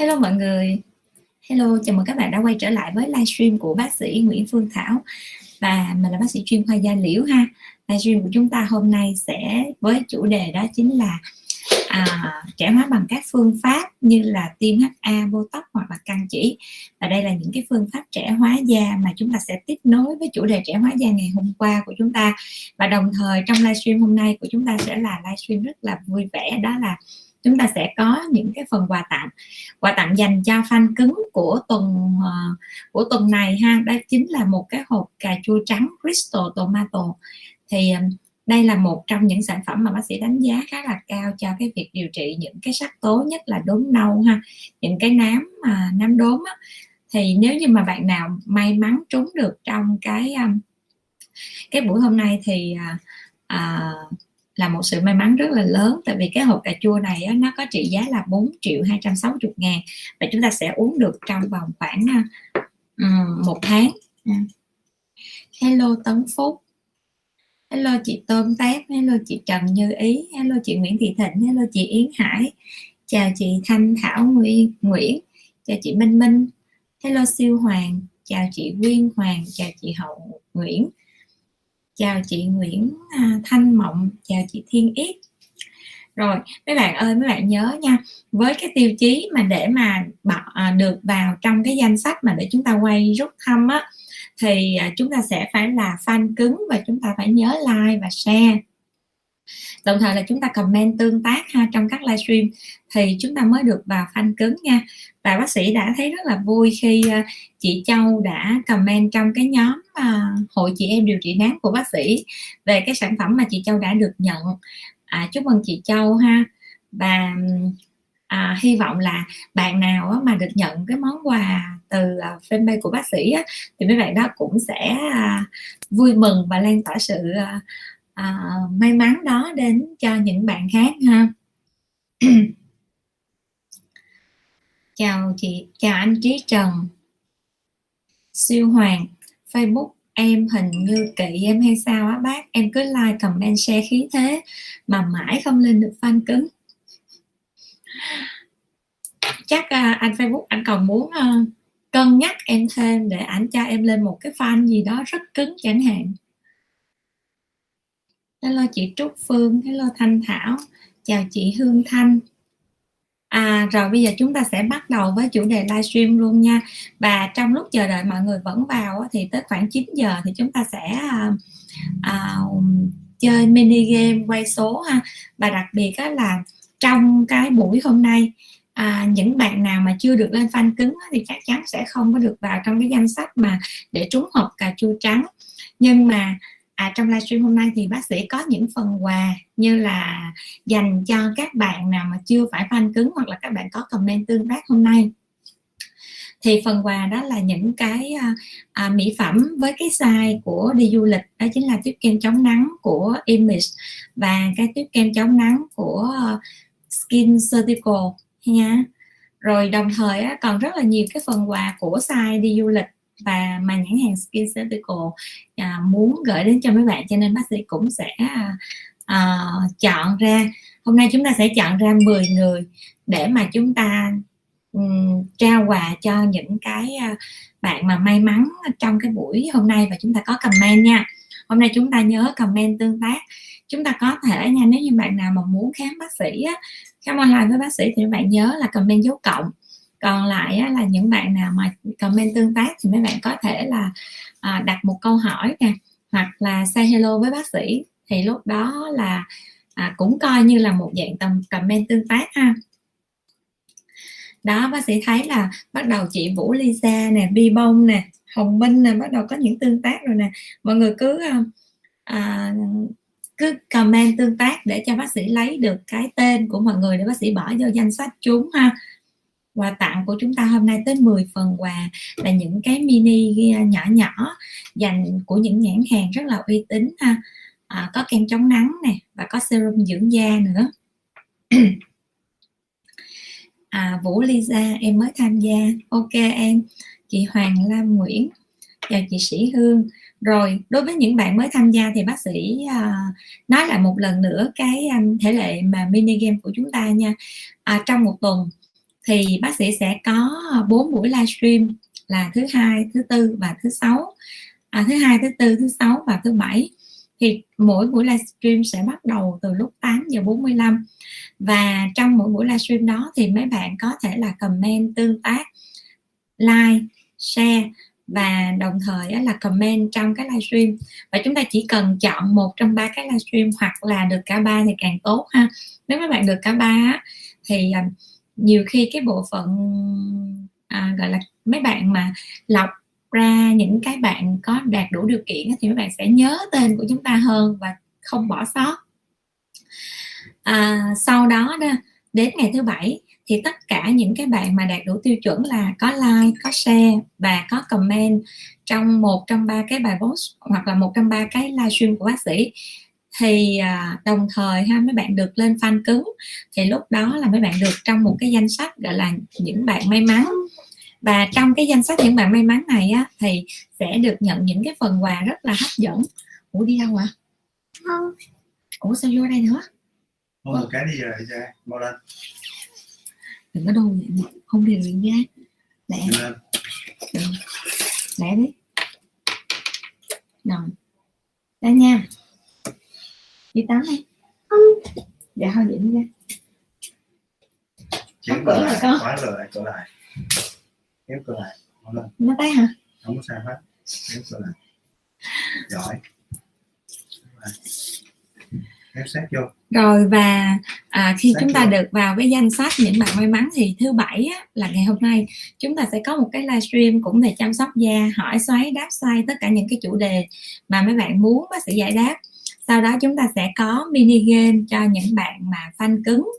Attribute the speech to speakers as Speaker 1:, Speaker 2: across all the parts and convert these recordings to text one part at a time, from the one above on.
Speaker 1: Hello mọi người. Hello, chào mừng các bạn đã quay trở lại với livestream của bác sĩ Nguyễn Phương Thảo và mình là bác sĩ chuyên khoa da liễu ha. Livestream của chúng ta hôm nay sẽ với chủ đề đó chính là à, trẻ hóa bằng các phương pháp như là tiêm HA, Botox hoặc là căng chỉ. Và đây là những cái phương pháp trẻ hóa da mà chúng ta sẽ tiếp nối với chủ đề trẻ hóa da ngày hôm qua của chúng ta. Và đồng thời trong livestream hôm nay của chúng ta sẽ là livestream rất là vui vẻ đó là chúng ta sẽ có những cái phần quà tặng. Quà tặng dành cho fan cứng của tuần uh, của tuần này ha. Đó chính là một cái hộp cà chua trắng crystal tomato. Thì um, đây là một trong những sản phẩm mà bác sĩ đánh giá khá là cao cho cái việc điều trị những cái sắc tố nhất là đốm nâu ha những cái nám mà nám đốm á, thì nếu như mà bạn nào may mắn trúng được trong cái um, cái buổi hôm nay thì uh, uh, là một sự may mắn rất là lớn. Tại vì cái hộp cà chua này á, nó có trị giá là 4 triệu 260 ngàn và chúng ta sẽ uống được trong vòng khoảng à, một tháng. À. Hello Tấn Phúc. Hello chị Tôm Tép. Hello chị Trần Như Ý. Hello chị Nguyễn Thị Thịnh. Hello chị Yến Hải. Chào chị Thanh Thảo Nguyễn Nguyễn. Chào chị Minh Minh. Hello Siêu Hoàng. Chào chị Nguyên Hoàng. Chào chị Hậu Nguyễn chào chị Nguyễn à, Thanh Mộng, chào chị Thiên Yết. Rồi, mấy bạn ơi, mấy bạn nhớ nha, với cái tiêu chí mà để mà à, được vào trong cái danh sách mà để chúng ta quay rút thăm á, thì à, chúng ta sẽ phải là fan cứng và chúng ta phải nhớ like và share đồng thời là chúng ta comment tương tác ha trong các livestream thì chúng ta mới được vào fan cứng nha. Và bác sĩ đã thấy rất là vui khi ờ, chị Châu đã comment trong cái nhóm ờ, hội chị em điều trị nám của bác sĩ về cái sản phẩm mà chị Châu đã được nhận. À, chúc mừng chị Châu ha. Và à, hy vọng là bạn nào á, mà được nhận cái món quà từ ờ, fanpage của bác sĩ á, thì mấy bạn đó cũng sẽ à, vui mừng và lan tỏa sự à, may mắn đó đến cho những bạn khác ha. Chào chị chào anh trí trần. Siêu hoàng facebook em hình như kỵ em hay sao á bác? Em cứ like comment share khí thế mà mãi không lên được fan cứng. Chắc à, anh facebook anh còn muốn à, cân nhắc em thêm để ảnh cho em lên một cái fan gì đó rất cứng chẳng hạn hello chị Trúc Phương hello Thanh Thảo. Chào chị Hương Thanh. À, rồi bây giờ chúng ta sẽ bắt đầu với chủ đề livestream luôn nha. Và trong lúc chờ đợi mọi người vẫn vào thì tới khoảng 9 giờ thì chúng ta sẽ à, à, chơi mini game quay số ha. Và đặc biệt á, là trong cái buổi hôm nay à, những bạn nào mà chưa được lên fan cứng á, thì chắc chắn sẽ không có được vào trong cái danh sách mà để trúng hộp cà chua trắng. Nhưng mà à, trong livestream hôm nay thì bác sĩ có những phần quà như là dành cho các bạn nào mà chưa phải fan cứng hoặc là các bạn có comment tương tác hôm nay. Thì phần quà đó là những cái à, à, mỹ phẩm với cái size của đi du lịch đó chính là tuyết kem chống nắng của Image và cái tuyết kem chống nắng của à, Skin Certical nha. Rồi đồng thời còn rất là nhiều cái phần quà của size đi du lịch và mà nhãn hàng Skin Certical à, muốn gửi đến cho mấy bạn cho nên bác sĩ cũng sẽ à, chọn ra. Hôm nay chúng ta sẽ chọn ra 10 người để mà chúng ta um, trao quà cho những cái uh, bạn mà may mắn trong cái buổi hôm nay và chúng ta có comment nha. Hôm nay chúng ta nhớ comment tương tác. Chúng ta có thể nha nếu như bạn nào mà muốn khám bác sĩ á, khám online với bác sĩ thì bạn nhớ là comment dấu cộng còn lại á, là những bạn nào mà comment tương tác thì mấy bạn có thể là à, đặt một câu hỏi nè hoặc là say hello với bác sĩ. Thì lúc đó là à, cũng coi như là một dạng tầm comment tương tác ha. Đó bác sĩ thấy là bắt đầu chị Vũ Lisa nè Bi Bông nè Hồng Minh nè bắt đầu có những tương tác rồi nè. Mọi người cứ à, à cứ comment tương tác để cho bác sĩ lấy được cái tên của mọi người để bác sĩ bỏ vô danh sách chúng ha quà tặng của chúng ta hôm nay tới 10 phần quà là những cái mini à, nhỏ nhỏ dành của những nhãn hàng rất là uy tín ha. À, có kem chống nắng nè và có serum dưỡng da nữa. À, Vũ Lisa em mới tham gia. Ok em. Chị Hoàng Lam Nguyễn. Chào chị Sĩ Hương. Rồi đối với những bạn mới tham gia thì bác sĩ uh, nói lại một lần nữa cái um, thể lệ mà mini game của chúng ta nha. À, trong một tuần thì bác sĩ sẽ có ờ, bốn buổi livestream là thứ hai thứ tư và thứ sáu. À, thứ hai thứ tư thứ sáu và thứ bảy. Thì mỗi buổi livestream sẽ bắt đầu từ lúc 8 giờ 45 và trong mỗi buổi livestream đó thì mấy bạn có thể là comment tương tác like share và đồng thời là comment trong cái livestream. Và chúng ta chỉ cần chọn một trong ba cái livestream hoặc là được cả ba thì càng tốt ha. Nếu mấy bạn được cả ba thì ờ, nhiều khi cái bộ phận à, gọi là mấy bạn mà lọc ra những cái bạn có đạt đủ điều kiện thì mấy bạn sẽ nhớ tên của chúng ta hơn và không bỏ sót. À, sau đó đó đến ngày thứ bảy thì tất cả những cái bạn mà đạt đủ tiêu chuẩn là có like có share và có comment trong một trong ba cái bài post hoặc là một trong ba cái livestream của bác sĩ thì à, đồng thời ha mấy bạn được lên fan cứng. Thì lúc đó là mấy bạn được trong một cái danh sách gọi là những bạn may mắn. Và trong cái danh sách những bạn may mắn này á thì sẽ được nhận những cái phần quà rất là hấp dẫn. Ủa đi đâu ạ? Không. Ủa sao vô đây nữa?
Speaker 2: Mua một cái đi rồi ra mau lên.
Speaker 1: Đừng có vậy không đi luyện giá lẹ. Lẹ đi. Rồi. Đây nha đi tắm đi. Dạ thôi vậy đi ra
Speaker 2: Chiếm cửa lại, khóa cửa lại, cửa lại. Kéo cửa lại.
Speaker 1: Nó tay hả?
Speaker 2: Không có sao hết. Kéo cửa lại. Giỏi. Kéo sát vô.
Speaker 1: Rồi và à, khi sát chúng ta vô. được vào cái danh sách những bạn may mắn thì thứ bảy á, là ngày hôm nay chúng ta sẽ có một cái livestream cũng về chăm sóc da hỏi xoáy đáp xoay tất cả những cái chủ đề mà mấy bạn muốn bác sĩ giải đáp sau đó chúng ta sẽ có mini game cho những bạn mà fan cứng.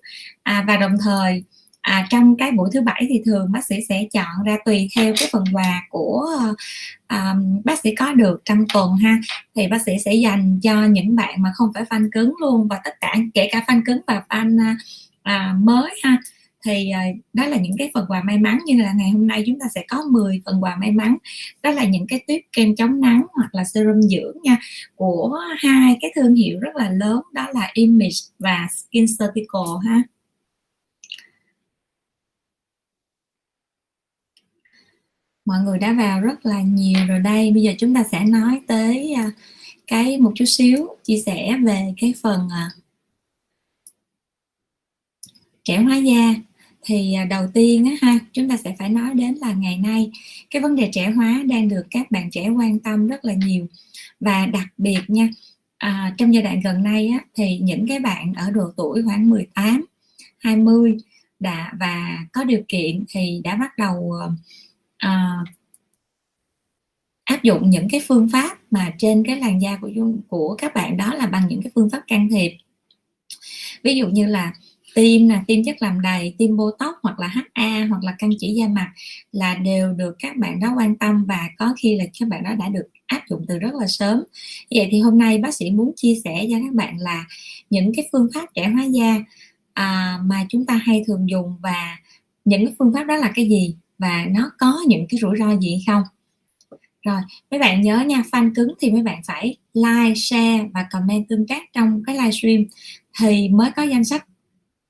Speaker 1: À, và đồng thời à, trong cái buổi thứ bảy thì thường bác sĩ sẽ chọn ra tùy theo cái phần quà của à, bác sĩ có được trong tuần ha. Thì bác sĩ sẽ dành cho những bạn mà không phải fan cứng luôn và tất cả kể cả fan cứng và fan à, à mới ha thì ờ, đó là những cái phần quà may mắn như là ngày hôm nay chúng ta sẽ có 10 phần quà may mắn. Đó là những cái tuyết kem chống nắng hoặc là serum dưỡng nha, của hai cái thương hiệu rất là lớn, đó là Image và Skin surgical ha. Mọi người đã vào rất là nhiều rồi đây. Bây giờ chúng ta sẽ nói tới ờ, cái một chút xíu, chia sẻ về cái phần ờ, trẻ hóa da thì à, đầu tiên á ha chúng ta sẽ phải nói đến là ngày nay cái vấn đề trẻ hóa đang được các bạn trẻ quan tâm rất là nhiều. Và đặc biệt nha à, trong giai đoạn gần đây á, thì những cái bạn ở độ tuổi khoảng 18 20 đã và có điều kiện thì đã bắt đầu ờ, à, áp dụng những cái phương pháp mà trên cái làn da của của các bạn đó là bằng những cái phương pháp can thiệp. Ví dụ như là tiêm là tiêm chất làm đầy tiêm botox hoặc là HA hoặc là căng chỉ da mặt là đều được các bạn đó quan tâm và có khi là các bạn đó đã được áp dụng từ rất là sớm. Vậy thì hôm nay bác sĩ muốn chia sẻ cho các bạn là những cái phương pháp trẻ hóa da à, mà chúng ta hay thường dùng và những cái phương pháp đó là cái gì và nó có những cái rủi ro gì không? Rồi mấy bạn nhớ nha fan cứng thì mấy bạn phải like share và comment tương tác trong cái livestream. Thì mới có danh sách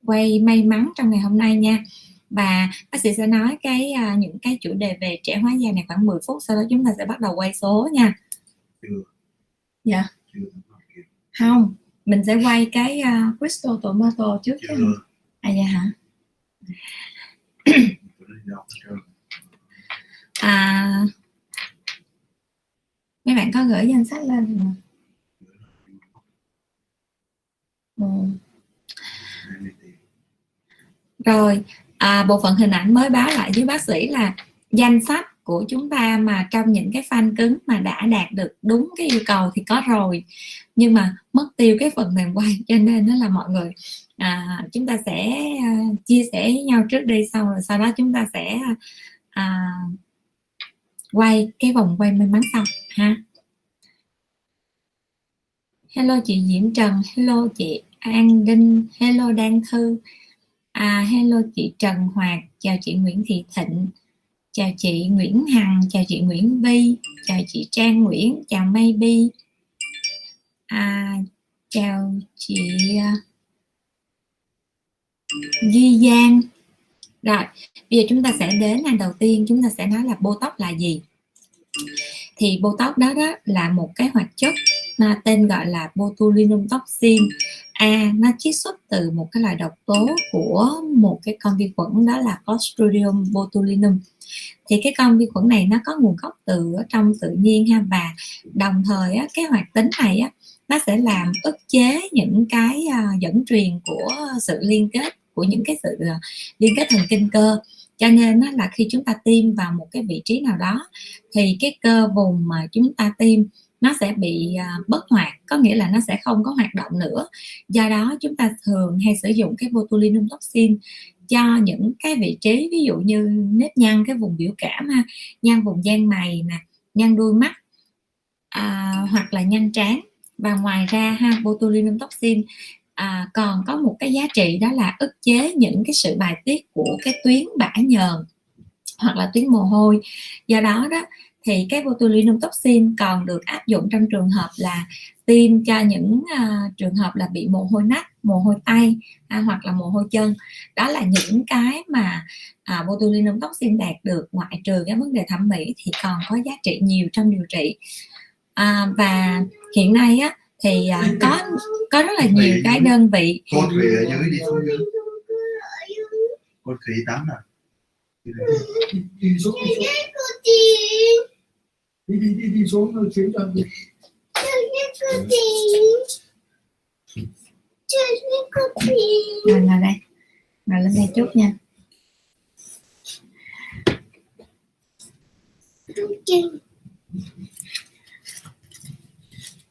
Speaker 1: quay may mắn trong ngày hôm nay nha. Và bác sĩ sẽ nói cái uh, những cái chủ đề về trẻ hóa da này khoảng 10 phút sau đó chúng ta sẽ bắt đầu quay số nha. Dạ. Không mình sẽ quay cái uh, crystal tomato trước chứ à dạ hả? À, mấy bạn có gửi danh sách lên không? Ừ rồi à, bộ phận hình ảnh mới báo lại với bác sĩ là danh sách của chúng ta mà trong những cái fan cứng mà đã đạt được đúng cái yêu cầu thì có rồi. Nhưng mà mất tiêu cái phần mềm quay cho nên đó là mọi người à, chúng ta sẽ à, chia sẻ với nhau trước đi xong rồi sau đó chúng ta sẽ à, quay cái vòng quay may mắn xong ha. Hello chị Diễm Trần hello chị An Đinh hello Đan Thư à, hello chị Trần Hoạt chào chị Nguyễn Thị Thịnh chào chị Nguyễn Hằng chào chị Nguyễn Vi chào chị Trang Nguyễn chào Maybe. À, chào chị à, uh, Ghi Giang. Rồi bây giờ chúng ta sẽ đến ngày đầu tiên chúng ta sẽ nói là botox là gì. Thì botox đó đó là một cái hoạt chất mà tên gọi là botulinum toxin. A nó chiết xuất từ một cái loại độc tố của một cái con vi khuẩn đó là Clostridium botulinum. Thì cái con vi khuẩn này nó có nguồn gốc từ ở trong tự nhiên ha và đồng thời á, cái hoạt tính này á, nó sẽ làm ức chế những cái uh, dẫn truyền của sự liên kết của những cái sự uh, liên kết thần kinh cơ. Cho nên á, là khi chúng ta tiêm vào một cái vị trí nào đó thì cái cơ vùng mà chúng ta tiêm nó sẽ bị à, bất hoạt có nghĩa là nó sẽ không có hoạt động nữa. Do đó chúng ta thường hay sử dụng cái botulinum toxin cho những cái vị trí ví dụ như nếp nhăn cái vùng biểu cảm ha nhăn vùng gian mày nè nhăn đuôi mắt à, hoặc là nhăn trán. Và ngoài ra ha botulinum toxin à, còn có một cái giá trị đó là ức chế những cái sự bài tiết của cái tuyến bã nhờn hoặc là tuyến mồ hôi. Do đó đó thì cái botulinum toxin còn được áp dụng trong trường hợp là tiêm cho những uh, trường hợp là bị mồ hôi nách mồ hôi tay à, hoặc là mồ hôi chân. Đó là những cái mà à, botulinum toxin đạt được ngoại trừ cái vấn đề thẩm mỹ thì còn có giá trị nhiều trong điều trị. À, và hiện nay á thì à, có có rất là nhiều cái đơn vị.
Speaker 2: Cốt khỉ ở dưới đi xuống dưới. Cốt khỉ tắm nè
Speaker 3: đi đi đi xuống đi xuống rồi chuyển cho đi.
Speaker 1: Rồi ngồi đây. Ngồi lên đây chút nha.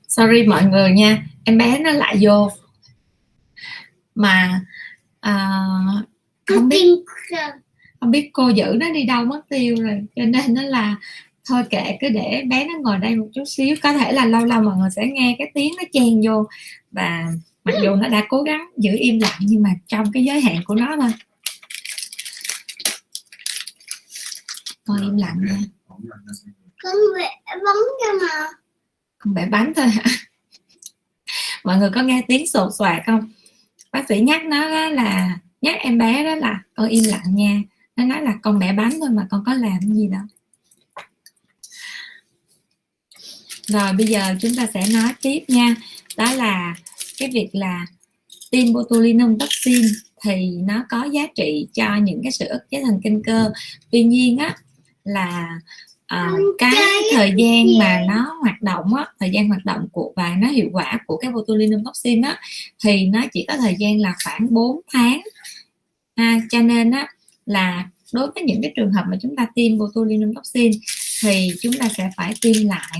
Speaker 1: Sorry mọi người nha em bé nó lại vô. Mà à, không biết không biết cô giữ nó đi đâu mất tiêu rồi. Cho nên nó là thôi kệ cứ để bé nó ngồi đây một chút xíu. Có thể là lâu lâu mọi người sẽ nghe cái tiếng nó chen vô và mặc dù nó đã cố gắng giữ im lặng nhưng mà trong cái giới hạn của nó thôi. Con im lặng nha.
Speaker 4: Con vẽ bóng cho mà.
Speaker 1: Con bẻ bánh thôi hả? Mọi người có nghe tiếng sột soạt không? Bác sĩ nhắc nó đó là nhắc em bé đó là con im lặng nha. Nó nói là con bẻ bánh thôi mà con có làm gì đâu rồi bây giờ chúng ta sẽ nói tiếp nha. Đó là cái việc là tiêm botulinum toxin thì nó có giá trị cho những cái sự ức chế thần kinh cơ. Tuy nhiên á là uh, cái thời gian mà nó hoạt động á thời gian hoạt động của và nó hiệu quả của cái botulinum toxin á thì nó chỉ có thời gian là khoảng 4 tháng. À, cho nên á là đối với những cái trường hợp mà chúng ta tiêm botulinum toxin thì chúng ta sẽ phải tiêm lại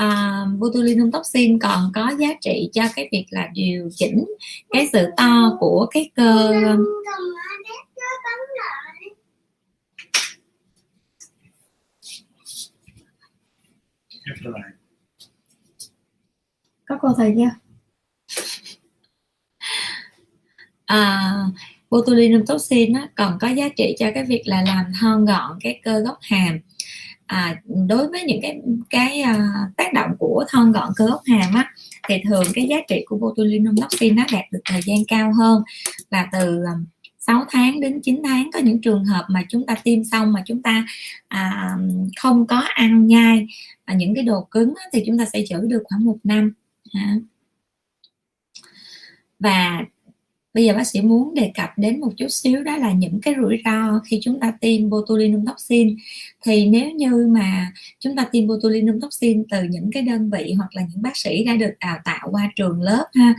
Speaker 1: uh, botulinum toxin còn có giá trị cho cái việc là điều chỉnh cái sự to của cái cơ. Có cô thầy chưa? À, botulinum toxin á, còn có giá trị cho cái việc là làm thon gọn cái cơ gốc hàm à, đối với những cái cái uh, tác động của thon gọn cơ ốc hàm á thì thường cái giá trị của botulinum toxin nó đạt được thời gian cao hơn là từ à, um, 6 tháng đến 9 tháng có những trường hợp mà chúng ta tiêm xong mà chúng ta à, không có ăn nhai à, những cái đồ cứng á, thì chúng ta sẽ giữ được khoảng một năm à. và bây giờ bác sĩ muốn đề cập đến một chút xíu đó là những cái rủi ro khi chúng ta tiêm botulinum toxin. Thì nếu như mà chúng ta tiêm botulinum toxin từ những cái đơn vị hoặc là những bác sĩ đã được đào tạo qua trường lớp ha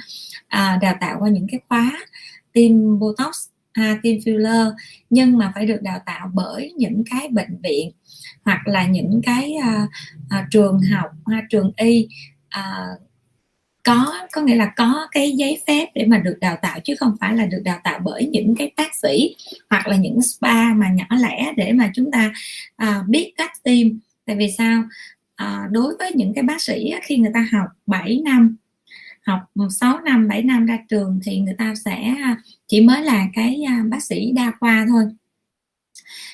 Speaker 1: à, đào tạo qua những cái khóa tiêm botox à, tiêm filler nhưng mà phải được đào tạo bởi những cái bệnh viện hoặc là những cái à, à, trường học ha, trường y à, có có nghĩa là có cái giấy phép để mà được đào tạo chứ không phải là được đào tạo bởi những cái bác sĩ hoặc là những spa mà nhỏ lẻ để mà chúng ta à, biết cách tiêm. Tại vì sao? À, đối với những cái bác sĩ khi người ta học 7 năm học 6 năm 7 năm ra trường thì người ta sẽ à, chỉ mới là cái à, bác sĩ đa khoa thôi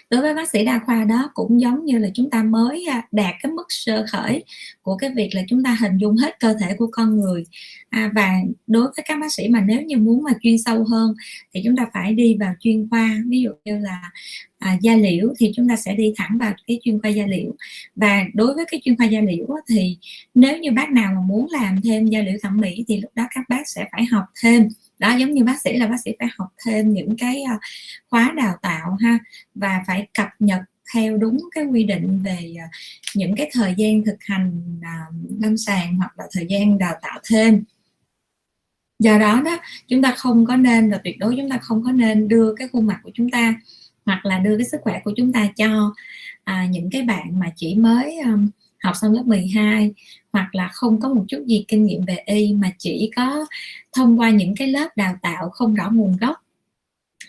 Speaker 1: đối với bác sĩ đa khoa đó cũng giống như là chúng ta mới à, đạt cái mức sơ khởi của cái việc là chúng ta hình dung hết cơ thể của con người. À, và đối với các bác sĩ mà nếu như muốn mà chuyên sâu hơn thì chúng ta phải đi vào chuyên khoa. Ví dụ như là à, da liễu thì chúng ta sẽ đi thẳng vào cái chuyên khoa da liễu. Và đối với cái chuyên khoa da liễu thì nếu như bác nào mà muốn làm thêm da liễu thẩm mỹ thì lúc đó các bác sẽ phải học thêm đó giống như bác sĩ là bác sĩ phải học thêm những cái ờ, khóa đào tạo ha và phải cập nhật theo đúng cái quy định về ờ, những cái thời gian thực hành ờ, lâm sàng hoặc là thời gian đào tạo thêm. Do đó đó chúng ta không có nên và tuyệt đối chúng ta không có nên đưa cái khuôn mặt của chúng ta hoặc là đưa cái sức khỏe của chúng ta cho à, những cái bạn mà chỉ mới um, học xong lớp 12 hoặc là không có một chút gì kinh nghiệm về y mà chỉ có thông qua những cái lớp đào tạo không rõ nguồn gốc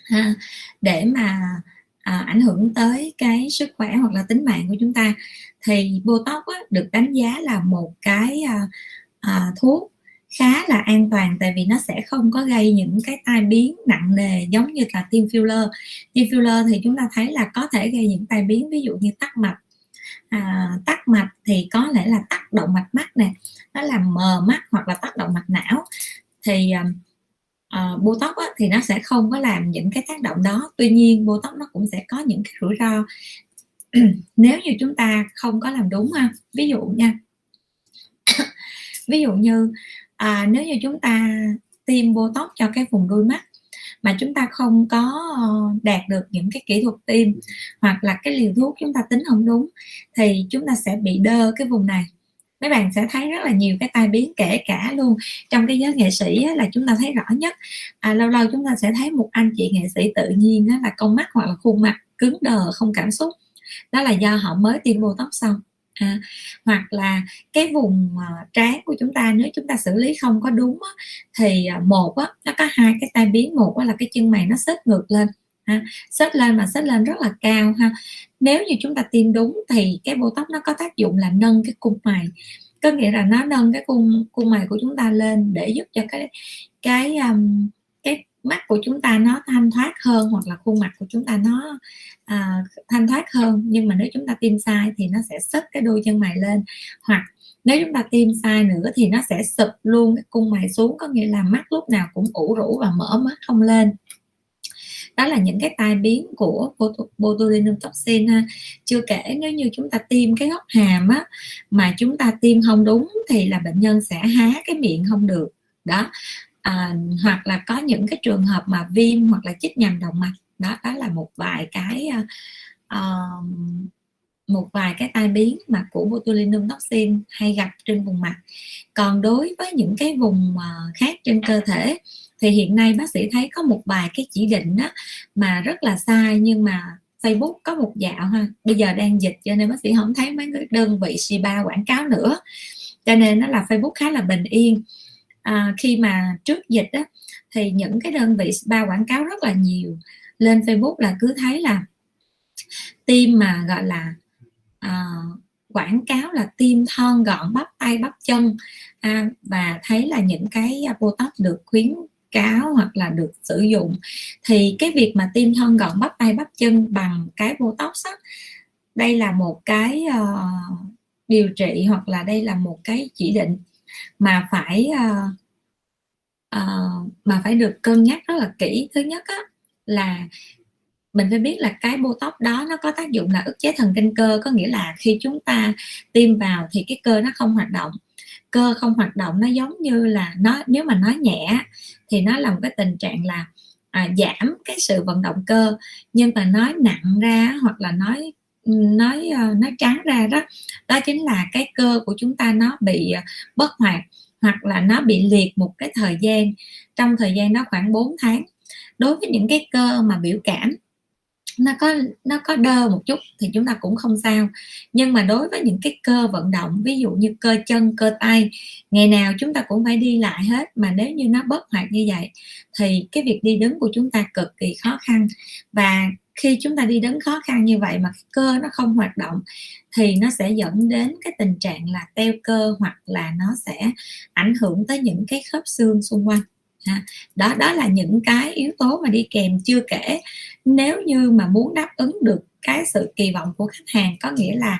Speaker 1: ha, để mà à, ảnh hưởng tới cái sức khỏe hoặc là tính mạng của chúng ta thì botox á, được đánh giá là một cái à, à, thuốc khá là an toàn tại vì nó sẽ không có gây những cái tai biến nặng nề giống như là tiêm filler. Tiêm filler thì chúng ta thấy là có thể gây những tai biến ví dụ như tắc mạch à, tắc mạch thì có lẽ là tắc động mạch mắt nè nó làm mờ mắt hoặc là tắc động mạch não. Thì uh, botox á, thì nó sẽ không có làm những cái tác động đó. Tuy nhiên botox nó cũng sẽ có những cái rủi ro. Nếu như chúng ta không có làm đúng ha ví dụ nha. Ví dụ như à, nếu như chúng ta tiêm botox cho cái vùng đuôi mắt mà chúng ta không có ờ, đạt được những cái kỹ thuật tiêm hoặc là cái liều thuốc chúng ta tính không đúng thì chúng ta sẽ bị đơ cái vùng này. Mấy bạn sẽ thấy rất là nhiều cái tai biến kể cả luôn. Trong cái giới nghệ sĩ á, là chúng ta thấy rõ nhất. À, lâu lâu chúng ta sẽ thấy một anh chị nghệ sĩ tự nhiên á, là con mắt hoặc là khuôn mặt cứng đờ không cảm xúc. Đó là do họ mới tiêm botox xong à, hoặc là cái vùng ờ, trán của chúng ta nếu chúng ta xử lý không có đúng á, thì ờ, một á, nó có hai cái tai biến một á, là cái chân mày nó xếp ngược lên ha xếp lên mà xếp lên rất là cao ha. Nếu như chúng ta tiêm đúng thì cái botox nó có tác dụng là nâng cái cung mày có nghĩa là nó nâng cái cung cung mày của chúng ta lên để giúp cho cái cái um, cái mắt của chúng ta nó thanh thoát hơn hoặc là khuôn mặt của chúng ta nó à, thanh thoát hơn. Nhưng mà nếu chúng ta tiêm sai thì nó sẽ sấp cái đôi chân mày lên. Hoặc nếu chúng ta tiêm sai nữa thì nó sẽ sụp luôn cái cung mày xuống. Có nghĩa là mắt lúc nào cũng ủ rũ và mở mắt không lên. Đó là những cái tai biến của botulinum toxin ha. Chưa kể nếu như chúng ta tiêm cái góc hàm á mà chúng ta tiêm không đúng thì là bệnh nhân sẽ há cái miệng không được. Đó à, hoặc là có những cái trường hợp mà viêm hoặc là chích nhầm động mạch. Đó đó là một vài cái uh, một vài cái tai biến mà của botulinum toxin hay gặp trên vùng mặt. Còn đối với những cái vùng uh, khác trên cơ thể thì hiện nay bác sĩ thấy có một vài cái chỉ định đó mà rất là sai nhưng mà Facebook có một dạo ha bây giờ đang dịch cho nên bác sĩ không thấy mấy cái đơn vị Shiba quảng cáo nữa. Cho nên nó là Facebook khá là bình yên à, khi mà trước dịch đó thì những cái đơn vị spa quảng cáo rất là nhiều. Lên Facebook là cứ thấy là tim mà gọi là à, quảng cáo là tim thon gọn bắp tay bắp chân. À, và thấy là những cái botox được khuyến cáo hoặc là được sử dụng. Thì cái việc mà tim thon gọn bắp tay bắp chân bằng cái botox á, đây là một cái uh, điều trị hoặc là đây là một cái chỉ định mà phải uh, uh, mà phải được cân nhắc rất là kỹ. Thứ nhất á, là mình phải biết là cái botox đó nó có tác dụng là ức chế thần kinh cơ. Có nghĩa là khi chúng ta tiêm vào thì cái cơ nó không hoạt động. Cơ không hoạt động nó giống như là nó nếu mà nói nhẹ thì nó là một cái tình trạng là à, giảm cái sự vận động cơ. Nhưng mà nói nặng ra hoặc là nói nói ờ, nói trắng ra đó đó chính là cái cơ của chúng ta nó bị ờ, bất hoạt hoặc là nó bị liệt một cái thời gian. Trong thời gian đó khoảng 4 tháng, đối với những cái cơ mà biểu cảm, nó có nó có đơ một chút thì chúng ta cũng không sao. Nhưng mà đối với những cái cơ vận động, ví dụ như cơ chân, cơ tay, ngày nào chúng ta cũng phải đi lại hết. Mà nếu như nó bất hoạt như vậy thì cái việc đi đứng của chúng ta cực kỳ khó khăn. Và khi chúng ta đi đến khó khăn như vậy mà cái cơ nó không hoạt động, thì nó sẽ dẫn đến cái tình trạng là teo cơ hoặc là nó sẽ ảnh hưởng tới những cái khớp xương xung quanh. Đó đó là những cái yếu tố mà đi kèm chưa kể. Nếu như mà muốn đáp ứng được cái sự kỳ vọng của khách hàng, có nghĩa là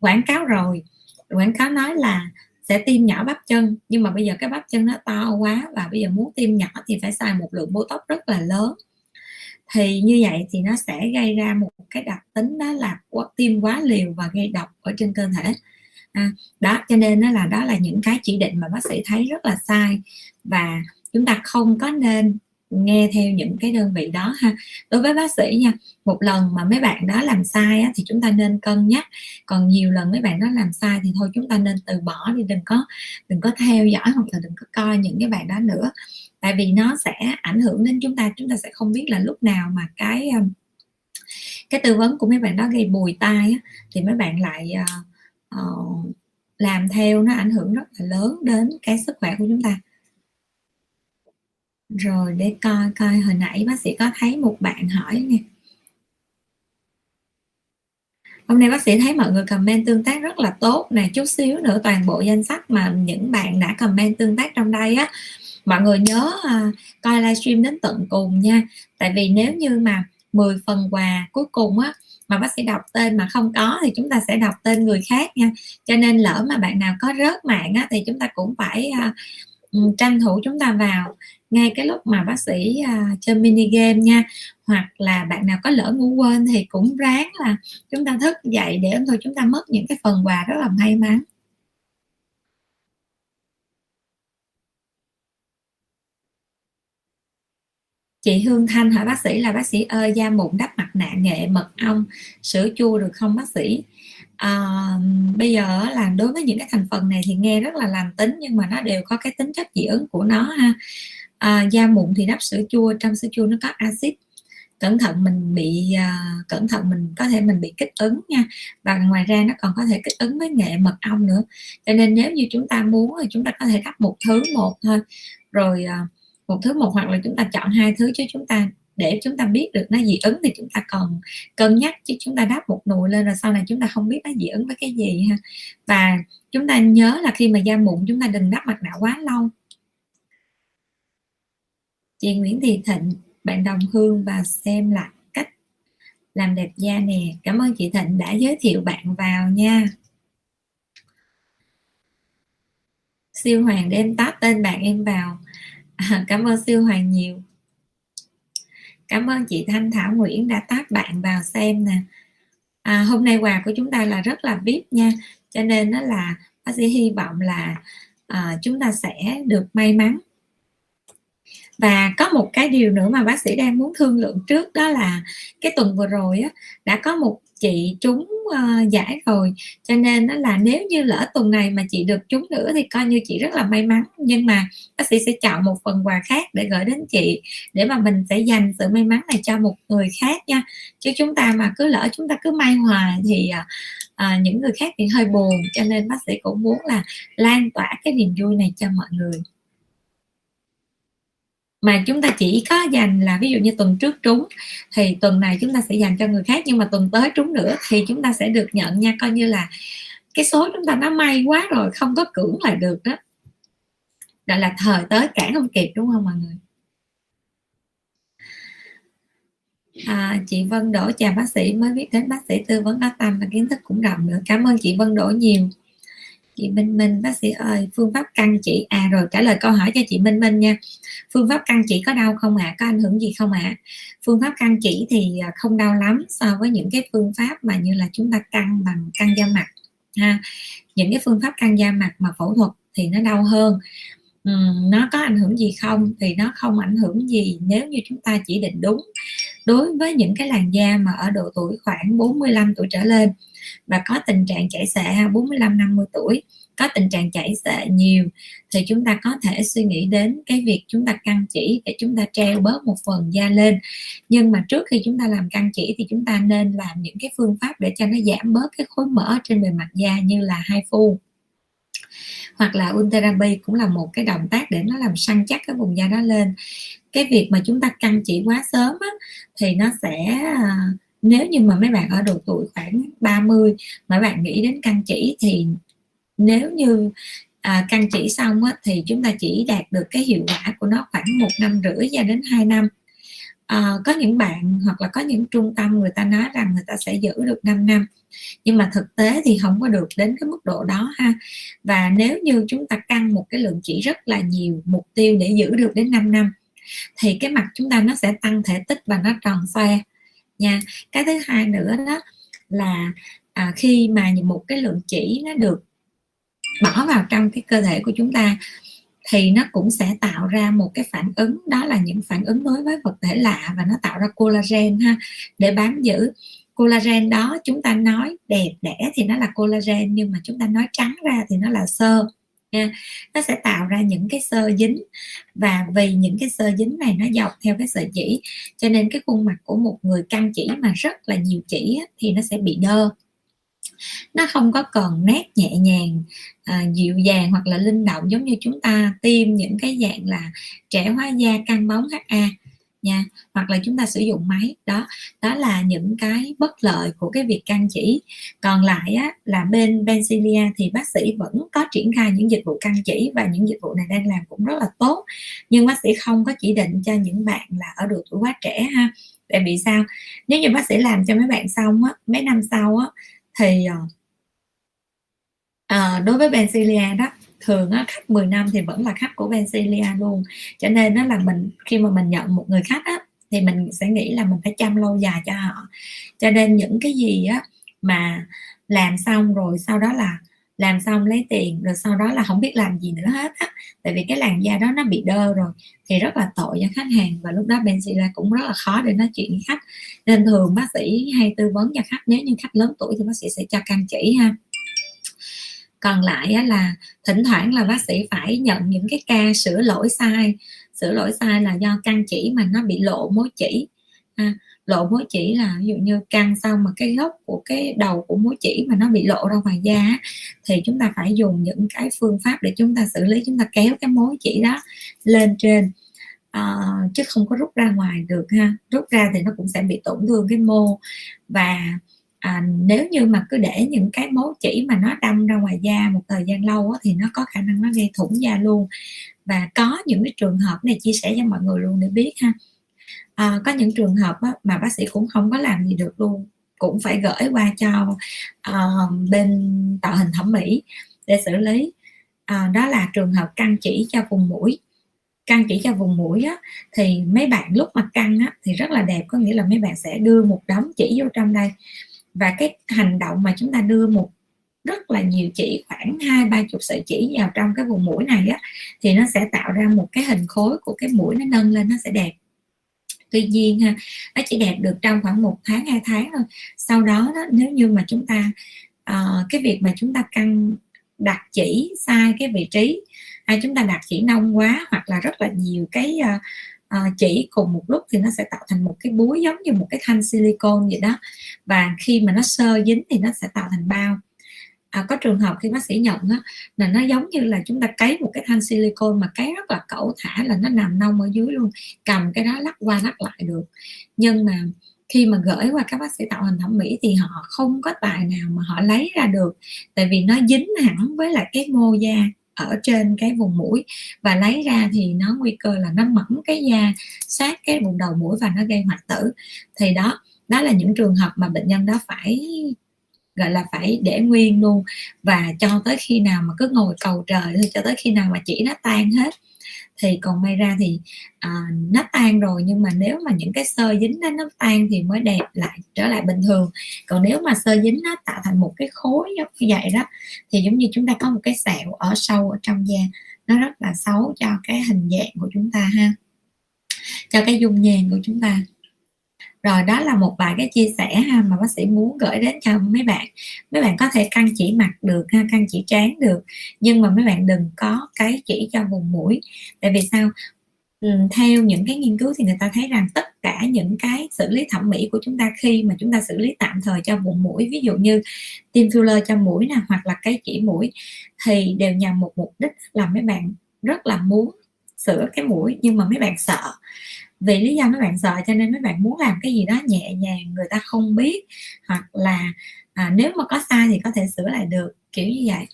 Speaker 1: quảng cáo rồi, quảng cáo nói là sẽ tiêm nhỏ bắp chân, nhưng mà bây giờ cái bắp chân nó to quá và bây giờ muốn tiêm nhỏ thì phải xài một lượng botox rất là lớn thì như vậy thì nó sẽ gây ra một cái đặc tính đó là tiêm quá liều và gây độc ở trên cơ thể. À, đó cho nên nó là đó là những cái chỉ định mà bác sĩ thấy rất là sai. Và chúng ta không có nên nghe theo những cái đơn vị đó ha. Đối với bác sĩ nha một lần mà mấy bạn đó làm sai á, thì chúng ta nên cân nhắc. Còn nhiều lần mấy bạn đó làm sai thì thôi chúng ta nên từ bỏ đi đừng có đừng có theo dõi hoặc là đừng có coi những cái bạn đó nữa tại vì nó sẽ ảnh hưởng đến chúng ta chúng ta sẽ không biết là lúc nào mà cái um, cái tư vấn của mấy bạn đó gây bùi tai á, thì mấy bạn lại uh, uh, làm theo nó ảnh hưởng rất là lớn đến cái sức khỏe của chúng ta. Rồi để coi coi hồi nãy bác sĩ có thấy một bạn hỏi nè. Hôm nay bác sĩ thấy mọi người comment tương tác rất là tốt nè chút xíu nữa toàn bộ danh sách mà những bạn đã comment tương tác trong đây á mọi người nhớ uh, coi livestream đến tận cùng nha. Tại vì nếu như mà 10 phần quà cuối cùng á mà bác sĩ đọc tên mà không có thì chúng ta sẽ đọc tên người khác nha. Cho nên lỡ mà bạn nào có rớt mạng á, thì chúng ta cũng phải uh, tranh thủ chúng ta vào ngay cái lúc mà bác sĩ uh, chơi mini game nha. Hoặc là bạn nào có lỡ ngủ quên thì cũng ráng là chúng ta thức dậy để thôi chúng ta mất những cái phần quà rất là may mắn. Chị Hương Thanh hỏi bác sĩ là bác sĩ ơi da mụn đắp mặt nạ nghệ mật ong sữa chua được không bác sĩ? À, bây giờ là đối với những cái thành phần này thì nghe rất là lành tính nhưng mà nó đều có cái tính chất dị ứng của nó ha. À, da mụn thì đắp sữa chua trong sữa chua nó có axit. Cẩn thận mình bị uh, cẩn thận mình có thể mình bị kích ứng nha. Và ngoài ra nó còn có thể kích ứng với nghệ mật ong nữa. Cho nên nếu như chúng ta muốn thì chúng ta có thể đắp một thứ một thôi. Rồi uh, một thứ một hoặc là chúng ta chọn hai thứ chứ chúng ta. Để chúng ta biết được nó dị ứng thì chúng ta còn cân nhắc chứ chúng ta đáp một nồi lên rồi sau này chúng ta không biết nó dị ứng với cái gì ha. Và chúng ta nhớ là khi mà da mụn chúng ta đừng đắp mặt nạ quá lâu. Chị Nguyễn Thị Thịnh, bạn đồng hương và xem lại cách làm đẹp da nè. Cảm ơn chị Thịnh đã giới thiệu bạn vào nha. Siêu hoàng đem tát tên bạn em vào à, cảm ơn siêu hoàng nhiều. Cảm ơn chị thanh thảo nguyễn đã tác bạn vào xem nè. À, hôm nay quà của chúng ta là rất là vip nha. Cho nên đó là bác sĩ hy vọng là à, chúng ta sẽ được may mắn. Và có một cái điều nữa mà bác sĩ đang muốn thương lượng trước đó là cái tuần vừa rồi á, đã có một chị trúng uh, giải rồi. Cho nên nó là nếu như lỡ tuần này mà chị được trúng nữa thì coi như chị rất là may mắn. Nhưng mà bác sĩ sẽ chọn một phần quà khác để gửi đến chị để mà mình sẽ dành sự may mắn này cho một người khác nha. Chứ chúng ta mà cứ lỡ chúng ta cứ may hoài thì uh, những người khác thì hơi buồn. Cho nên bác sĩ cũng muốn là lan tỏa cái niềm vui này cho mọi người mà chúng ta chỉ có dành là ví dụ như tuần trước trúng thì tuần này chúng ta sẽ dành cho người khác nhưng mà tuần tới trúng nữa thì chúng ta sẽ được nhận nha coi như là cái số chúng ta nó may quá rồi không có cưỡng lại được đó. Gọi là thời tới cản không kịp đúng không mọi người? À, chị Vân Đỗ chào bác sĩ mới biết đến bác sĩ tư vấn có tâm và kiến thức cũng rộng nữa. Cảm ơn chị Vân Đỗ nhiều chị Minh Minh bác sĩ ơi phương pháp căn chỉ à rồi trả lời câu hỏi cho chị Minh Minh nha. Phương pháp căn chỉ có đau không ạ? À? có ảnh hưởng gì không ạ? À? phương pháp căn chỉ thì à, không đau lắm so với những cái phương pháp mà như là chúng ta căng bằng căng da mặt ha. Những cái phương pháp căng da mặt mà phẫu thuật thì nó đau hơn. Uhm, nó có ảnh hưởng gì không? Thì nó không ảnh hưởng gì nếu như chúng ta chỉ định đúng đối với những cái làn da mà ở độ tuổi khoảng 45 tuổi trở lên và có tình trạng chảy xệ 45 50 tuổi có tình trạng chảy xệ nhiều thì chúng ta có thể suy nghĩ đến cái việc chúng ta căng chỉ để chúng ta treo bớt một phần da lên. Nhưng mà trước khi chúng ta làm căng chỉ thì chúng ta nên làm những cái phương pháp để cho nó giảm bớt cái khối mỡ trên bề mặt da như là hai phu hoặc là ultherapy cũng là một cái động tác để nó làm săn chắc cái vùng da đó lên. Cái việc mà chúng ta căng chỉ quá sớm á, thì nó sẽ à, nếu như mà mấy bạn ở độ tuổi khoảng 30 mà bạn nghĩ đến căng chỉ thì nếu như à, căn chỉ xong á, thì chúng ta chỉ đạt được cái hiệu quả của nó khoảng một năm rưỡi cho đến 2 năm. À, có những bạn hoặc là có những trung tâm người ta nói rằng người ta sẽ giữ được 5 năm nhưng mà thực tế thì không có được đến cái mức độ đó ha. Và nếu như chúng ta căng một cái lượng chỉ rất là nhiều mục tiêu để giữ được đến 5 năm thì cái mặt chúng ta nó sẽ tăng thể tích và nó tròn xoe nha. Cái thứ hai nữa đó là à, khi mà một cái lượng chỉ nó được bỏ vào trong cái cơ thể của chúng ta thì nó cũng sẽ tạo ra một cái phản ứng đó là những phản ứng đối với vật thể lạ và nó tạo ra collagen ha. Để bám giữ collagen đó chúng ta nói đẹp đẽ thì nó là collagen nhưng mà chúng ta nói trắng ra thì nó là sơ nha. Nó sẽ tạo ra những cái sơ dính và vì những cái sơ dính này nó dọc theo cái sợi chỉ cho nên cái khuôn mặt của một người căng chỉ mà rất là nhiều chỉ thì nó sẽ bị đơ. Nó không có còn nét nhẹ nhàng à, dịu dàng hoặc là linh động giống như chúng ta tiêm những cái dạng là trẻ hóa da căng bóng HA nha. Hoặc là chúng ta sử dụng máy. Đó đó là những cái bất lợi của cái việc căng chỉ. Còn lại á, là bên Benzilia thì bác sĩ vẫn có triển khai những dịch vụ căng chỉ và những dịch vụ này đang làm cũng rất là tốt. Nhưng bác sĩ không có chỉ định cho những bạn là ở độ tuổi quá trẻ ha. Tại vì sao? Nếu như bác sĩ làm cho mấy bạn xong á mấy năm sau á thì à, đối với Benzilia đó thường á, khách 10 năm thì vẫn là khách của Bencilia luôn. Cho nên nó là mình khi mà mình nhận một người khách á, thì mình sẽ nghĩ là mình phải chăm lâu dài cho họ. Cho nên những cái gì á mà làm xong rồi sau đó là làm xong lấy tiền rồi sau đó là không biết làm gì nữa hết á tại vì cái làn da đó nó bị đơ rồi thì rất là tội cho khách hàng và lúc đó Benzilla cũng rất là khó để nói chuyện với khách. Nên thường bác sĩ hay tư vấn cho khách nếu như khách lớn tuổi thì bác sĩ sẽ cho can chỉ ha còn lại là thỉnh thoảng là bác sĩ phải nhận những cái ca sửa lỗi sai. Sửa lỗi sai là do căn chỉ mà nó bị lộ mối chỉ. À, lộ mối chỉ là ví dụ như căng xong mà cái gốc của cái đầu của mối chỉ mà nó bị lộ ra ngoài da thì chúng ta phải dùng những cái phương pháp để chúng ta xử lý chúng ta kéo cái mối chỉ đó lên trên. À, chứ không có rút ra ngoài được ha. Rút ra thì nó cũng sẽ bị tổn thương cái mô và à, nếu như mà cứ để những cái mấu chỉ mà nó đâm ra ngoài da một thời gian lâu á, thì nó có khả năng nó gây thủng da luôn. Và có những cái trường hợp này chia sẻ cho mọi người luôn để biết ha. À, có những trường hợp á, mà bác sĩ cũng không có làm gì được luôn cũng phải gửi qua cho uh, bên tạo hình thẩm mỹ để xử lý. À, đó là trường hợp căng chỉ cho vùng mũi. Căng chỉ cho vùng mũi á, thì mấy bạn lúc mà căng á, thì rất là đẹp có nghĩa là mấy bạn sẽ đưa một đống chỉ vô trong đây và cái hành động mà chúng ta đưa một rất là nhiều chỉ khoảng hai ba chục sợi chỉ vào trong cái vùng mũi này á thì nó sẽ tạo ra một cái hình khối của cái mũi nó nâng lên nó sẽ đẹp. Tuy nhiên ha nó chỉ đẹp được trong khoảng một tháng hai tháng thôi. Sau đó, đó nếu như mà chúng ta uh, cái việc mà chúng ta căng đặt chỉ sai cái vị trí hay chúng ta đặt chỉ nông quá hoặc là rất là nhiều cái uh, à, chỉ cùng một lúc thì nó sẽ tạo thành một cái búi giống như một cái thanh silicon vậy đó. Và khi mà nó sơ dính thì nó sẽ tạo thành bao. À, có trường hợp khi bác sĩ nhận á, là nó giống như là chúng ta cấy một cái thanh silicon mà cấy rất là cẩu thả là nó nằm nông ở dưới luôn cầm cái đó lắc qua lắc lại được. Nhưng mà khi mà gửi qua các bác sĩ tạo hình thẩm mỹ thì họ không có tài nào mà họ lấy ra được tại vì nó dính hẳn với lại cái mô da ở trên cái vùng mũi và lấy ra thì nó nguy cơ là nó mẫn cái da, sát cái vùng đầu mũi và nó gây hoại tử. Thì đó đó là những trường hợp mà bệnh nhân đó phải, gọi là phải để nguyên luôn. Và cho tới khi nào mà cứ ngồi cầu trời thôi, cho tới khi nào mà chỉ nó tan hết thì còn may ra thì à, nó tan rồi nhưng mà nếu mà những cái sơ dính đó nó tan thì mới đẹp lại trở lại bình thường. Còn nếu mà sơ dính nó tạo thành một cái khối giống như vậy đó thì giống như chúng ta có một cái sẹo ở sâu ở trong da nó rất là xấu cho cái hình dạng của chúng ta ha cho cái dung nhan của chúng ta rồi, đó là một vài cái chia sẻ ha, mà bác sĩ muốn gửi đến cho mấy bạn. Mấy bạn có thể căng chỉ mặt được ha, căng chỉ trán được, nhưng mà mấy bạn đừng có cái chỉ cho vùng mũi. Tại vì sao? Theo những cái nghiên cứu thì người ta thấy rằng tất cả những cái xử lý thẩm mỹ của chúng ta khi mà chúng ta xử lý tạm thời cho vùng mũi, ví dụ như tiêm filler cho mũi nè, hoặc là cái chỉ mũi, thì đều nhằm một mục đích là mấy bạn rất là muốn sửa cái mũi, nhưng mà mấy bạn sợ vì lý do mấy bạn sợ cho nên mấy bạn muốn làm cái gì đó nhẹ nhàng người ta không biết. Hoặc là à, nếu mà có sai thì có thể sửa lại được kiểu như vậy.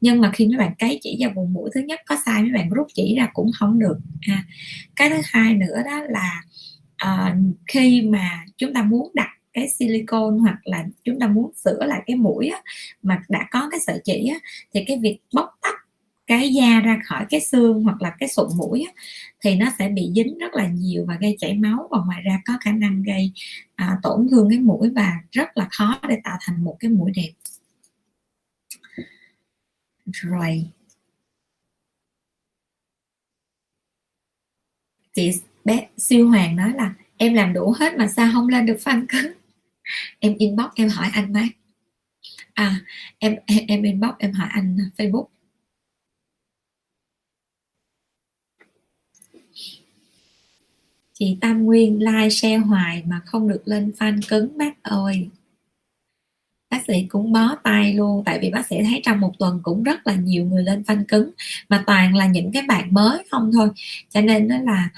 Speaker 1: Nhưng mà khi mấy bạn cấy chỉ vào vùng mũi thứ nhất có sai mấy bạn rút chỉ ra cũng không được à, cái thứ hai nữa đó là à, khi mà chúng ta muốn đặt cái silicone hoặc là chúng ta muốn sửa lại cái mũi á, mà đã có cái sợi chỉ á, thì cái việc bóc tách cái da ra khỏi cái xương hoặc là cái sụn mũi á, thì nó sẽ bị dính rất là nhiều và gây chảy máu và ngoài ra có khả năng gây à, tổn thương cái mũi và rất là khó để tạo thành một cái mũi đẹp. Rồi. Chị bé siêu hoàng nói là em làm đủ hết mà sao không lên được fan cứng? Em inbox em hỏi anh mát à em em inbox em hỏi anh facebook. Chị Tam Nguyên like share hoài mà không được lên fan cứng bác ơi. Bác sĩ cũng bó tay luôn tại vì bác sĩ thấy trong một tuần cũng rất là nhiều người lên fan cứng mà toàn là những cái bạn mới không thôi. Cho nên đó là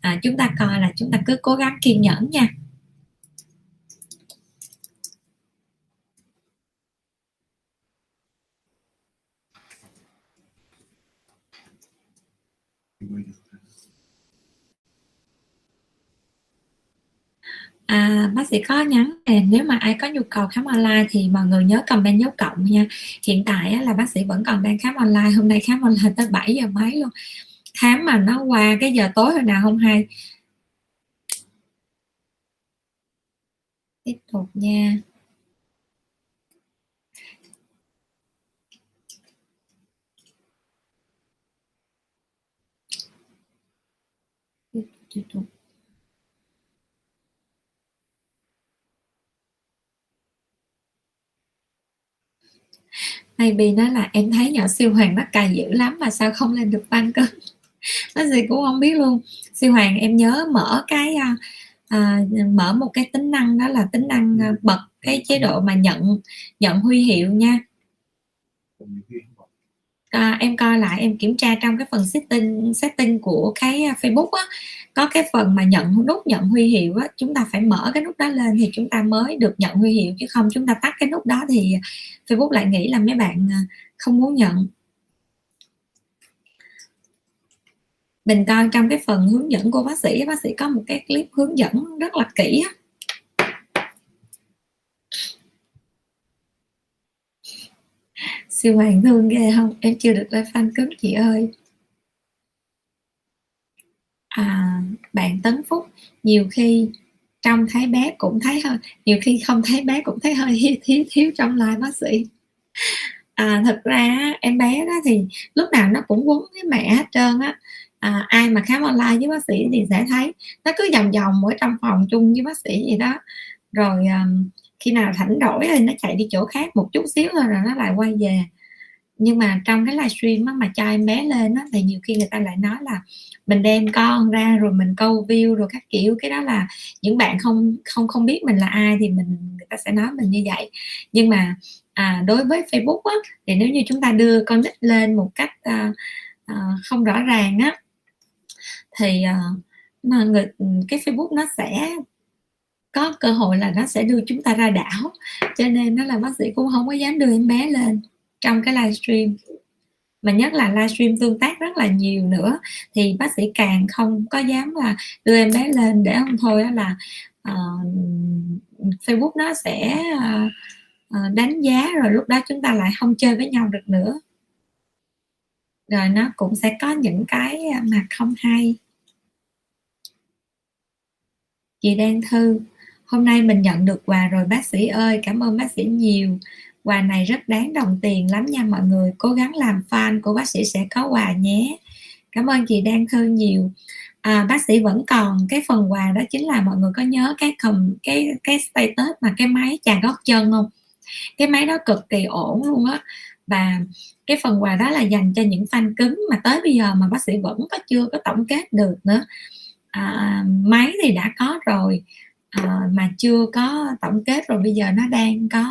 Speaker 1: à, chúng ta coi là chúng ta cứ cố gắng kiên nhẫn nha. À, bác sĩ có nhắn nếu mà ai có nhu cầu khám online thì mọi người nhớ comment dấu cộng nha. Hiện tại á, là bác sĩ vẫn còn đang khám online hôm nay khám online tới 7 giờ mấy luôn. Khám mà nó qua cái giờ tối hồi nào không hay. Tiếp tục nha. Tiếp tục, tiếp. Maybe nói là em thấy nhỏ siêu hoàng nó cài dữ lắm mà sao không lên được ban cân? Nó gì cũng không biết luôn. Siêu hoàng em nhớ mở cái à, à, mở một cái tính năng đó là tính năng à, bật cái chế độ mà nhận nhận huy hiệu nha em coi lại, em kiểm tra trong cái phần setting setting của cái à, Facebook á, có cái phần mà nhận, nút nhận huy hiệu á, chúng ta phải mở cái nút đó lên thì chúng ta mới được nhận huy hiệu, chứ không chúng ta tắt cái nút đó thì Facebook lại nghĩ là mấy bạn à, không muốn nhận. Mình coi trong cái phần hướng dẫn của bác sĩ bác sĩ có một cái clip hướng dẫn rất là kỹ á. Siêu hoàng thương ghê không? Em chưa được lên fan cứng chị ơi. À, bạn tấn phúc nhiều khi trong thấy bé cũng thấy hơi nhiều khi không thấy bé cũng thấy hơi thiếu thiếu, thiếu trong lai bác sĩ. À, thật ra em bé đó thì lúc nào nó cũng quấn với mẹ hết trơn á. À, ai mà khám online với bác sĩ thì sẽ thấy nó cứ vòng vòng ở trong phòng chung với bác sĩ vậy đó. Rồi um, khi nào thảnh đổi thì nó chạy đi chỗ khác một chút xíu thôi rồi nó lại quay về. Nhưng mà trong cái livestream á, mà cho em bé lên á, thì nhiều khi người ta lại nói là mình đem con ra rồi mình câu view rồi các kiểu. Cái đó là những bạn không không không biết mình là ai thì mình người ta sẽ nói mình như vậy. Nhưng mà à, đối với Facebook á, thì nếu như chúng ta đưa con nít lên một cách à, à, không rõ ràng á thì à, người cái Facebook nó sẽ có cơ hội là nó sẽ đưa chúng ta ra đảo. Cho nên nó là bác sĩ cũng không có dám đưa em bé lên trong cái livestream mà nhất là livestream tương tác rất là nhiều nữa thì bác sĩ càng không có dám là đưa em bé lên để không thôi là uh, Facebook nó sẽ uh, đánh giá rồi lúc đó chúng ta lại không chơi với nhau được nữa. Rồi nó cũng sẽ có những cái mặt không hay. Chị đang thư hôm nay mình nhận được quà rồi bác sĩ ơi. Cảm ơn bác sĩ nhiều. Quà này rất đáng đồng tiền lắm nha mọi người. Cố gắng làm fan của bác sĩ sẽ có quà nhé. Cảm ơn chị đang thư nhiều. À, bác sĩ vẫn còn cái phần quà đó chính là mọi người có nhớ cái cầm cái cái status mà cái máy chà gót chân không? Cái máy đó cực kỳ ổn luôn á. Và cái phần quà đó là dành cho những fan cứng mà tới bây giờ mà bác sĩ vẫn có chưa có tổng kết được nữa. À, máy thì đã có rồi à, mà chưa có tổng kết rồi bây giờ nó đang có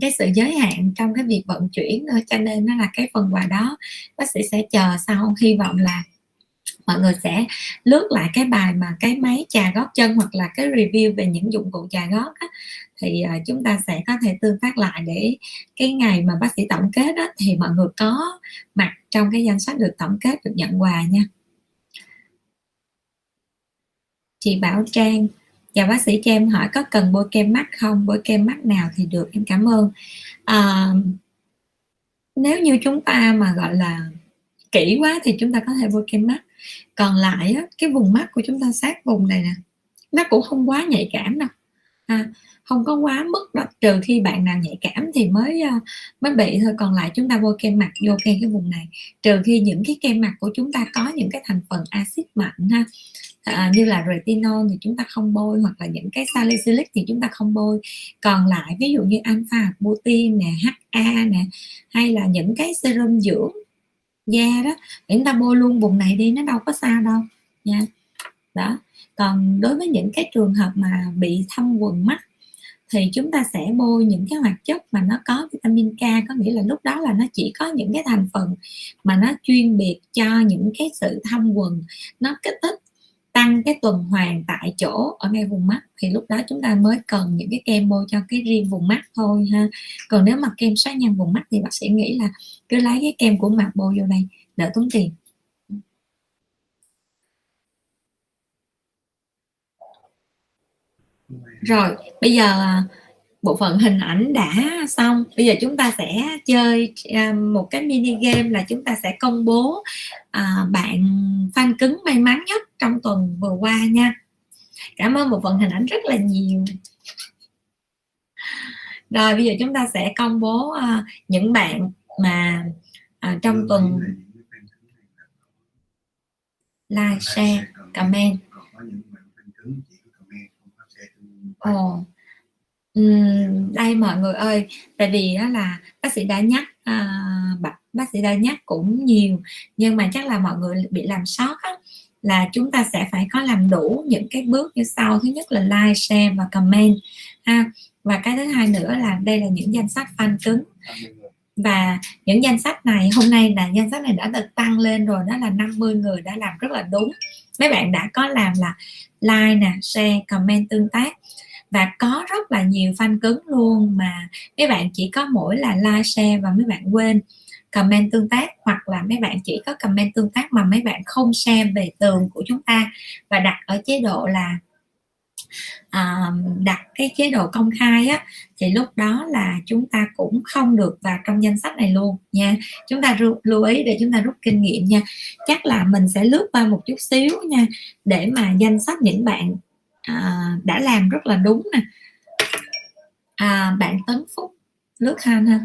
Speaker 1: cái sự giới hạn trong cái việc vận chuyển nữa cho nên nó là cái phần quà đó bác sĩ sẽ chờ sau. Hy vọng là mọi người sẽ lướt lại cái bài mà cái máy trà gót chân hoặc là cái review về những dụng cụ trà gót á, thì ờ, chúng ta sẽ có thể tương tác lại để cái ngày mà bác sĩ tổng kết đó, thì mọi người có mặt trong cái danh sách được tổng kết được nhận quà nha. Chị Bảo Trang chào bác sĩ cho em hỏi có cần bôi kem mắt không? Bôi kem mắt nào thì được em cảm ơn. À, nếu như chúng ta mà gọi là kỹ quá thì chúng ta có thể bôi kem mắt. Còn lại á, cái vùng mắt của chúng ta sát vùng này nè nó cũng không quá nhạy cảm đâu. À, không có quá mức đó trừ khi bạn nào nhạy cảm thì mới ờ, mới bị thôi. Còn lại chúng ta bôi kem mặt vô kem cái vùng này. Trừ khi những cái kem mặt của chúng ta có những cái thành phần axit mạnh ha à, như là retinol thì chúng ta không bôi hoặc là những cái salicylic thì chúng ta không bôi. Còn lại ví dụ như alpha butin nè ha nè hay là những cái serum dưỡng da đó chúng ta bôi luôn vùng này đi nó đâu có sao đâu nha. Đó. Còn đối với những cái trường hợp mà bị thâm quần mắt thì chúng ta sẽ bôi những cái hoạt chất mà nó có vitamin K có nghĩa là lúc đó là nó chỉ có những cái thành phần mà nó chuyên biệt cho những cái sự thâm quần nó kích thích tăng cái tuần hoàn tại chỗ ở ngay vùng mắt, thì lúc đó chúng ta mới cần những cái kem bôi cho cái riêng vùng mắt thôi ha. Còn nếu mà kem xóa nhăn vùng mắt thì bác sĩ nghĩ là cứ lấy cái kem của mặt bôi vô đây, đỡ tốn tiền. Rồi, bây giờ à, bộ phận hình ảnh đã xong. Bây giờ chúng ta sẽ chơi à, một cái mini game là chúng ta sẽ công bố à, bạn fan cứng may mắn nhất trong tuần vừa qua nha. Cảm ơn bộ phận hình ảnh rất là nhiều. Rồi bây giờ chúng ta sẽ công bố uh, những bạn mà trong tuần like share comment. ồ đây mọi người ơi tại vì đó là bác sĩ đã nhắc à, bác, bác sĩ đã nhắc cũng nhiều nhưng mà chắc là mọi người bị làm sót á, là chúng ta sẽ phải có làm đủ những cái bước như sau. Thứ nhất là like share và comment ha. Và cái thứ hai nữa là đây là những danh sách fan cứng. Và những danh sách này hôm nay là danh sách này đã được tăng lên rồi đó là 50 người đã làm rất là đúng. Mấy bạn đã có làm là like nè share comment tương tác và có rất là nhiều fan cứng luôn mà mấy bạn chỉ có mỗi là like share và mấy bạn quên. Comment tương tác hoặc là mấy bạn chỉ có comment tương tác mà mấy bạn không share về tường của chúng ta. Và đặt ở chế độ là à, đặt cái chế độ công khai á thì lúc đó là chúng ta cũng không được vào trong danh sách này luôn nha. Chúng ta ru, lưu ý để chúng ta rút kinh nghiệm nha. Chắc là mình sẽ lướt qua một chút xíu nha để mà danh sách những bạn à, đã làm rất là đúng nè. À, bạn Tấn Phúc lướt han ha?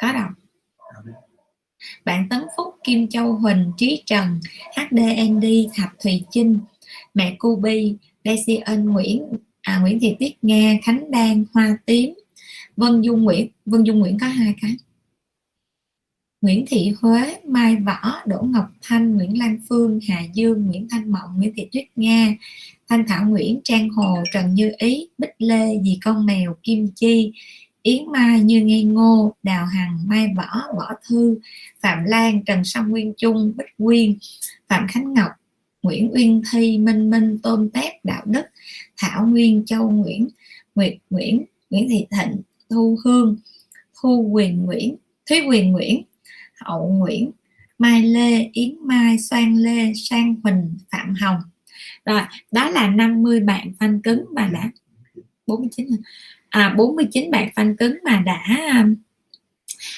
Speaker 1: Có đọc bạn Tấn Phúc Kim Châu Huỳnh Trí Trần HDND Thạch Thùy Chinh mẹ Cu Bi Daisy Ân Nguyễn à, Nguyễn Thị Tuyết Nga Khánh Đan Hoa Tím Vân Dung Nguyễn. Vân Dung Nguyễn có hai cái. Nguyễn Thị Huế, Mai Võ, Đỗ Ngọc Thanh, Nguyễn Lan Phương, Hà Dương, Nguyễn Thanh Mộng, Nguyễn Thị Tuyết Nga, Thanh Thảo Nguyễn, Trang Hồ, Trần Như Ý, Bích Lê, Dì Con Mèo, Kim Chi, Yến Mai, Như Ngây Ngô, Đào Hằng, Mai Võ, Võ Thư, Phạm Lan, Trần Song Nguyên Trung, Bích Nguyên, Phạm Khánh Ngọc, Nguyễn Uyên Thi, Minh Minh, Tôn Tép, Đạo Đức, Thảo Nguyên, Châu Nguyễn, Nguyệt Nguyễn, Nguyễn Thị Thịnh, Thu Hương, Thu Quyền Nguyễn, Thúy Quyền Nguyễn, Hậu Nguyễn, Mai Lê, Yến Mai, Soan Lê, Sang Huỳnh, Phạm Hồng. Rồi, đó là 50 bạn phanh cứng mà đã 49 à 49 bạn phanh cứng mà đã um,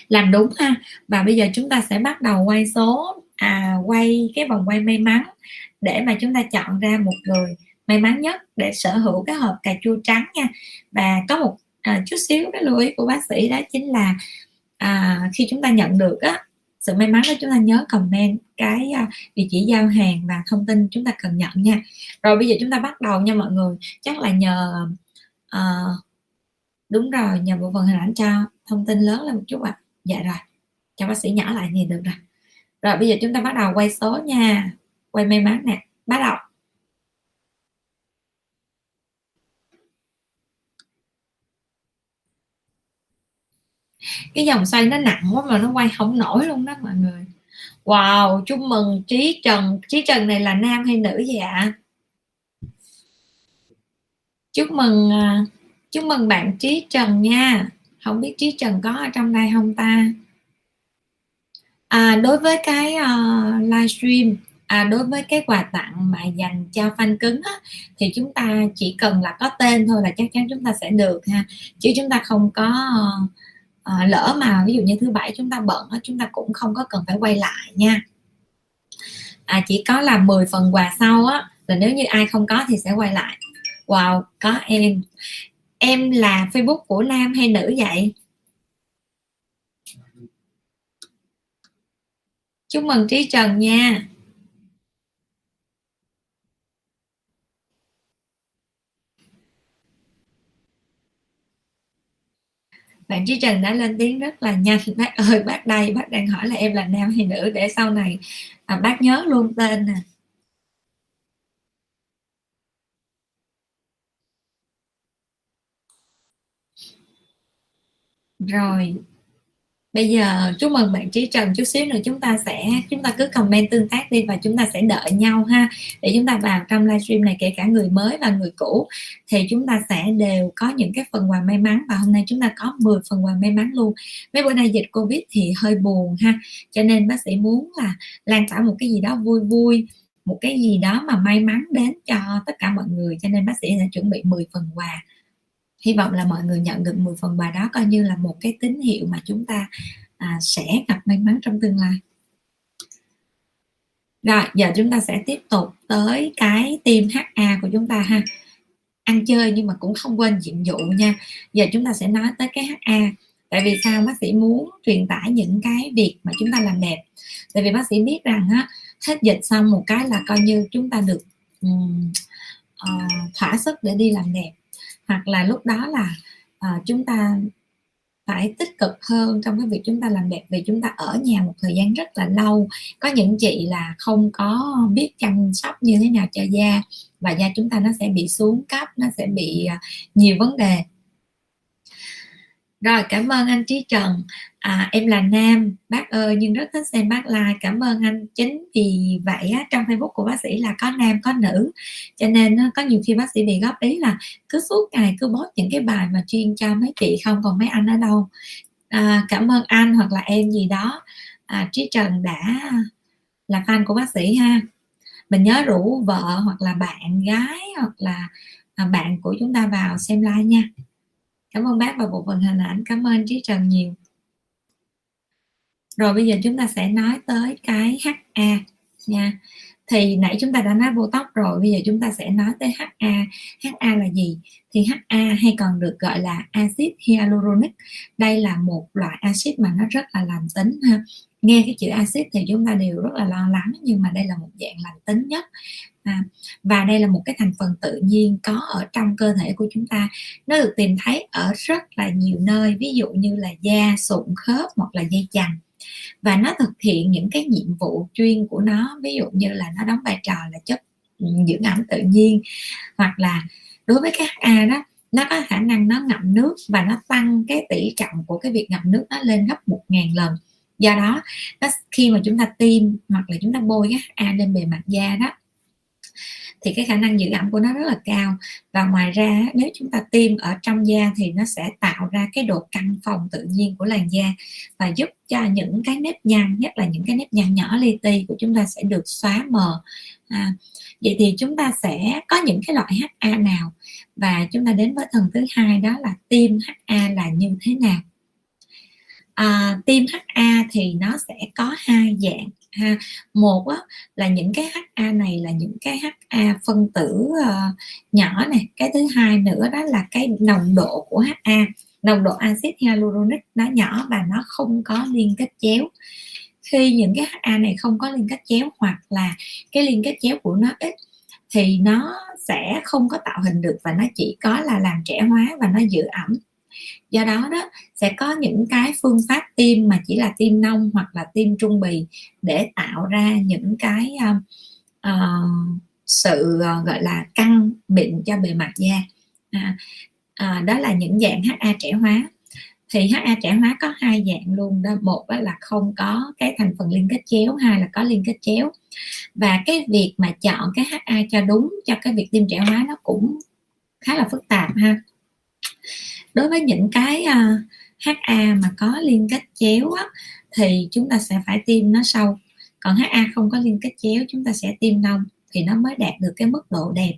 Speaker 1: làm đúng ha. Và bây giờ chúng ta sẽ bắt đầu quay số à quay cái vòng quay may mắn để mà chúng ta chọn ra một người may mắn nhất để sở hữu cái hộp cà chua trắng nha. Và có một à, chút xíu cái lưu ý của bác sĩ đó chính là à, khi chúng ta nhận được á sự may mắn đó chúng ta nhớ comment cái à, địa chỉ giao hàng và thông tin chúng ta cần nhận nha. Rồi bây giờ chúng ta bắt đầu nha mọi người. Chắc là nhờ uh, đúng rồi nhờ bộ phận hình ảnh cho thông tin lớn lên một chút ạ. À. dạ rồi cho bác sĩ nhỏ lại thì được rồi. Rồi bây giờ chúng ta bắt đầu quay số nha. Quay may mắn nè. Bắt đầu. Cái dòng xoay nó nặng quá mà nó quay không nổi luôn đó mọi người. Wow chúc mừng trí trần. Trí trần này là nam hay nữ vậy ạ? Chúc mừng à, chúc mừng bạn trí trần nha. Không biết trí trần có ở trong đây không ta? À, đối với cái uh, livestream à, đối với cái quà tặng mà dành cho fan cứng á, thì chúng ta chỉ cần là có tên thôi là chắc chắn chúng ta sẽ được ha. Chứ chúng ta không có uh, Ờ, lỡ mà ví dụ như thứ bảy chúng ta bận á, chúng ta cũng không có cần phải quay lại nha. À, chỉ có là 10 phần quà sau á là nếu như ai không có thì sẽ quay lại. Wow có em. Em là facebook của nam hay nữ vậy? Chúc mừng trí trần nha. Bạn trí trần đã lên tiếng rất là nhanh. Bác ơi bác đây bác đang hỏi là em là nam hay nữ để sau này à, bác nhớ luôn tên nè. Rồi bây giờ chúc mừng bạn trí trần chút xíu nữa, chúng ta sẽ, chúng ta cứ comment tương tác đi và chúng ta sẽ đợi nhau ha. Để chúng ta vào trong livestream này, kể cả người mới và người cũ, thì chúng ta sẽ đều có những cái phần quà may mắn. Và hôm nay chúng ta có 10 phần quà may mắn luôn. Mấy bữa nay dịch covid thì hơi buồn ha. Cho nên bác sĩ muốn là lan tỏa một cái gì đó vui vui, một cái gì đó mà may mắn đến cho tất cả mọi người. Cho nên bác sĩ sẽ chuẩn bị 10 phần quà hy vọng là mọi người nhận được 10 phần bài đó coi như là một cái tín hiệu mà chúng ta à, sẽ gặp may mắn trong tương lai. Rồi giờ chúng ta sẽ tiếp tục tới cái team HA của chúng ta ha. Ăn chơi nhưng mà cũng không quên nhiệm vụ nha. Giờ chúng ta sẽ nói tới cái HA tại vì sao? Bác sĩ muốn truyền tải những cái việc mà chúng ta làm đẹp. Tại vì bác sĩ biết rằng á hết dịch xong một cái là coi như chúng ta được um, uh, thỏa sức để đi làm đẹp hoặc là lúc đó là uh, chúng ta phải tích cực hơn trong cái việc chúng ta làm đẹp vì chúng ta ở nhà một thời gian rất là lâu. Có những chị là không có biết chăm sóc như thế nào cho da và da chúng ta nó sẽ bị xuống cấp nó sẽ bị ờ, nhiều vấn đề. Rồi cảm ơn anh trí trần à, em là nam. Bác ơi nhưng rất thích xem bác like. Cảm ơn anh. Chính vì vậy á, trong facebook của bác sĩ là có nam có nữ. Cho nên có nhiều khi bác sĩ bị góp ý là cứ suốt ngày cứ post những cái bài mà chuyên cho mấy chị không còn mấy anh ở đâu. À, cảm ơn anh hoặc là em gì đó. À, trí trần đã là fan của bác sĩ ha. Mình nhớ rủ vợ hoặc là bạn gái hoặc là à, bạn của chúng ta vào xem like nha. Cảm ơn bác và bộ phận hình ảnh. Cảm ơn trí trần nhiều rồi bây giờ chúng ta sẽ nói tới cái HA nha. Thì nãy chúng ta đã nói vô tóc rồi bây giờ chúng ta sẽ nói tới HA HA là gì? Thì HA hay còn được gọi là axit hyaluronic. Đây là một loại axit mà nó rất là lành tính ha. Nghe cái chữ axit thì chúng ta đều rất là lo lắng nhưng mà đây là một dạng lành tính nhất à, và đây là một cái thành phần tự nhiên có ở trong cơ thể của chúng ta. Nó được tìm thấy ở rất là nhiều nơi ví dụ như là da sụn khớp hoặc là dây chằng và nó thực hiện những cái nhiệm vụ chuyên của nó, ví dụ như là nó đóng vai trò là chất ừ, dưỡng ẩm tự nhiên, hoặc là đối với các A đó, nó có khả năng nó ngậm nước và nó tăng cái tỷ trọng của cái việc ngậm nước nó lên gấp một ngàn lần. Do đó khi mà chúng ta tiêm hoặc là chúng ta bôi cái A lên bề mặt da đó thì cái khả năng giữ ẩm của nó rất là cao. Và ngoài ra nếu chúng ta tiêm ở trong da thì nó sẽ tạo ra cái độ căng phòng tự nhiên của làn da và giúp cho những cái nếp nhăn nhất là những cái nếp nhăn nhỏ li ti của chúng ta sẽ được xóa mờ. À, vậy thì chúng ta sẽ có những cái loại HA nào? Và chúng ta đến với thần thứ hai đó là tiêm HA là như thế nào? À, tiêm HA thì nó sẽ có hai dạng ha một á, là những cái HA này là những cái HA phân tử uh, nhỏ này. Cái thứ hai nữa đó là cái nồng độ của HA nồng độ axit hyaluronic nó nhỏ và nó không có liên kết chéo. Khi những cái HA này không có liên kết chéo hoặc là cái liên kết chéo của nó ít thì nó sẽ không có tạo hình được và nó chỉ có là làm trẻ hóa và nó giữ ẩm do đó đó sẽ có những cái phương pháp tiêm mà chỉ là tiêm nông hoặc là tiêm trung bì để tạo ra những cái uh, uh, sự uh, gọi là căng bệnh cho bề mặt da. À, à, đó là những dạng HA trẻ hóa. Thì HA trẻ hóa có hai dạng luôn đó. Một đó là không có cái thành phần liên kết chéo hai là có liên kết chéo. Và cái việc mà chọn cái HA cho đúng cho cái việc tiêm trẻ hóa nó cũng khá là phức tạp ha đối với những cái à, uh, HA mà có liên kết chéo á, thì chúng ta sẽ phải tiêm nó sâu. Còn HA không có liên kết chéo chúng ta sẽ tiêm nông thì nó mới đạt được cái mức độ đẹp.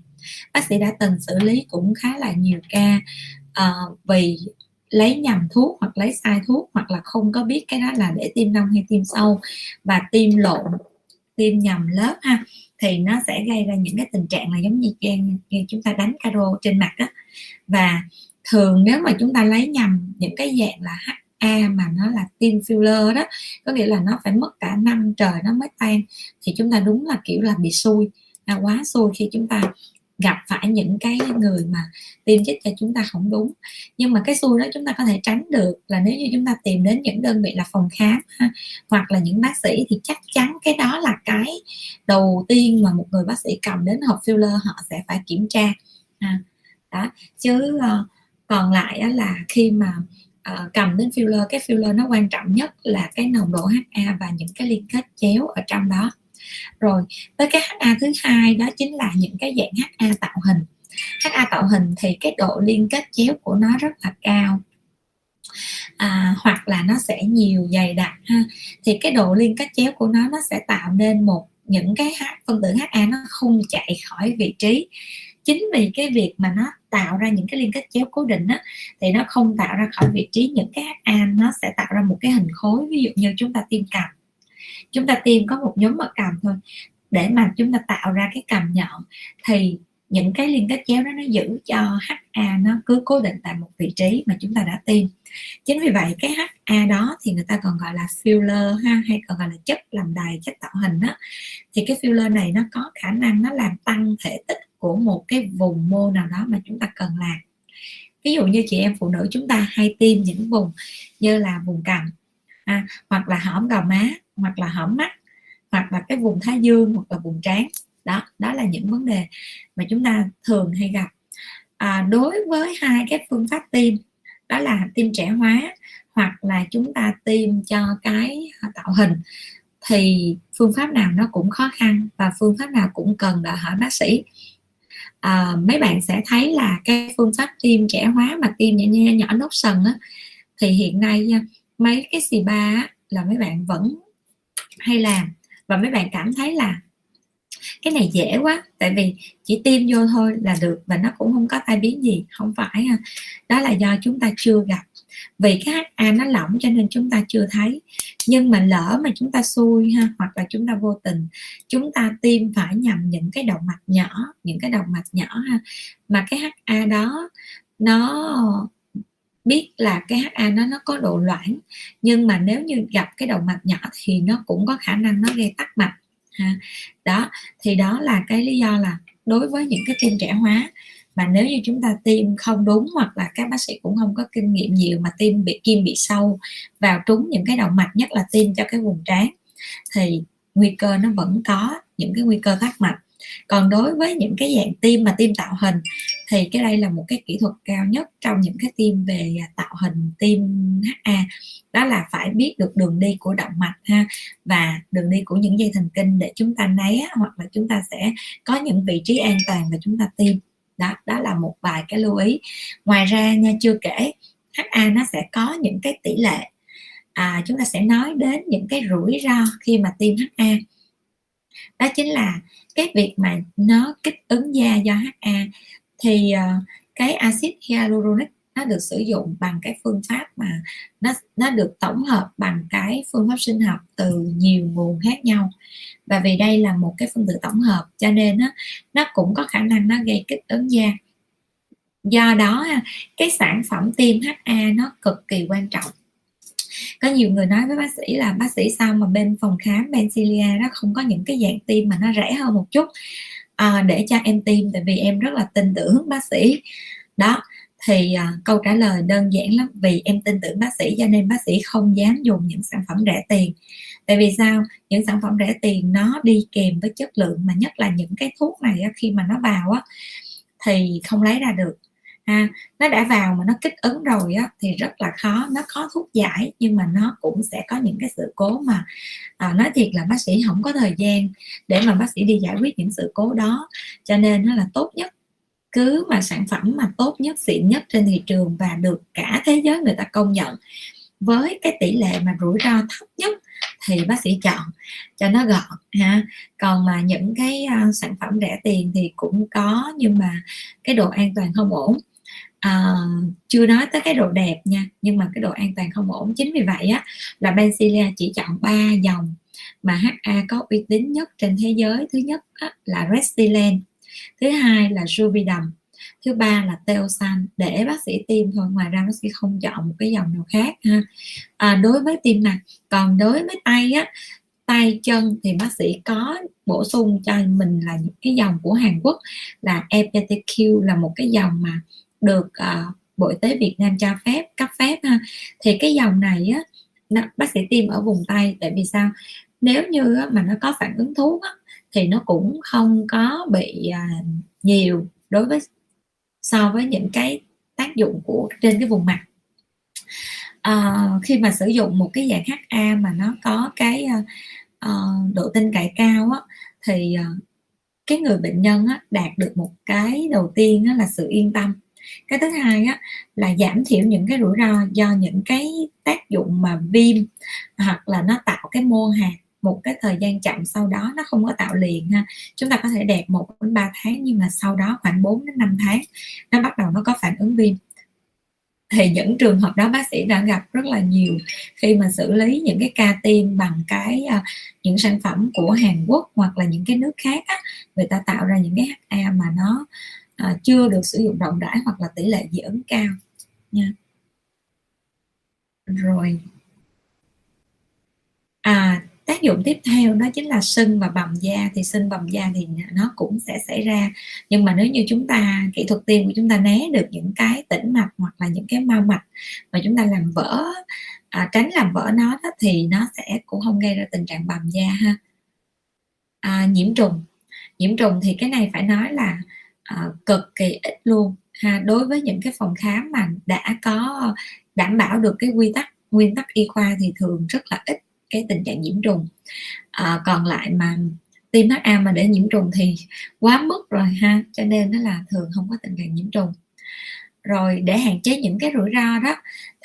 Speaker 1: Bác sĩ đã từng xử lý cũng khá là nhiều ca uh, vì lấy nhầm thuốc hoặc lấy sai thuốc hoặc là không có biết cái đó là để tiêm nông hay tiêm sâu và tiêm lộn tiêm nhầm lớp ha thì nó sẽ gây ra những cái tình trạng là giống như, như chúng ta đánh caro trên mặt đó và thường nếu mà chúng ta lấy nhầm những cái dạng là HA mà nó là tim filler đó có nghĩa là nó phải mất cả năm trời nó mới tan thì chúng ta đúng là kiểu là bị xui à, quá xui khi chúng ta gặp phải những cái người mà tiêm chích cho chúng ta không đúng nhưng mà cái xui đó chúng ta có thể tránh được là nếu như chúng ta tìm đến những đơn vị là phòng khám ha, hoặc là những bác sĩ thì chắc chắn cái đó là cái đầu tiên mà một người bác sĩ cầm đến hộp filler họ sẽ phải kiểm tra ha. đó chứ uh, còn lại đó là khi mà ờ, cầm đến filler cái filler nó quan trọng nhất là cái nồng độ HA và những cái liên kết chéo ở trong đó. Rồi tới cái HA thứ hai đó chính là những cái dạng HA tạo hình. HA tạo hình thì cái độ liên kết chéo của nó rất là cao. À, hoặc là nó sẽ nhiều dày đặc ha. Thì cái độ liên kết chéo của nó nó sẽ tạo nên một những cái phân tử HA nó không chạy khỏi vị trí. Chính vì cái việc mà nó tạo ra những cái liên kết chéo cố định á, thì nó không tạo ra khỏi vị trí những cái HA nó sẽ tạo ra một cái hình khối. Ví dụ như chúng ta tiêm cầm chúng ta tiêm có một nhóm mật cầm thôi. Để mà chúng ta tạo ra cái cầm nhọn thì những cái liên kết chéo đó nó giữ cho HA nó cứ cố định tại một vị trí mà chúng ta đã tiêm. Chính vì vậy cái HA đó thì người ta còn gọi là filler ha hay còn gọi là chất làm đầy chất tạo hình đó. Thì cái filler này nó có khả năng nó làm tăng thể tích của một cái vùng mô nào đó mà chúng ta cần làm. Ví dụ như chị em phụ nữ chúng ta hay tiêm những vùng như là vùng cằm à, hoặc là hõm gò má hoặc là hõm mắt hoặc là cái vùng thái dương hoặc là vùng trán. Đó đó là những vấn đề mà chúng ta thường hay gặp. À, đối với hai cái phương pháp tiêm đó là tiêm trẻ hóa hoặc là chúng ta tiêm cho cái tạo hình thì phương pháp nào nó cũng khó khăn và phương pháp nào cũng cần đòi hỏi bác sĩ à, mấy bạn sẽ thấy là cái phương pháp tiêm trẻ hóa mà tiêm nhỏ nhỏ nốt sần á thì hiện nay mấy cái xì ba là mấy bạn vẫn hay làm. Và mấy bạn cảm thấy là cái này dễ quá tại vì chỉ tiêm vô thôi là được và nó cũng không có tai biến gì không phải đó là do chúng ta chưa gặp vì cái HA nó lỏng cho nên chúng ta chưa thấy nhưng mà lỡ mà chúng ta xui ha, hoặc là chúng ta vô tình, chúng ta tiêm phải nhầm những cái động mạch nhỏ, những cái động mạch nhỏ ha, mà cái HA đó, nó biết là cái HA nó nó có độ loãng, nhưng mà nếu như gặp cái động mạch nhỏ thì nó cũng có khả năng nó gây tắc mạch ha. đó, thì đó là cái lý do là đối với những cái tiêm trẻ hóa mà nếu như chúng ta tiêm không đúng hoặc là các bác sĩ cũng không có kinh nghiệm nhiều mà tiêm bị kim bị sâu vào trúng những cái động mạch, nhất là tiêm cho cái vùng trán, thì nguy cơ nó vẫn có những cái nguy cơ tắc mạch. Còn đối với những cái dạng tim mà tim tạo hình, thì cái đây là một cái kỹ thuật cao nhất trong những cái tim về tạo hình tim HA đó là phải biết được đường đi của động mạch ha, và đường đi của những dây thần kinh để chúng ta né hoặc là chúng ta sẽ có những vị trí an toàn và chúng ta tiêm đó đó là một vài cái lưu ý. Ngoài ra nha chưa kể HA nó sẽ có những cái tỷ lệ à, chúng ta sẽ nói đến những cái rủi ro khi mà tiêm HA đó chính là cái việc mà nó kích ứng da do HA thì uh, cái axit hyaluronic nó được sử dụng bằng cái phương pháp mà nó nó được tổng hợp bằng cái phương pháp sinh học từ nhiều nguồn khác nhau. Và vì đây là một cái phân tử tổng hợp cho nên nó nó cũng có khả năng nó gây kích ứng da. Do đó cái sản phẩm tiêm HA nó cực kỳ quan trọng. Có nhiều người nói với bác sĩ là bác sĩ sao mà bên phòng khám Bencilia nó không có những cái dạng tiêm mà nó rẻ hơn một chút? À, để cho em tiêm tại vì em rất là tin tưởng bác sĩ. Đó thì à, câu trả lời đơn giản lắm vì em tin tưởng bác sĩ cho nên bác sĩ không dám dùng những sản phẩm rẻ tiền. Tại vì sao? Những sản phẩm rẻ tiền nó đi kèm với chất lượng mà nhất là những cái thuốc này khi mà nó vào á thì không lấy ra được. Ha nó đã vào mà nó kích ứng rồi á thì rất là khó. Nó khó thuốc giải nhưng mà nó cũng sẽ có những cái sự cố mà à, nói thiệt là bác sĩ không có thời gian để mà bác sĩ đi giải quyết những sự cố đó. Cho nên nó là tốt nhất cứ mà sản phẩm mà tốt nhất xịn nhất trên thị trường và được cả thế giới người ta công nhận. Với cái tỷ lệ mà rủi ro thấp nhất thì bác sĩ chọn cho nó gọn ha. Còn mà những cái uh, sản phẩm rẻ tiền thì cũng có nhưng mà cái độ an toàn không ổn. À, chưa nói tới cái độ đẹp nha nhưng mà cái độ an toàn không ổn. Chính vì vậy á là Benzilia chỉ chọn ba dòng mà HA có uy tín nhất trên thế giới. Thứ nhất á, là Restylane thứ hai là Juvidum thứ ba là Teosan. Để bác sĩ tiêm thôi ngoài ra bác sĩ không chọn một cái dòng nào khác ha. À, đối với tim này còn đối với tay á tay chân thì bác sĩ có bổ sung cho mình là những cái dòng của Hàn Quốc là EPTQ là một cái dòng mà được uh, Bộ Y tế Việt Nam cho phép cấp phép ha. Thì cái dòng này á bác sĩ tiêm ở vùng tay. Tại vì sao? Nếu như mà nó có phản ứng thuốc á, thì nó cũng không có bị à, nhiều đối với so với những cái tác dụng của trên cái vùng mặt. À, khi mà sử dụng một cái dạng HA mà nó có cái uh, độ tin cậy cao á, thì uh, cái người bệnh nhân á, đạt được một cái đầu tiên á, là sự yên tâm. Cái thứ hai á, là giảm thiểu những cái rủi ro do những cái tác dụng mà viêm hoặc là nó tạo cái mô hạt một cái thời gian chậm sau đó nó không có tạo liền ha. Chúng ta có thể đẹp một đến ba tháng nhưng mà sau đó khoảng 4 đến 5 tháng nó bắt đầu nó có phản ứng viêm. Thì những trường hợp đó bác sĩ đã gặp rất là nhiều khi mà xử lý những cái ca tim bằng cái uh, những sản phẩm của Hàn Quốc hoặc là những cái nước khác á, người ta tạo ra những cái HA mà nó uh, chưa được sử dụng rộng rãi hoặc là tỷ lệ dị ứng cao nha. Rồi. À tác dụng tiếp theo đó chính là sưng và bầm da thì sưng bầm da thì nó cũng sẽ xảy ra. Nhưng mà nếu như chúng ta kỹ thuật tiên của chúng ta né được những cái tĩnh mạch hoặc là những cái mau mạch mà chúng ta làm vỡ à, tránh làm vỡ nó đó, thì nó sẽ cũng không gây ra tình trạng bầm da ha. À, nhiễm trùng. Nhiễm trùng thì cái này phải nói là à, cực kỳ ít luôn ha. Đối với những cái phòng khám mà đã có đảm bảo được cái quy tắc nguyên tắc y khoa thì thường rất là ít cái tình trạng nhiễm trùng. À, còn lại mà tiêm HA mà để nhiễm trùng thì quá mức rồi ha cho nên nó là thường không có tình trạng nhiễm trùng. Rồi để hạn chế những cái rủi ro đó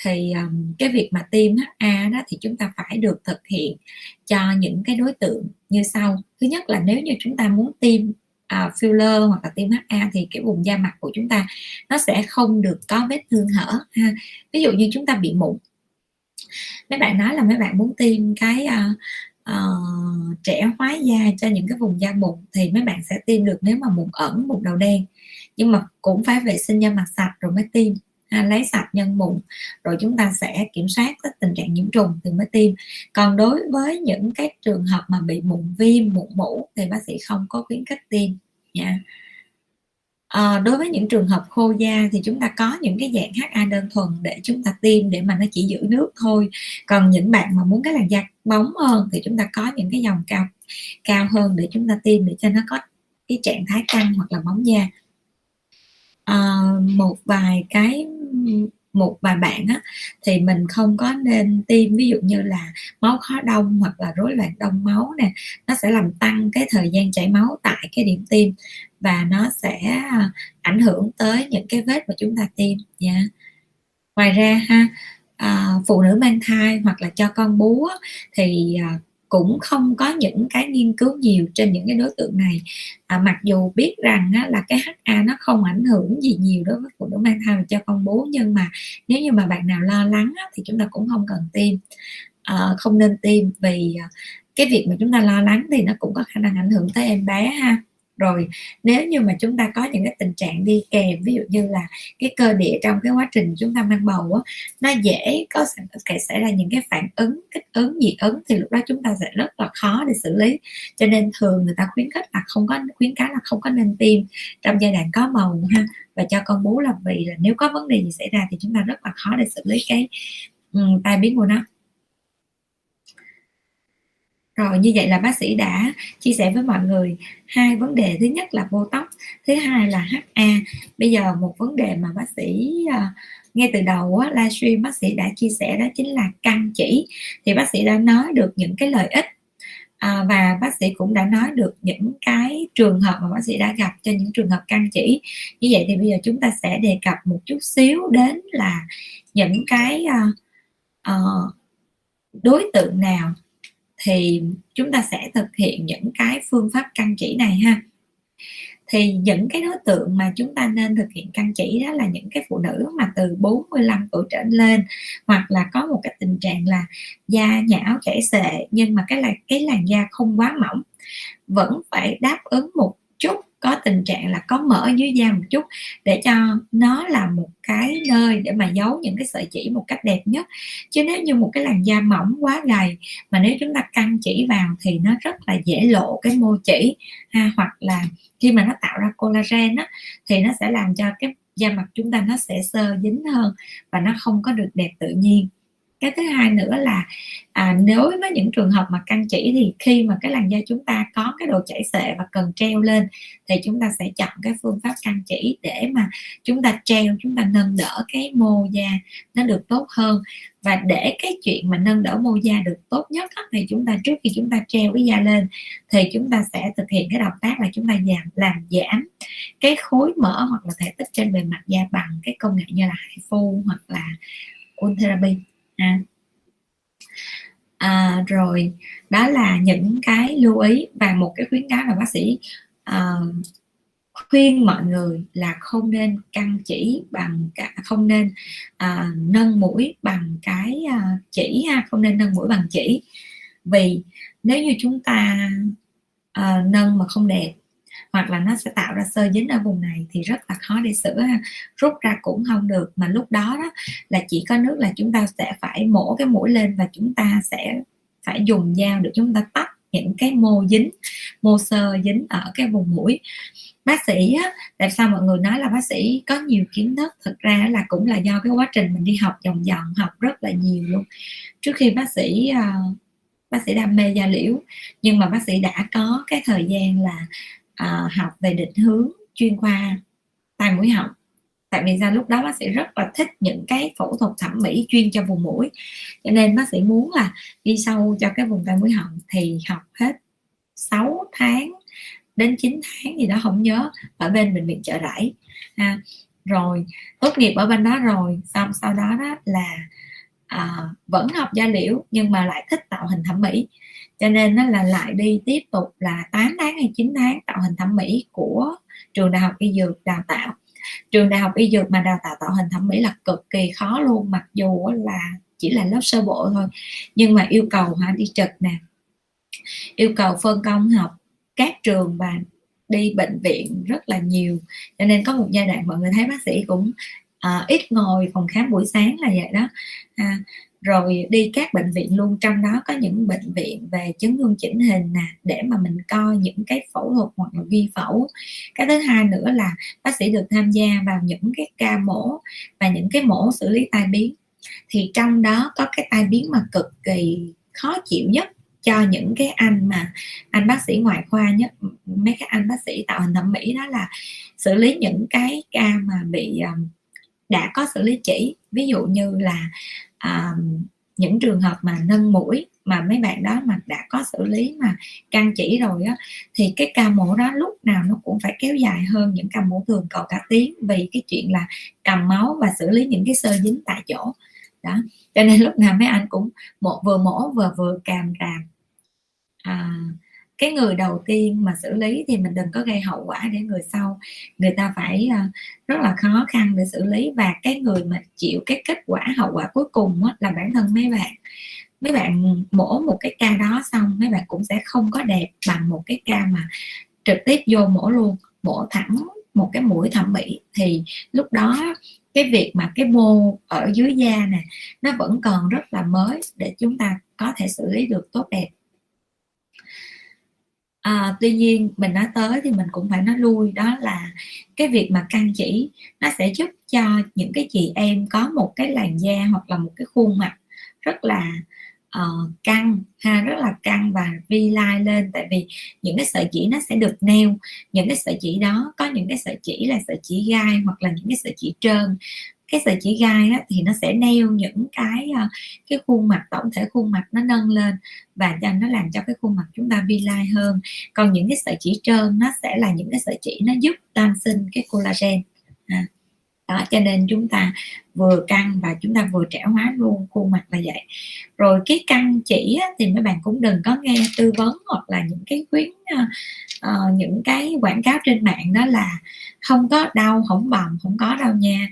Speaker 1: thì um, cái việc mà tiêm HA đó thì chúng ta phải được thực hiện cho những cái đối tượng như sau. Thứ nhất là nếu như chúng ta muốn tiêm uh, filler hoặc là tiêm HA thì cái vùng da mặt của chúng ta nó sẽ không được có vết thương hở ha. Ví dụ như chúng ta bị mụn mấy bạn nói là mấy bạn muốn tiêm cái uh, uh, trẻ hóa da cho những cái vùng da mụn thì mấy bạn sẽ tiêm được nếu mà mụn ẩn mụn đầu đen. Nhưng mà cũng phải vệ sinh da mặt sạch rồi mới tiêm ha, lấy sạch nhân mụn rồi chúng ta sẽ kiểm soát cái tình trạng nhiễm trùng thì mới tiêm. Còn đối với những cái trường hợp mà bị mụn viêm mụn mũ thì bác sĩ không có khuyến khích tiêm nha. yeah à, đối với những trường hợp khô da thì chúng ta có những cái dạng HA đơn thuần để chúng ta tiêm để mà nó chỉ giữ nước thôi. Còn những bạn mà muốn cái làn da bóng hơn thì chúng ta có những cái dòng cao cao hơn để chúng ta tiêm để cho nó có cái trạng thái căng hoặc là bóng da. À, một vài cái một vài bạn á, thì mình không có nên tiêm ví dụ như là máu khó đông hoặc là rối loạn đông máu nè nó sẽ làm tăng cái thời gian chảy máu tại cái điểm tiêm và nó sẽ à, ảnh hưởng tới những cái vết mà chúng ta tiêm nha. Ngoài ra ha à, phụ nữ mang thai hoặc là cho con bú thì à, cũng không có những cái nghiên cứu nhiều trên những cái đối tượng này. À, mặc dù biết rằng á, là cái HA nó không ảnh hưởng gì nhiều đối với phụ nữ mang thai và cho con bú nhưng mà nếu như mà bạn nào lo lắng á, thì chúng ta cũng không cần tiêm. À, không nên tiêm vì à, cái việc mà chúng ta lo lắng thì nó cũng có khả năng ảnh hưởng tới em bé ha rồi nếu như mà chúng ta có những cái tình trạng đi kèm ví dụ như là cái cơ địa trong cái quá trình chúng ta mang bầu á nó dễ có thể xảy ra những cái phản ứng kích ứng dị ứng thì lúc đó chúng ta sẽ rất là khó để xử lý. Cho nên thường người ta khuyến khích là không có khuyến cáo là không có nên tiêm trong giai đoạn có bầu ha. Và cho con bú là vì là nếu có vấn đề gì xảy ra thì chúng ta rất là khó để xử lý cái um, tai biến của nó rồi như vậy là bác sĩ đã chia sẻ với mọi người hai vấn đề. Thứ nhất là botox thứ hai là HA bây giờ một vấn đề mà bác sĩ uh, ngay từ đầu á, livestream bác sĩ đã chia sẻ đó chính là căng chỉ. Thì bác sĩ đã nói được những cái lợi ích à, và bác sĩ cũng đã nói được những cái trường hợp mà bác sĩ đã gặp cho những trường hợp căng chỉ. Như vậy thì bây giờ chúng ta sẽ đề cập một chút xíu đến là những cái uh, uh, đối tượng nào thì chúng ta sẽ thực hiện những cái phương pháp căn chỉ này ha. Thì những cái đối tượng mà chúng ta nên thực hiện căn chỉ đó là những cái phụ nữ mà từ 45 tuổi trở lên, hoặc là có một cái tình trạng là da nhão chảy xệ, nhưng mà cái là, cái làn da không quá mỏng, vẫn phải đáp ứng một chút có tình trạng là có mỡ dưới da một chút để cho nó là một cái nơi để mà giấu những cái sợi chỉ một cách đẹp nhất. Chứ nếu như một cái làn da mỏng quá gầy mà nếu chúng ta căng chỉ vào thì nó rất là dễ lộ cái mô chỉ ha hoặc là khi mà nó tạo ra collagen á, thì nó sẽ làm cho cái da mặt chúng ta nó sẽ sơ dính hơn và nó không có được đẹp tự nhiên cái thứ hai nữa là à, nếu với những trường hợp mà căng chỉ thì khi mà cái làn da chúng ta có cái độ chảy xệ và cần treo lên thì chúng ta sẽ chọn cái phương pháp căng chỉ để mà chúng ta treo chúng ta nâng đỡ cái mô da nó được tốt hơn. Và để cái chuyện mà nâng đỡ mô da được tốt nhất thì chúng ta trước khi chúng ta treo cái da lên thì chúng ta sẽ thực hiện cái động tác là chúng ta giảm làm giảm cái khối mỡ hoặc là thể tích trên bề mặt da bằng cái công nghệ như là HIFU hoặc là Ultherapy à. À, rồi đó là những cái lưu ý và một cái khuyến cáo là bác sĩ uh, khuyên mọi người là không nên căng chỉ bằng cả không nên à, nâng mũi bằng cái à, chỉ ha không nên nâng mũi bằng chỉ vì nếu như chúng ta à, nâng mà không đẹp hoặc là nó sẽ tạo ra sơ dính ở vùng này thì rất là khó để sửa ha. rút ra cũng không được mà lúc đó đó là chỉ có nước là chúng ta sẽ phải mổ cái mũi lên và chúng ta sẽ phải dùng dao để chúng ta tách những cái mô dính mô sơ dính ở cái vùng mũi. Bác sĩ á, tại sao mọi người nói là bác sĩ có nhiều kiến thức? Thực ra là cũng là do cái quá trình mình đi học dòng dòng học rất là nhiều luôn. Trước khi bác sĩ ờ, bác sĩ đam mê da liễu nhưng mà bác sĩ đã có cái thời gian là à, học về định hướng chuyên khoa tai mũi họng. Tại vì ra lúc đó bác sĩ rất là thích những cái phẫu thuật thẩm mỹ chuyên cho vùng mũi. Cho nên bác sĩ muốn là đi sâu cho cái vùng tai mũi họng thì học hết 6 tháng đến 9 tháng gì đó không nhớ ở bên bệnh viện chợ rẫy. À, rồi tốt nghiệp ở bên đó rồi xong sau đó đó là à, vẫn học da liễu nhưng mà lại thích tạo hình thẩm mỹ. Cho nên nó là lại đi tiếp tục là 8 tháng hay 9 tháng tạo hình thẩm mỹ của trường đại học y dược đào tạo. Trường đại học y dược mà đào tạo tạo hình thẩm mỹ là cực kỳ khó luôn mặc dù là chỉ là lớp sơ bộ thôi. Nhưng mà yêu cầu hả đi trực nè yêu cầu phân công học các trường và đi bệnh viện rất là nhiều. Cho nên có một giai đoạn mọi người thấy bác sĩ cũng à, ít ngồi phòng khám buổi sáng là vậy đó. À, rồi đi các bệnh viện luôn trong đó có những bệnh viện về chấn thương chỉnh hình nè để mà mình coi những cái phẫu thuật hoặc là vi phẫu. Cái thứ hai nữa là bác sĩ được tham gia vào những cái ca mổ và những cái mổ xử lý tai biến. Thì trong đó có cái tai biến mà cực kỳ khó chịu nhất cho những cái anh mà anh bác sĩ ngoại khoa nhất mấy cái anh bác sĩ tạo hình thẩm mỹ đó là xử lý những cái ca mà bị um, đã có xử lý chỉ. Ví dụ như là à, những trường hợp mà nâng mũi mà mấy bạn đó mà đã có xử lý mà căng chỉ rồi á thì cái ca mổ đó lúc nào nó cũng phải kéo dài hơn những ca mổ thường cầu cả tiếng vì cái chuyện là cầm máu và xử lý những cái sơ dính tại chỗ. Đó cho nên lúc nào mấy anh cũng một vừa mổ vừa vừa càm ràm. À, cái người đầu tiên mà xử lý thì mình đừng có gây hậu quả để người sau, người ta phải ờ, rất là khó khăn để xử lý. Và cái người mà chịu cái kết quả, hậu quả cuối cùng là bản thân mấy bạn. Mấy bạn mổ một cái ca đó xong, mấy bạn cũng sẽ không có đẹp bằng một cái ca mà trực tiếp vô mổ luôn, mổ thẳng một cái mũi thẩm mỹ. Thì lúc đó cái việc mà cái mô ở dưới da nè, nó vẫn còn rất là mới để chúng ta có thể xử lý được tốt đẹp à, tuy nhiên mình nói tới thì mình cũng phải nói lui đó là cái việc mà căng chỉ nó sẽ giúp cho những cái chị em có một cái làn da hoặc là một cái khuôn mặt rất là uh, căng ha rất là căng và vi lai lên. Tại vì những cái sợi chỉ nó sẽ được neo những cái sợi chỉ đó có những cái sợi chỉ là sợi chỉ gai hoặc là những cái sợi chỉ trơn cái sợi chỉ gai á, thì nó sẽ neo những cái ờ, cái khuôn mặt tổng thể khuôn mặt nó nâng lên và cho nó làm cho cái khuôn mặt chúng ta vi lai hơn. Còn những cái sợi chỉ trơn nó sẽ là những cái sợi chỉ nó giúp tăng sinh cái collagen à. đó cho nên chúng ta vừa căng và chúng ta vừa trẻ hóa luôn khuôn mặt là vậy. Rồi cái căng chỉ á, thì mấy bạn cũng đừng có nghe tư vấn hoặc là những cái khuyến uh, những cái quảng cáo trên mạng đó là không có đau không bầm không có đâu nha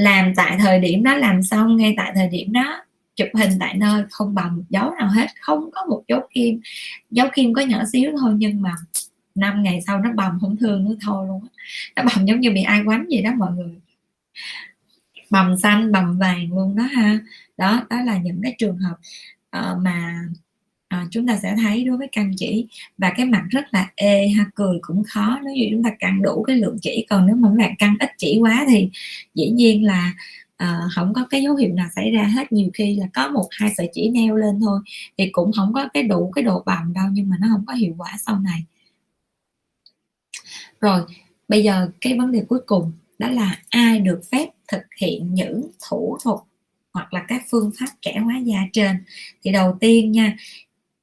Speaker 1: làm tại thời điểm đó làm xong ngay tại thời điểm đó chụp hình tại nơi không bằng một dấu nào hết. Không có một dấu kim dấu kim có nhỏ xíu thôi nhưng mà năm ngày sau nó bầm không thương nữa thôi luôn nó bầm giống như bị ai quánh vậy đó mọi người. Bầm xanh bầm vàng luôn đó ha. Đó đó là những cái trường hợp uh, mà à, chúng ta sẽ thấy đối với căng chỉ và cái mặt rất là ê ha cười cũng khó. Nếu như chúng ta căng đủ cái lượng chỉ còn nếu mà các bạn căng ít chỉ quá thì dĩ nhiên là à, không có cái dấu hiệu nào xảy ra hết. Nhiều khi là có một hai sợi chỉ neo lên thôi thì cũng không có cái đủ cái độ bầm đâu nhưng mà nó không có hiệu quả sau này. Rồi bây giờ cái vấn đề cuối cùng đó là ai được phép thực hiện những thủ thuật hoặc là các phương pháp trẻ hóa da trên? Thì đầu tiên nha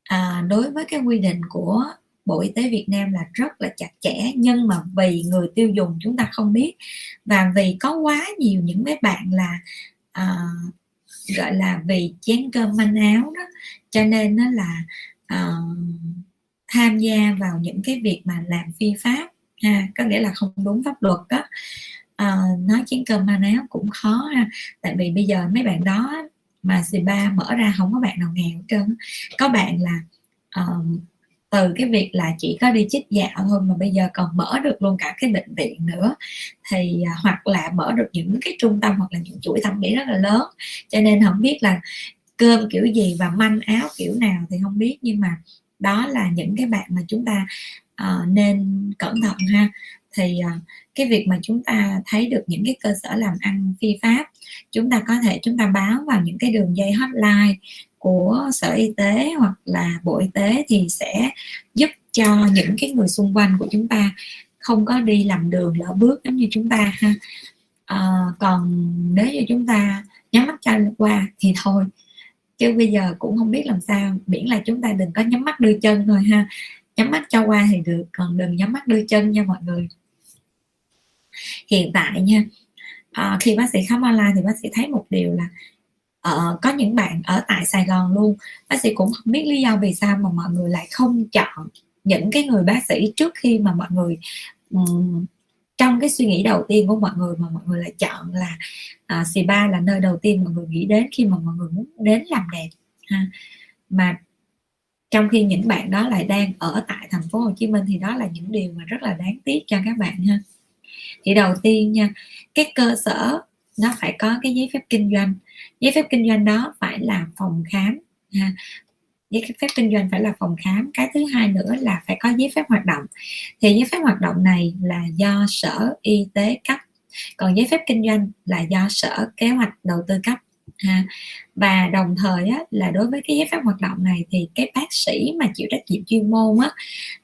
Speaker 1: à, đối với cái quy định của Bộ Y tế Việt Nam là rất là chặt chẽ nhưng mà vì người tiêu dùng chúng ta không biết. Và vì có quá nhiều những cái bạn là à, gọi là vì chén cơm manh áo đó cho nên nó là à, tham gia vào những cái việc mà làm phi pháp ha có nghĩa là không đúng pháp luật đó. À, nói chén cơm manh áo cũng khó ha tại vì bây giờ mấy bạn đó mà C3 mở ra không có bạn nào nghèo hết trơn có bạn là um, từ cái việc là chỉ có đi chích dạo thôi mà bây giờ còn mở được luôn cả cái bệnh viện nữa. Thì uh, hoặc là mở được những cái trung tâm hoặc là những chuỗi thẩm mỹ rất là lớn. Cho nên không biết là cơm kiểu gì và manh áo kiểu nào thì không biết. Nhưng mà đó là những cái bạn mà chúng ta uh, nên cẩn thận ha. Thì uh, cái việc mà chúng ta thấy được những cái cơ sở làm ăn phi pháp chúng ta có thể chúng ta báo vào những cái đường dây hotline của sở y tế hoặc là bộ y tế thì sẽ giúp cho những cái người xung quanh của chúng ta không có đi làm đường lỡ bước giống như chúng ta ha. À, còn nếu như chúng ta nhắm mắt cho qua thì thôi. Chứ bây giờ cũng không biết làm sao miễn là chúng ta đừng có nhắm mắt đưa chân thôi ha. Nhắm mắt cho qua thì được còn đừng nhắm mắt đưa chân nha mọi người hiện tại nha à, khi bác sĩ khám online thì bác sĩ thấy một điều là uh, có những bạn ở tại Sài Gòn luôn bác sĩ cũng không biết lý do vì sao mà mọi người lại không chọn những cái người bác sĩ trước khi mà mọi người um, trong cái suy nghĩ đầu tiên của mọi người mà mọi người lại chọn là uh, spa là nơi đầu tiên mọi người nghĩ đến khi mà mọi người muốn đến làm đẹp ha. Mà trong khi những bạn đó lại đang ở tại thành phố Hồ Chí Minh thì đó là những điều mà rất là đáng tiếc cho các bạn ha thì đầu tiên nha cái cơ sở nó phải có cái giấy phép kinh doanh. Giấy phép kinh doanh đó phải là phòng khám ha. Giấy phép kinh doanh phải là phòng khám. Cái thứ hai nữa là phải có giấy phép hoạt động. Thì giấy phép hoạt động này là do sở y tế cấp còn giấy phép kinh doanh là do sở kế hoạch đầu tư cấp ha. Và đồng thời á, là đối với cái giấy phép hoạt động này thì cái bác sĩ mà chịu trách nhiệm chuyên môn á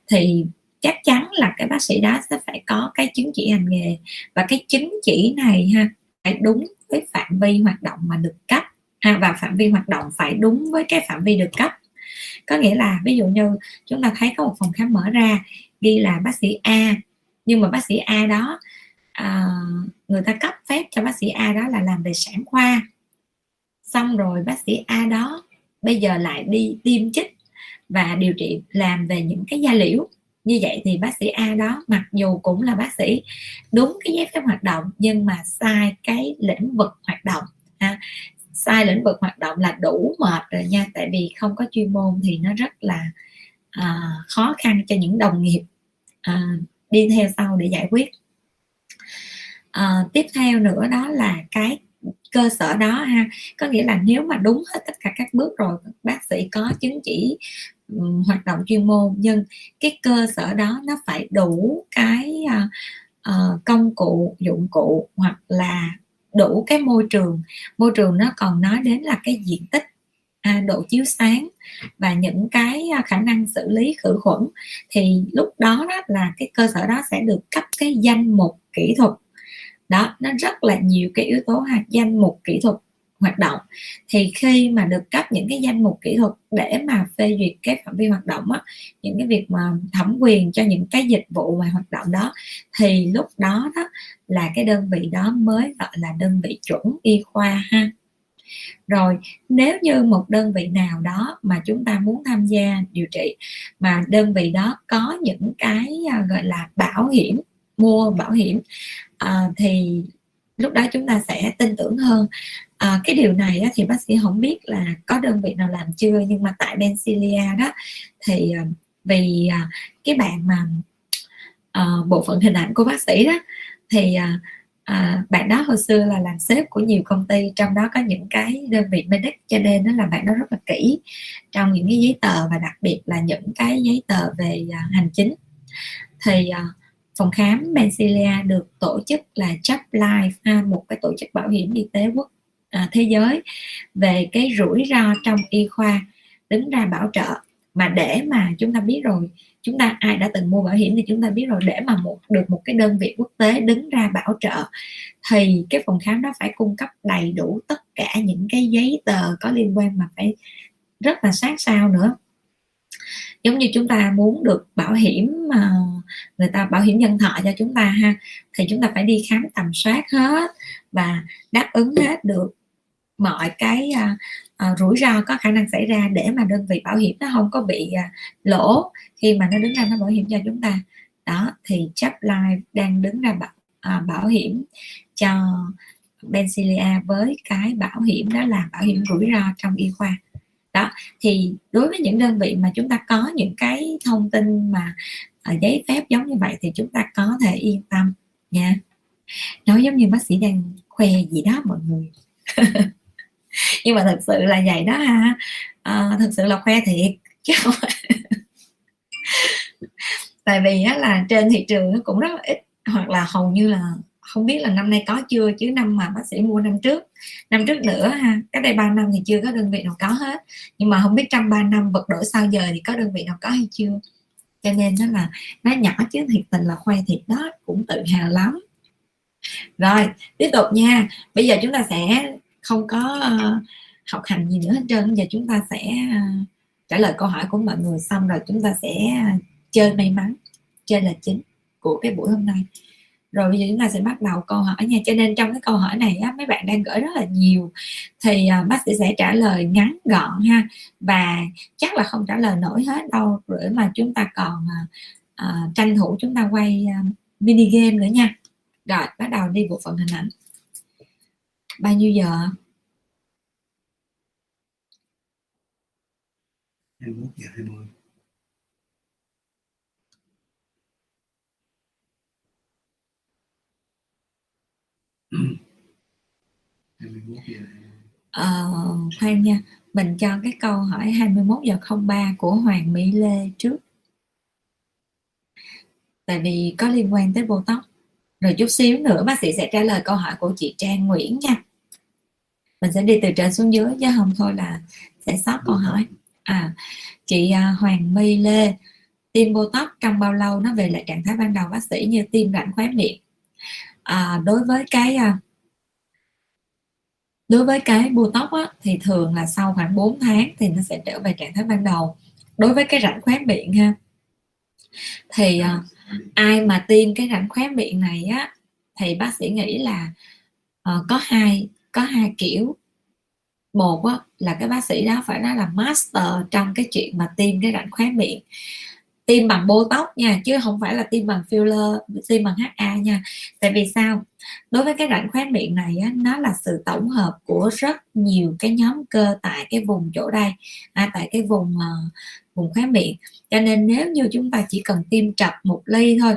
Speaker 1: thì chắc chắn là cái bác sĩ đó sẽ phải có cái chứng chỉ hành nghề. Và cái chứng chỉ này ha phải đúng với phạm vi hoạt động mà được cấp. Ha và phạm vi hoạt động phải đúng với cái phạm vi được cấp. Có nghĩa là ví dụ như chúng ta thấy có một phòng khám mở ra ghi là bác sĩ A. Nhưng mà bác sĩ A đó à, người ta cấp phép cho bác sĩ A đó là làm về sản khoa. Xong rồi bác sĩ A đó bây giờ lại đi tiêm chích và điều trị làm về những cái da liễu như vậy thì bác sĩ A đó mặc dù cũng là bác sĩ đúng cái giấy phép hoạt động nhưng mà sai cái lĩnh vực hoạt động ha. sai lĩnh vực hoạt động là đủ mệt rồi nha tại vì không có chuyên môn thì nó rất là à, khó khăn cho những đồng nghiệp à, đi theo sau để giải quyết à, tiếp theo nữa đó là cái cơ sở đó ha có nghĩa là nếu mà đúng hết tất cả các bước rồi bác sĩ có chứng chỉ hoạt động chuyên môn nhưng cái cơ sở đó nó phải đủ cái uh, công cụ dụng cụ hoặc là đủ cái môi trường. Môi trường nó còn nói đến là cái diện tích à, độ chiếu sáng và những cái à, khả năng xử lý khử khuẩn. Thì lúc đó, đó là cái cơ sở đó sẽ được cấp cái danh mục kỹ thuật. Đó nó rất là nhiều cái yếu tố hạt danh mục kỹ thuật hoạt động. Thì khi mà được cấp những cái danh mục kỹ thuật để mà phê duyệt cái phạm vi hoạt động á những cái việc mà thẩm quyền cho những cái dịch vụ mà hoạt động đó thì lúc đó đó là cái đơn vị đó mới gọi là đơn vị chuẩn y khoa ha. Rồi nếu như một đơn vị nào đó mà chúng ta muốn tham gia điều trị mà đơn vị đó có những cái à, gọi là bảo hiểm mua bảo hiểm à, thì lúc đó chúng ta sẽ tin tưởng hơn à, cái điều này á, thì bác sĩ không biết là có đơn vị nào làm chưa nhưng mà tại Bencilia đó thì ờ, vì ờ, cái bạn mà à, bộ phận hình ảnh của bác sĩ đó thì à, à, bạn đó hồi xưa là làm sếp của nhiều công ty trong đó có những cái đơn vị medic cho nên đó là bạn đó rất là kỹ trong những cái giấy tờ và đặc biệt là những cái giấy tờ về à, hành chính. Thì à, phòng khám Bencilia được tổ chức là Chap Life ha, một cái tổ chức bảo hiểm y tế quốc à, thế giới về cái rủi ro trong y khoa đứng ra bảo trợ. Mà để mà chúng ta biết rồi chúng ta ai đã từng mua bảo hiểm thì chúng ta biết rồi để mà một được một cái đơn vị quốc tế đứng ra bảo trợ thì cái phòng khám đó phải cung cấp đầy đủ tất cả những cái giấy tờ có liên quan mà phải rất là sát sao nữa. Giống như chúng ta muốn được bảo hiểm mà người ta bảo hiểm nhân thọ cho chúng ta ha thì chúng ta phải đi khám tầm soát hết và đáp ứng hết được mọi cái à, à, rủi ro có khả năng xảy ra để mà đơn vị bảo hiểm nó không có bị à, lỗ khi mà nó đứng ra nó bảo hiểm cho chúng ta. Đó thì chấp Life đang đứng ra bảo, à, bảo hiểm cho Bencilia với cái bảo hiểm đó là bảo hiểm rủi ro trong y khoa. Đó thì đối với những đơn vị mà chúng ta có những cái thông tin mà ở giấy phép giống như vậy thì chúng ta có thể yên tâm nha. Nói giống như bác sĩ đang khoe gì đó mọi người. nhưng mà thật sự là vậy đó ha. À, thật sự là khoe thiệt. Chứ không tại vì á, là trên thị trường nó cũng rất là ít hoặc là hầu như là không biết là năm nay có chưa chứ năm mà bác sĩ mua năm trước năm trước nữa ha. Cách đây 3 năm thì chưa có đơn vị nào có hết. Nhưng mà không biết trong 3 năm vật đổi sau giờ thì có đơn vị nào có hay chưa. Cho nên nó là nó nhỏ chứ thiệt tình là khoe thiệt đó cũng tự hào lắm. Rồi tiếp tục nha. Bây giờ chúng ta sẽ không có uh, học hành gì nữa hết trơn. Giờ chúng ta sẽ uh, trả lời câu hỏi của mọi người xong rồi chúng ta sẽ chơi may mắn chơi là chính của cái buổi hôm nay. Rồi bây giờ chúng ta sẽ bắt đầu câu hỏi nha. Cho nên trong cái câu hỏi này á, mấy bạn đang gửi rất là nhiều. Thì uh, bác sĩ sẽ trả lời ngắn gọn ha. Và chắc là không trả lời nổi hết đâu để mà chúng ta còn uh, uh, tranh thủ chúng ta quay uh, mini game nữa nha. Rồi bắt đầu đi bộ phận hình ảnh bao nhiêu giờ?
Speaker 2: 21 giờ 20 21 giờ 20
Speaker 1: Ờ, khoan nha mình cho cái câu hỏi 21 giờ 03 của Hoàng Mỹ Lê trước. Tại vì có liên quan tới Botox rồi chút xíu nữa bác sĩ sẽ trả lời câu hỏi của chị Trang Nguyễn nha. Mình sẽ đi từ trên xuống dưới chứ không thôi là sẽ sót câu hỏi. À chị à, Hoàng My Lê tiêm Botox trong bao lâu? Nó về lại trạng thái ban đầu bác sĩ như tiêm rãnh khóe miệng. À, đối với cái à, đối với cái Botox á, thì thường là sau khoảng 4 tháng thì nó sẽ trở về trạng thái ban đầu. Đối với cái rãnh khóe miệng ha thì à, ai mà tiêm cái rãnh khóe miệng này á thì bác sĩ nghĩ là uh, có hai có hai kiểu. Một á, là cái bác sĩ đó phải nói là master trong cái chuyện mà tiêm cái rãnh khóe miệng. Tiêm bằng botox nha chứ không phải là tiêm bằng filler tiêm bằng HA nha. Tại vì sao? Đối với cái rãnh khóe miệng này á, nó là sự tổng hợp của rất nhiều cái nhóm cơ tại cái vùng chỗ đây à, tại cái vùng uh, vùng khóe miệng cho nên nếu như chúng ta chỉ cần tiêm chập một ly thôi,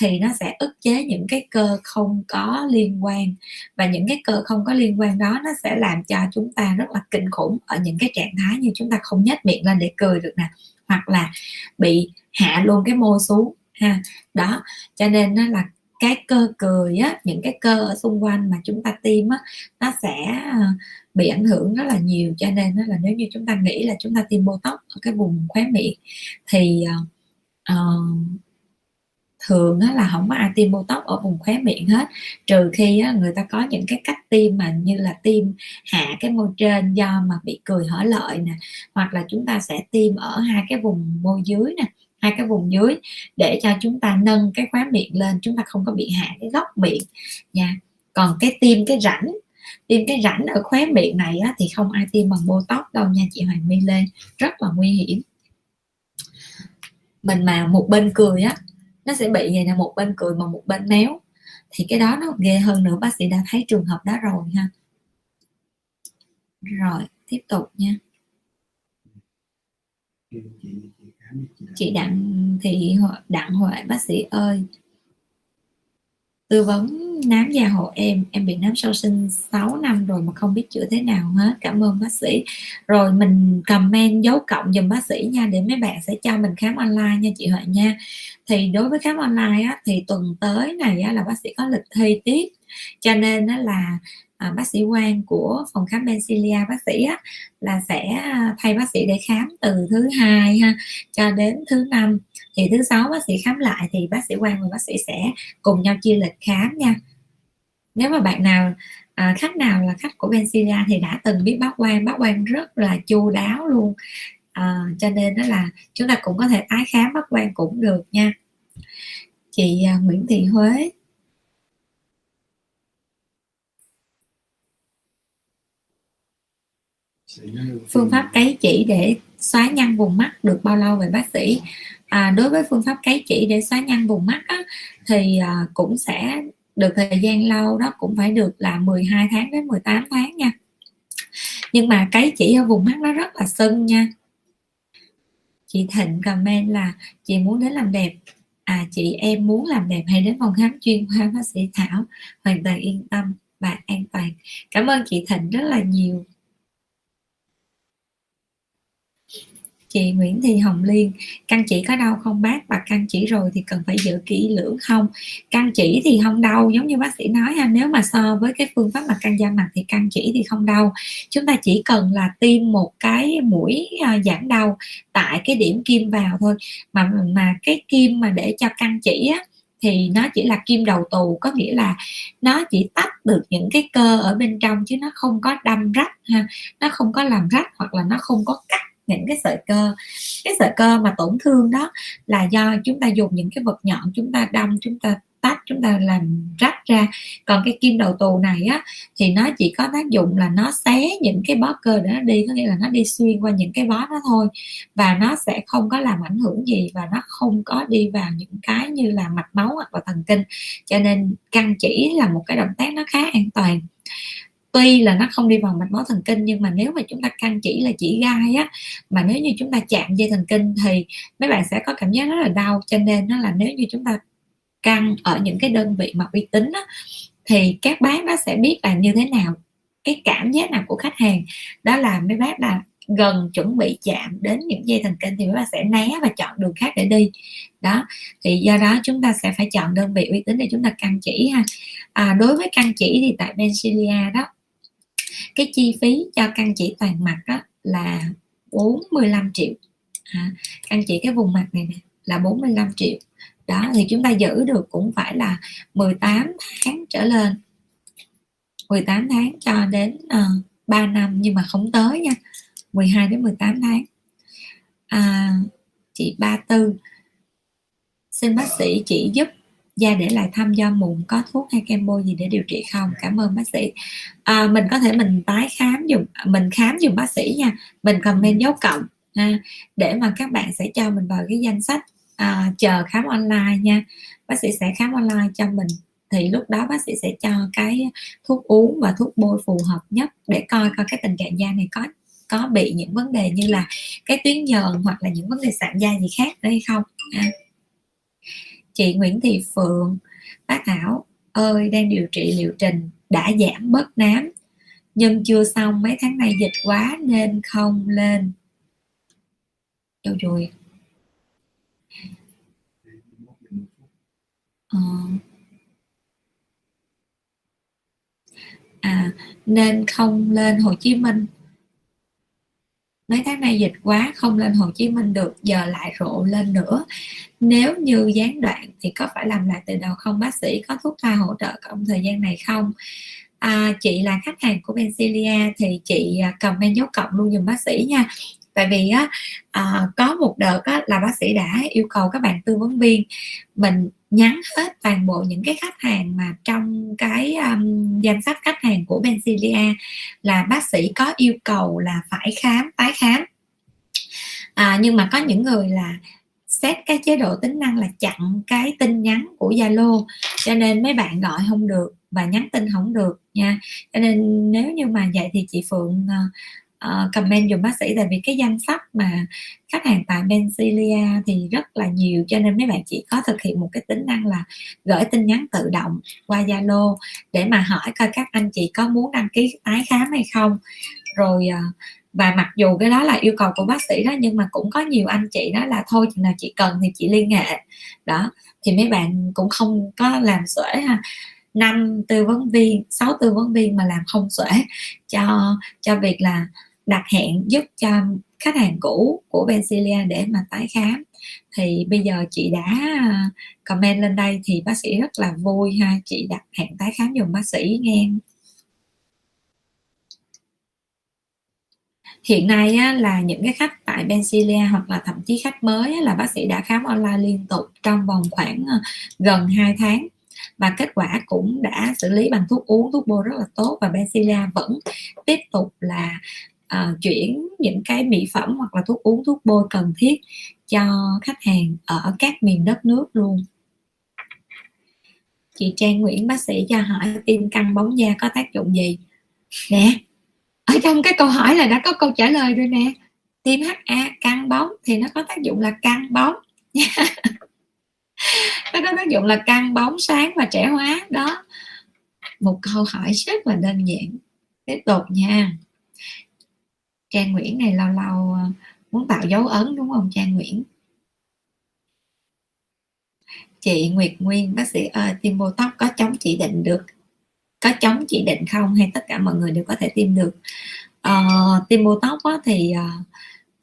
Speaker 1: thì nó sẽ ức chế những cái cơ không có liên quan. Và những cái cơ không có liên quan đó, nó sẽ làm cho chúng ta rất là kinh khủng ở những cái trạng thái như chúng ta không nhếch miệng lên để cười được nè, hoặc là bị hạ luôn cái môi xuống, ha. Đó, cho nên nó là cái cơ cười á, những cái cơ ở xung quanh mà chúng ta tiêm á, nó sẽ ờ, bị ảnh hưởng rất là nhiều cho nên đó là nếu như chúng ta nghĩ là chúng ta tiêm botox ở cái vùng khóe miệng thì uh, thường á, là không có ai tiêm botox ở vùng khóe miệng hết. Trừ khi á, người ta có những cái cách tiêm mà như là tiêm hạ cái môi trên do mà bị cười hở lợi nè hoặc là chúng ta sẽ tiêm ở hai cái vùng môi dưới nè hai cái vùng dưới để cho chúng ta nâng cái khóe miệng lên chúng ta không có bị hạ cái góc miệng nha. Còn cái tiêm cái rãnh tiêm cái rãnh ở khóe miệng này á, thì không ai tiêm bằng botox đâu nha chị Hoàng My Lê. Rất là nguy hiểm. Mình mà một bên cười á nó sẽ bị vậy là một bên cười mà một bên méo. Thì cái đó nó ghê hơn nữa bác sĩ đã thấy trường hợp đó rồi ha. Rồi tiếp tục nha. Chị đặng thị đặng huệ bác sĩ ơi tư vấn nám da hộ em em bị nám sau sinh 6 năm rồi mà không biết chữa thế nào hết. Cảm ơn bác sĩ. Rồi mình comment dấu cộng dùm bác sĩ nha để mấy bạn sẽ cho mình khám online nha chị Huệ nha. Thì đối với khám online á, thì tuần tới này á, là bác sĩ có lịch thi tiết cho nên á, là à, bác sĩ quan của phòng khám Bencilia bác sĩ á, là sẽ à, thay bác sĩ để khám từ thứ hai ha cho đến thứ năm thì thứ sáu bác sĩ khám lại thì bác sĩ quan và bác sĩ sẽ cùng nhau chia lịch khám nha. Nếu mà bạn nào à, khách nào là khách của Bencilia thì đã từng biết bác quan bác quan rất là chu đáo luôn. À, cho nên đó là chúng ta cũng có thể tái khám bác quan cũng được nha. Chị à, Nguyễn Thị Huế. Phương pháp cấy chỉ để xóa nhăn vùng mắt được bao lâu vậy bác sĩ? À, đối với phương pháp cấy chỉ để xóa nhăn vùng mắt á, thì à, cũng sẽ được thời gian lâu đó cũng phải được là 12 tháng đến 18 tháng nha. Nhưng mà cấy chỉ ở vùng mắt nó rất là sưng nha. Chị Thịnh comment là chị muốn đến làm đẹp. À chị em muốn làm đẹp hay đến phòng khám chuyên khoa bác sĩ Thảo? Hoàn toàn yên tâm và an toàn. Cảm ơn chị Thịnh rất là nhiều. Chị Nguyễn Thị Hồng Liên căn chỉ có đau không bác? Và căn chỉ rồi thì cần phải giữ kỹ lưỡng không? Căn chỉ thì không đau, giống như bác sĩ nói ha, nếu mà so với cái phương pháp mà căn da mặt thì căn chỉ thì không đau. Chúng ta chỉ cần là tiêm một cái mũi à, giảm đau tại cái điểm kim vào thôi. Mà mà cái kim mà để cho căn chỉ á, thì nó chỉ là kim đầu tù, có nghĩa là nó chỉ tách được những cái cơ ở bên trong chứ nó không có đâm rách ha, nó không có làm rách hoặc là nó không có cắt những cái sợi cơ. Cái sợi cơ mà tổn thương đó là do chúng ta dùng những cái vật nhọn chúng ta đâm, chúng ta tách, chúng ta làm rách ra. Còn cái kim đầu tù này á, thì nó chỉ có tác dụng là nó xé những cái bó cơ để nó đi, có nghĩa là nó đi xuyên qua những cái bó đó thôi. Và nó sẽ không có làm ảnh hưởng gì và nó không có đi vào những cái như là mạch máu hoặc là thần kinh. Cho nên căng chỉ là một cái động tác nó khá an toàn tuy là nó không đi vào mạch máu thần kinh nhưng mà nếu mà chúng ta căng chỉ là chỉ gai á mà nếu như chúng ta chạm dây thần kinh thì mấy bạn sẽ có cảm giác rất là đau. Cho nên nó là nếu như chúng ta căng ở những cái đơn vị mà uy tín á, thì các bác nó sẽ biết là như thế nào cái cảm giác nào của khách hàng. Đó là mấy bác là gần chuẩn bị chạm đến những dây thần kinh thì mấy bác sẽ né và chọn đường khác để đi. Đó thì do đó chúng ta sẽ phải chọn đơn vị uy tín để chúng ta căn chỉ ha. À, đối với căn chỉ thì tại Benzilia đó cái chi phí cho căn chỉ toàn mặt đó là 45 triệu. À, căn chỉ cái vùng mặt này nè là 45 triệu. Đó thì chúng ta giữ được cũng phải là 18 tháng trở lên. 18 tháng cho đến ờ, uh, 3 năm nhưng mà không tới nha 12 đến 18 tháng. À, chị Ba Tư xin bác sĩ chỉ giúp da để lại thăm do mụn có thuốc hay kem bôi gì để điều trị không? Cảm ơn bác sĩ. À, mình có thể mình tái khám dùng mình khám dùng bác sĩ nha. Mình comment dấu cộng ha, để mà các bạn sẽ cho mình vào cái danh sách à, chờ khám online nha. Bác sĩ sẽ khám online cho mình thì lúc đó bác sĩ sẽ cho cái thuốc uống và thuốc bôi phù hợp nhất để coi coi cái tình trạng da này có có bị những vấn đề như là cái tuyến nhờn hoặc là những vấn đề sạm da gì khác nữa hay không à chị Nguyễn Thị Phượng, bác Thảo ơi, đang điều trị liệu trình, đã giảm bớt nám. Nhưng chưa xong, mấy tháng nay dịch quá nên không lên. Đâu rồi. Ờ. à nên không lên Hồ Chí Minh mấy tháng nay dịch quá không lên Hồ Chí Minh được giờ lại rộ lên nữa. Nếu như gián đoạn thì có phải làm lại từ đầu không bác sĩ có thuốc thai hỗ trợ trong thời gian này không? À, chị là khách hàng của Bencilia thì chị à, cầm comment dấu cộng luôn dùm bác sĩ nha tại vì á à, có một đợt á, là bác sĩ đã yêu cầu các bạn tư vấn viên mình nhắn hết toàn bộ những cái khách hàng mà trong cái um, danh sách khách hàng của Bencilia là bác sĩ có yêu cầu là phải khám tái khám. À, nhưng mà có những người là xét cái chế độ tính năng là chặn cái tin nhắn của Zalo cho nên mấy bạn gọi không được và nhắn tin không được nha. Cho nên nếu như mà vậy thì chị Phượng ờ, uh, comment dùm bác sĩ tại vì cái danh sách mà khách hàng tại Benzilia thì rất là nhiều cho nên mấy bạn chỉ có thực hiện một cái tính năng là gửi tin nhắn tự động qua Zalo để mà hỏi coi các anh chị có muốn đăng ký tái khám hay không. Rồi uh, và mặc dù cái đó là yêu cầu của bác sĩ đó nhưng mà cũng có nhiều anh chị đó là thôi chừng nào chị cần thì chị liên hệ. Đó thì mấy bạn cũng không có làm xuể ha. Năm tư vấn viên sáu tư vấn viên mà làm không xuể cho cho việc là đặt hẹn giúp cho khách hàng cũ của Benzilia để mà tái khám. Thì bây giờ chị đã à, comment lên đây thì bác sĩ rất là vui ha chị đặt hẹn tái khám dùng bác sĩ nghe. Hiện nay á, là những cái khách tại Benzilia hoặc là thậm chí khách mới á, là bác sĩ đã khám online liên tục trong vòng khoảng à, gần 2 tháng. Và kết quả cũng đã xử lý bằng thuốc uống thuốc bôi rất là tốt và Bencilia vẫn tiếp tục là uh, chuyển những cái mỹ phẩm hoặc là thuốc uống thuốc bôi cần thiết cho khách hàng ở các miền đất nước luôn. Chị Trang Nguyễn bác sĩ cho hỏi tim căng bóng da có tác dụng gì? Nè ở trong cái câu hỏi là đã có câu trả lời rồi nè. Tim HA căng bóng thì nó có tác dụng là căng bóng. Nó có tác dụng là căng bóng sáng và trẻ hóa đó. Một câu hỏi rất là đơn giản. Tiếp tục nha. Trang Nguyễn này lâu lâu ờ, muốn tạo dấu ấn đúng không Trang Nguyễn? Chị Nguyệt Nguyên bác sĩ ơi tiêm botox có chống chỉ định được có chống chỉ định không? Hay tất cả mọi người đều có thể tiêm được. Uh, tiêm botox á, thì uh,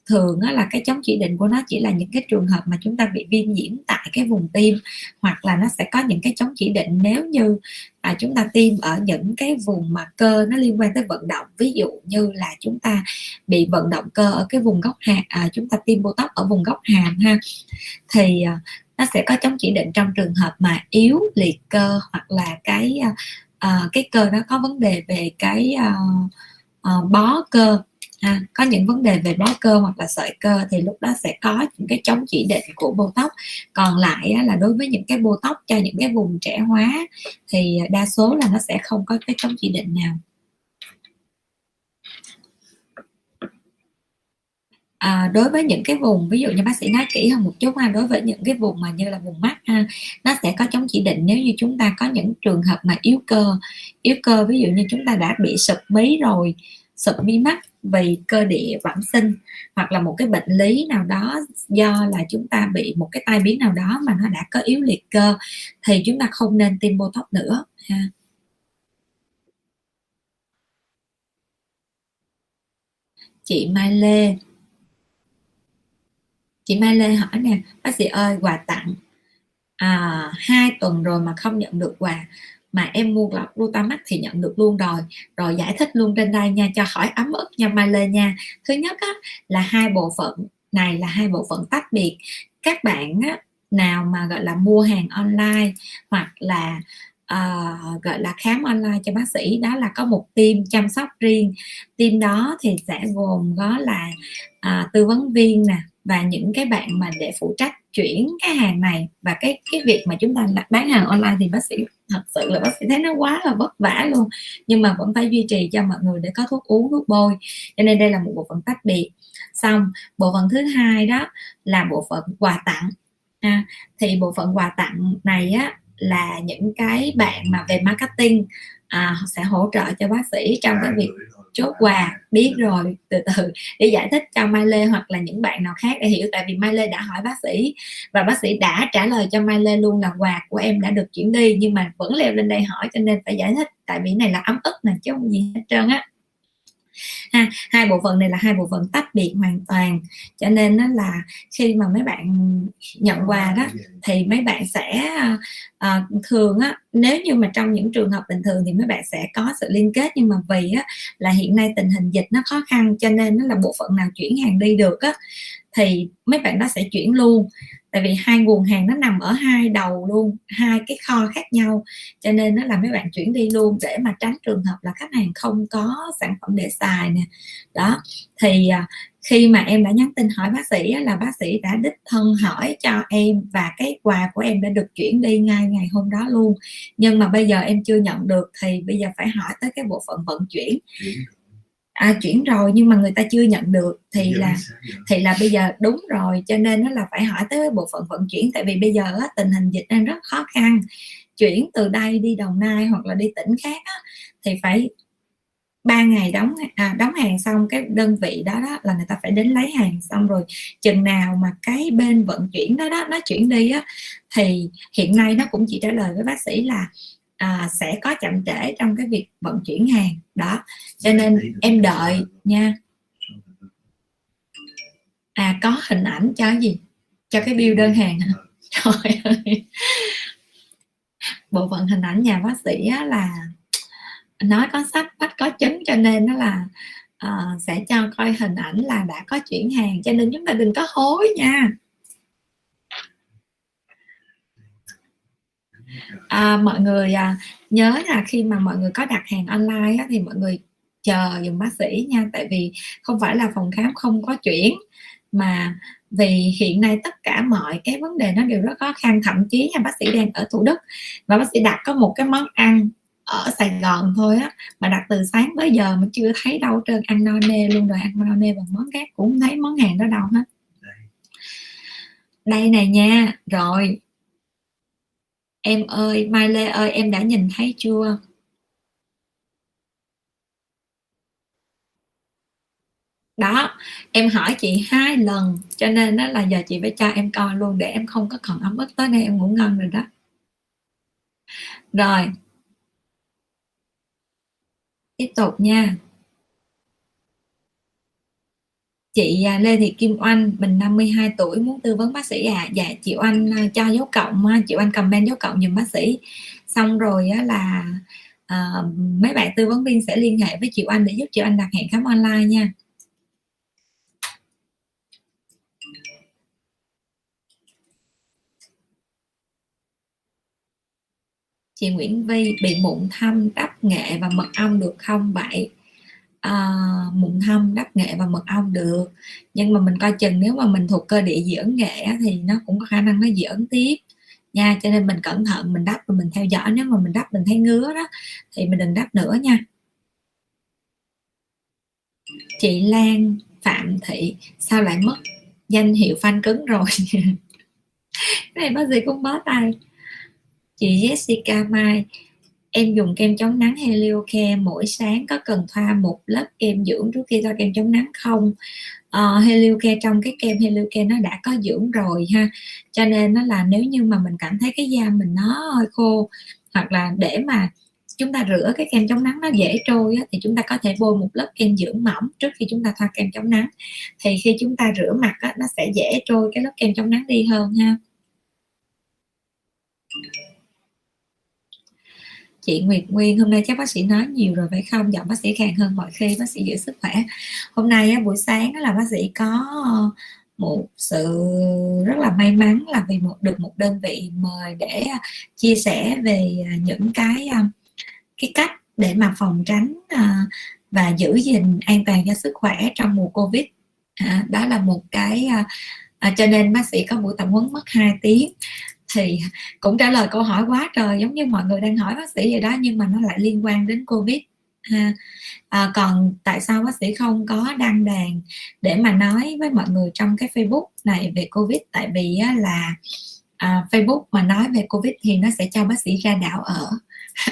Speaker 1: thường á, là cái chống chỉ định của nó chỉ là những cái trường hợp mà chúng ta bị viêm nhiễm tại cái vùng tim hoặc là nó sẽ có những cái chống chỉ định nếu như à, chúng ta tiêm ở những cái vùng mà cơ nó liên quan tới vận động. Ví dụ như là chúng ta bị vận động cơ ở cái vùng góc hàm à, chúng ta tiêm botox ở vùng góc hàm ha thì à, nó sẽ có chống chỉ định trong trường hợp mà yếu liệt cơ hoặc là cái à, à cái cơ nó có vấn đề về cái à, à, bó cơ ha, có những vấn đề về bó cơ hoặc là sợi cơ thì lúc đó sẽ có những cái chống chỉ định của botox. Còn lại á, là đối với những cái botox cho những cái vùng trẻ hóa thì đa số là nó sẽ không có cái chống chỉ định nào. À, đối với những cái vùng ví dụ như bác sĩ nói kỹ hơn một chút ha đối với những cái vùng mà như là vùng mắt ha nó sẽ có chống chỉ định nếu như chúng ta có những trường hợp mà yếu cơ. Yếu cơ ví dụ như chúng ta đã bị sụp mí rồi sụp mí mắt vì cơ địa bẩm sinh hoặc là một cái bệnh lý nào đó do là chúng ta bị một cái tai biến nào đó mà nó đã có yếu liệt cơ thì chúng ta không nên tiêm botox nữa ha. Chị Mai Lê. Chị Mai Lê hỏi nè bác sĩ ơi quà tặng à, hai tuần rồi mà không nhận được quà mà em mua lọc glutamax thì nhận được luôn rồi. Rồi giải thích luôn trên đây nha cho khỏi ấm ức nha Mai Lê nha. Thứ nhất á, là hai bộ phận này là hai bộ phận tách biệt. Các bạn á, nào mà gọi là mua hàng online hoặc là uh, gọi là khám online cho bác sĩ đó là có một team chăm sóc riêng. Team đó thì sẽ gồm có là uh, tư vấn viên nè và những cái bạn mà để phụ trách chuyển cái hàng này và cái cái việc mà chúng ta bán hàng online thì bác sĩ thật sự là bác sĩ thấy nó quá là vất vả luôn. Nhưng mà vẫn phải duy trì cho mọi người để có thuốc uống thuốc bôi. Cho nên đây là một bộ phận tách biệt. Xong bộ phận thứ hai đó là bộ phận quà tặng. À, thì bộ phận quà tặng này á là những cái bạn mà về marketing à, sẽ hỗ trợ cho bác sĩ trong cái việc chốt quà biết rồi từ từ để giải thích cho Mai Lê hoặc là những bạn nào khác để hiểu tại vì Mai Lê đã hỏi bác sĩ và bác sĩ đã trả lời cho Mai Lê luôn là quà của em đã được chuyển đi nhưng mà vẫn leo lên đây hỏi cho nên phải giải thích tại vì này là ấm ức nè chứ không gì hết trơn á ha hai bộ phận này là hai bộ phận tách biệt hoàn toàn. Cho nên nó là khi mà mấy bạn nhận quà đó thì mấy bạn sẽ à, thường á nếu như mà trong những trường hợp bình thường thì mấy bạn sẽ có sự liên kết. Nhưng mà vì á là hiện nay tình hình dịch nó khó khăn cho nên nó là bộ phận nào chuyển hàng đi được á thì mấy bạn đó sẽ chuyển luôn tại vì hai nguồn hàng nó nằm ở hai đầu luôn, hai cái kho khác nhau, cho nên nó là mấy bạn chuyển đi luôn để mà tránh trường hợp là khách hàng không có sản phẩm để xài nè. Đó, thì à, khi mà em đã nhắn tin hỏi bác sĩ là bác sĩ đã đích thân hỏi cho em và cái quà của em đã được chuyển đi ngay ngày hôm đó luôn. Nhưng mà bây giờ em chưa nhận được thì bây giờ phải hỏi tới cái bộ phận vận chuyển à, chuyển rồi nhưng mà người ta chưa nhận được thì
Speaker 2: Giờ
Speaker 1: là
Speaker 2: sao giờ?
Speaker 1: thì là bây giờ đúng rồi cho nên nó là phải hỏi tới bộ phận vận chuyển tại vì bây giờ á, tình hình dịch đang rất khó khăn chuyển từ đây đi đồng nai hoặc là đi tỉnh khác á, thì phải ba ngày đóng à, đóng hàng xong cái đơn vị đó đó là người ta phải đến lấy hàng xong rồi chừng nào mà cái bên vận chuyển đó đó nó chuyển đi á thì hiện nay nó cũng chỉ trả lời với bác sĩ là à, sẽ có chậm trễ trong cái việc vận chuyển hàng. Đó. Cho nên em đợi nha. À có hình ảnh cho gì? Cho cái bill đơn hàng hả? Trời ơi. Bộ phận hình ảnh nhà bác sĩ á, là nói có sách bách có chứng cho nên nó là uh, sẽ cho coi hình ảnh là đã có chuyển hàng. Cho nên chúng ta đừng có hối nha. À, mọi người à, nhớ là khi mà mọi người có đặt hàng online á, thì mọi người chờ dùm bác sĩ nha. Tại vì không phải là phòng khám không có chuyển mà vì hiện nay tất cả mọi cái vấn đề nó đều rất khó khăn. Thậm chí nha bác sĩ đang ở thủ đức và bác sĩ đặt có một cái món ăn ở Sài Gòn thôi á mà đặt từ sáng tới giờ mà chưa thấy đâu trơn ăn no nê luôn rồi ăn no nê bằng món khác cũng không thấy món hàng đó đâu hết. Đây này nha rồi em ơi, Mai Lê ơi, em đã nhìn thấy chưa? Đó, em hỏi chị hai lần, cho nên đó là giờ chị phải cho em coi luôn để em không có còn ấm ức tới nay em ngủ ngon rồi đó. Rồi. Tiếp tục nha chị à, Lê Thị Kim Oanh mình 52 tuổi muốn tư vấn bác sĩ à dạ chị Oanh à, cho dấu cộng à, chị Oanh comment dấu cộng giùm bác sĩ. Xong rồi á, là à, mấy bạn tư vấn viên sẽ liên hệ với chị Oanh để giúp chị Oanh đặt hẹn khám online nha. Chị Nguyễn Vi bị mụn thâm đắp nghệ và mật ong được không? Vậy uh, mụn hâm đắp nghệ và mật ong được. Nhưng mà mình coi chừng nếu mà mình thuộc cơ địa dị ứng nghệ thì nó cũng có khả năng nó dị ứng tiếp. Nha cho nên mình cẩn thận mình đắp và mình theo dõi. Nếu mà mình đắp mình thấy ngứa đó thì mình đừng đắp nữa nha. Chị Lan Phạm Thị sao lại mất danh hiệu fan cứng rồi? Cái này bác gì cũng bó tay. Chị Jessica Mai em dùng kem chống nắng Heliocare mỗi sáng có cần thoa một lớp kem dưỡng trước khi thoa kem chống nắng không? Uh, Heliocare trong cái kem Heliocare nó đã có dưỡng rồi ha. Cho nên nó là nếu như mà mình cảm thấy cái da mình nó hơi khô hoặc là để mà chúng ta rửa cái kem chống nắng nó dễ trôi á, thì chúng ta có thể bôi một lớp kem dưỡng mỏng trước khi chúng ta thoa kem chống nắng. Thì khi chúng ta rửa mặt á, nó sẽ dễ trôi cái lớp kem chống nắng đi hơn ha chị Nguyệt Nguyên, hôm nay chắc bác sĩ nói nhiều rồi phải không? Giọng bác sĩ khàn hơn mọi khi, bác sĩ giữ sức khỏe. Hôm nay buổi sáng là bác sĩ có ờ, một sự rất là may mắn là vì một, được một đơn vị mời để ờ, chia sẻ về ờ, những cái cái cách để mà phòng tránh và giữ gìn an toàn cho sức khỏe trong mùa covid. À, đó là một cái à, cho nên bác sĩ có buổi tập huấn mất 2 tiếng thì cũng trả lời câu hỏi quá trời giống như mọi người đang hỏi bác sĩ vậy đó nhưng mà nó lại liên quan đến covid. Ha. À, còn tại sao bác sĩ không có đăng đàn để mà nói với mọi người trong cái facebook này về covid? Tại vì á, là à, facebook mà nói về covid thì nó sẽ cho bác sĩ ra đạo ở.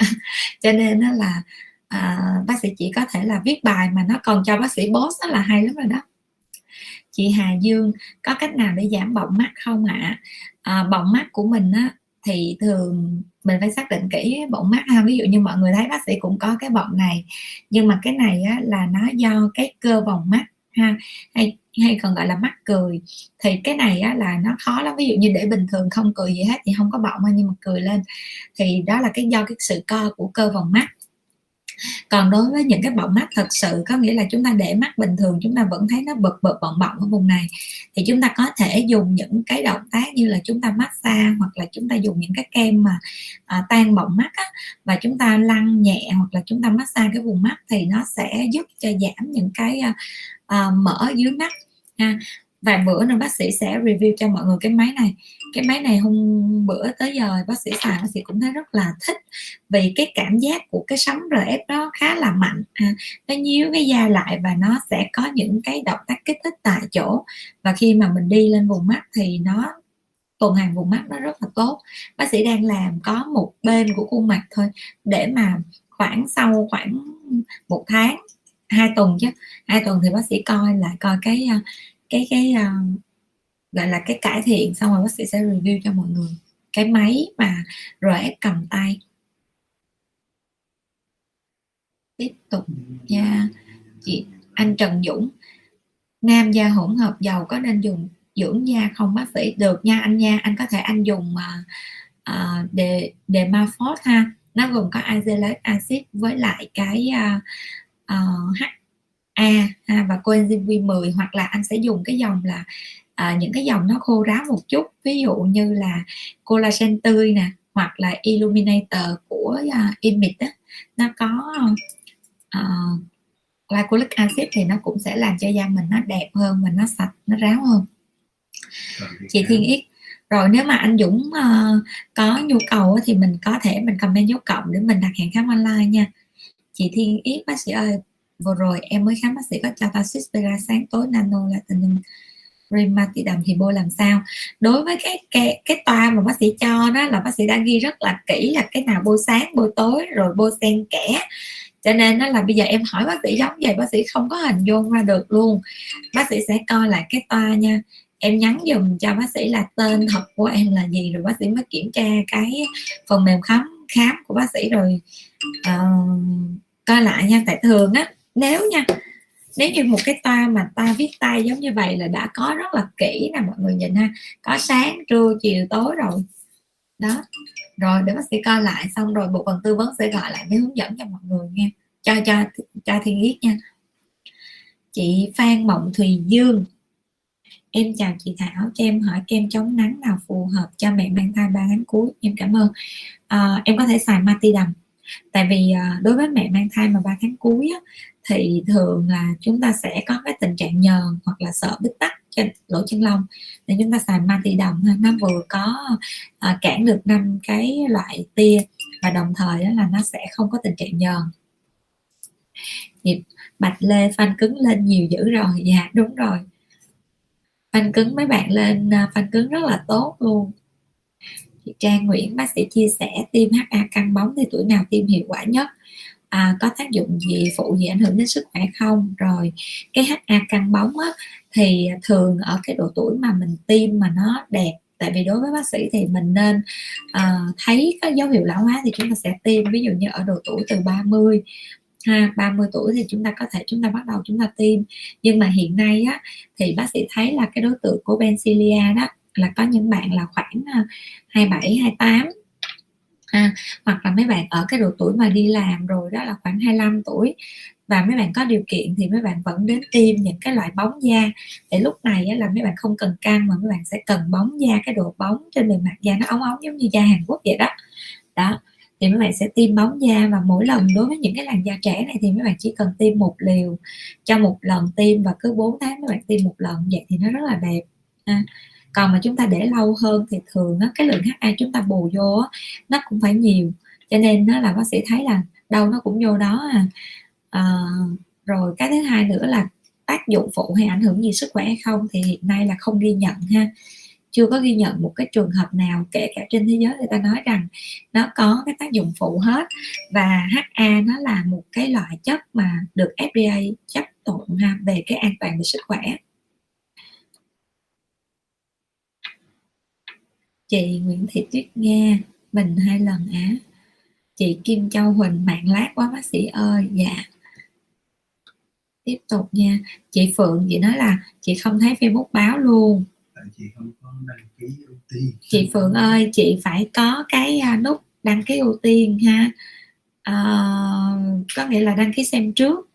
Speaker 1: Cho nên đó là à, bác sĩ chỉ có thể là viết bài mà nó còn cho bác sĩ boss đó là hay lắm rồi đó chị Hà Dương có cách nào để giảm bọng mắt không ạ? À? bọng mắt của mình á thì thường mình phải xác định kỹ bọng mắt ha. Ví dụ như mọi người thấy bác sĩ cũng có cái bọng này nhưng mà cái này á, là nó do cái cơ vòng mắt ha hay hay còn gọi là mắt cười. Thì cái này á, là nó khó lắm. Ví dụ như để bình thường không cười gì hết thì không có bọng nhưng mà cười lên. Thì đó là cái do cái sự co của cơ vòng mắt còn đối với những cái bọng mắt thật sự có nghĩa là chúng ta để mắt bình thường chúng ta vẫn thấy nó bực bực bọng bọng ở vùng này thì chúng ta có thể dùng những cái động tác như là chúng ta massage hoặc là chúng ta dùng những cái kem mà à, tan bọng mắt á, và chúng ta lăn nhẹ hoặc là chúng ta massage cái vùng mắt thì nó sẽ giúp cho giảm những cái à, à, mỡ dưới mắt ha vài bữa nên bác sĩ sẽ review cho mọi người cái máy này. Cái máy này hôm bữa tới giờ bác sĩ xài bác sĩ cũng thấy rất là thích vì cái cảm giác của cái sóng rf đó khá là mạnh. À, nó nhíu cái da lại và nó sẽ có những cái động tác kích thích tại chỗ. Và khi mà mình đi lên vùng mắt thì nó tuần hoàn vùng mắt nó rất là tốt. Bác sĩ đang làm có một bên của khuôn mặt thôi để mà khoảng sau khoảng một tháng hai tuần chứ. Hai tuần thì bác sĩ coi lại coi cái à, cái cái uh, gọi là cái cải thiện xong rồi bác sĩ sẽ review cho mọi người. Cái máy mà RF cầm tay. Tiếp tục nha. Chị anh Trần Dũng. Nam da hỗn hợp dầu có nên dùng dưỡng da không bác sĩ? Được nha anh nha anh có thể anh dùng mà uh, đề đề Mafort ha. Nó gồm có azelaic acid với lại cái uh, uh, H A ha, và coenzyme Q10 hoặc là anh sẽ dùng cái dòng là à, những cái dòng nó khô ráo một chút. Ví dụ như là collagen tươi nè hoặc là illuminator của uh, Inmit á. Nó có uh, glycolic acid thì nó cũng sẽ làm cho da mình nó đẹp hơn và nó sạch nó ráo hơn. Chị Thiên Yết rồi nếu mà anh Dũng uh, có nhu cầu thì mình có thể mình comment dấu cộng để mình đặt hẹn khám online nha. Chị Thiên Yết bác sĩ ơi vừa rồi em mới khám bác sĩ có cho ta suspira sáng tối nano là tình rheumatoid thì bôi làm sao? Đối với cái cái cái toa mà bác sĩ cho đó là bác sĩ đã ghi rất là kỹ là cái nào bôi sáng bôi tối rồi bôi xen kẽ. Cho nên đó là bây giờ em hỏi bác sĩ giống vậy bác sĩ không có hình dung ra được luôn. Bác sĩ sẽ coi lại cái toa nha. Em nhắn dùm cho bác sĩ là tên thật của em là gì rồi bác sĩ mới kiểm tra cái phần mềm khám khám của bác sĩ rồi uh, coi lại nha. Tại thường á nếu nha nếu như một cái ta mà ta viết tay giống như vậy là đã có rất là kỹ nè mọi người nhìn ha. Có sáng trưa chiều tối rồi. Đó. Rồi để bác sĩ coi lại xong rồi bộ phận tư vấn sẽ gọi lại để hướng dẫn cho mọi người nha cho cho cho thiên yết nha. Chị phan mộng thùy dương. Em chào chị thảo cho em hỏi kem chống nắng nào phù hợp cho mẹ mang thai 3 tháng cuối em cảm ơn. À, em có thể xài mati đầm tại vì à, đối với mẹ mang thai mà 3 tháng cuối á, thì thường là chúng ta sẽ có cái tình trạng nhờn hoặc là sợ bít tắc trên lỗ chân lông. Thì chúng ta xài mati đồng nó vừa có à, cản được năm cái loại tia và đồng thời đó là nó sẽ không có tình trạng nhờn. Nhịp bạch lê phanh cứng lên nhiều dữ rồi. Dạ đúng rồi. Phanh cứng mấy bạn lên à, phanh cứng rất là tốt luôn. Chị Trang Nguyễn bác sĩ chia sẻ tiêm HA căng bóng thì tuổi nào tiêm hiệu quả nhất? À, có tác dụng gì phụ gì ảnh hưởng đến sức khỏe không? Rồi cái HA căng bóng á, thì thường ở cái độ tuổi mà mình tiêm mà nó đẹp tại vì đối với bác sĩ thì mình nên uh, thấy có dấu hiệu lão hóa thì chúng ta sẽ tiêm. Ví dụ như ở độ tuổi từ 30 ha 30 tuổi thì chúng ta có thể chúng ta bắt đầu chúng ta tiêm. Nhưng mà hiện nay á thì bác sĩ thấy là cái đối tượng của Bencilia đó là có những bạn là khoảng à, 27 28 ha. Hoặc là mấy bạn ở cái độ tuổi mà đi làm rồi đó là khoảng 25 tuổi và mấy bạn có điều kiện thì mấy bạn vẫn đến tiêm những cái loại bóng da. Để lúc này là mấy bạn không cần căng mà mấy bạn sẽ cần bóng da cái độ bóng trên bề mặt da nó ống ống giống như da Hàn Quốc vậy đó. Đó thì mấy bạn sẽ tiêm bóng da và mỗi lần đối với những cái làn da trẻ này thì mấy bạn chỉ cần tiêm một liều cho một lần tiêm và cứ 4 tháng mấy bạn tiêm một lần vậy thì nó rất là đẹp à, còn mà chúng ta để lâu hơn thì thường á, cái lượng HA chúng ta bù vô á, nó cũng phải nhiều. Cho nên nó là bác sĩ thấy là đâu nó cũng vô đó à. à rồi cái thứ hai nữa là tác dụng phụ hay ảnh hưởng gì sức khỏe hay không thì hiện nay là không ghi nhận ha. Chưa có ghi nhận một cái trường hợp nào kể cả trên thế giới người ta nói rằng nó có cái tác dụng phụ hết. Và HA nó là một cái loại chất mà được FDA chấp thuận ha về cái an toàn về sức khỏe. Chị Nguyễn Thị Tuyết Nga mình hai lần á. Chị Kim Châu Huỳnh mạng lát quá bác sĩ ơi. Dạ. Tiếp tục nha. Chị Phượng chị nói là chị không thấy Facebook báo luôn.
Speaker 2: Chị không có đăng ký ưu tiên.
Speaker 1: Chị Phượng ơi chị phải có cái à, nút đăng ký ưu tiên ha. À, có nghĩa là đăng ký xem trước.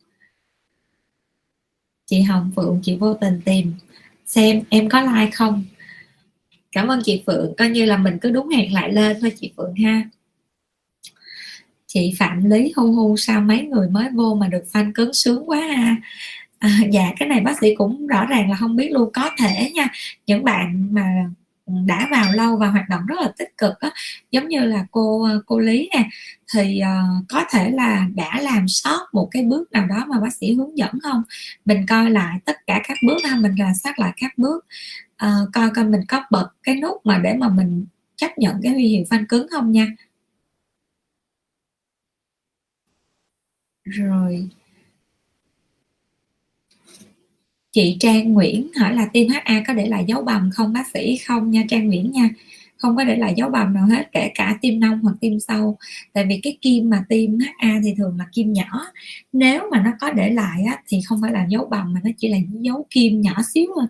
Speaker 1: Chị Hồng Phượng chị vô tình tìm xem em có like không cảm ơn chị Phượng. Coi như là mình cứ đúng hẹn lại lên thôi chị Phượng ha. Chị Phạm Lý hu hu sao mấy người mới vô mà được fan cứng sướng quá ha à, dạ cái này bác sĩ cũng rõ ràng là không biết luôn. Có thể nha những bạn mà đã vào lâu và hoạt động rất là tích cực á giống như là cô cô lý nè thì uh, có thể là đã làm sót một cái bước nào đó mà bác sĩ hướng dẫn không? Mình coi lại tất cả các bước ha mình là xác lại các bước uh, coi coi mình có bật cái nút mà để mà mình chấp nhận cái huy hiệu phanh cứng không nha. Rồi. Chị Trang Nguyễn hỏi là tiêm HA có để lại dấu bầm không bác sĩ? Không nha Trang Nguyễn nha. Không có để lại dấu bầm nào hết kể cả tim nông hoặc tim sâu tại vì cái kim mà tim HA thì thường là kim nhỏ. Nếu mà nó có để lại á, thì không phải là dấu bầm mà nó chỉ là dấu kim nhỏ xíu thôi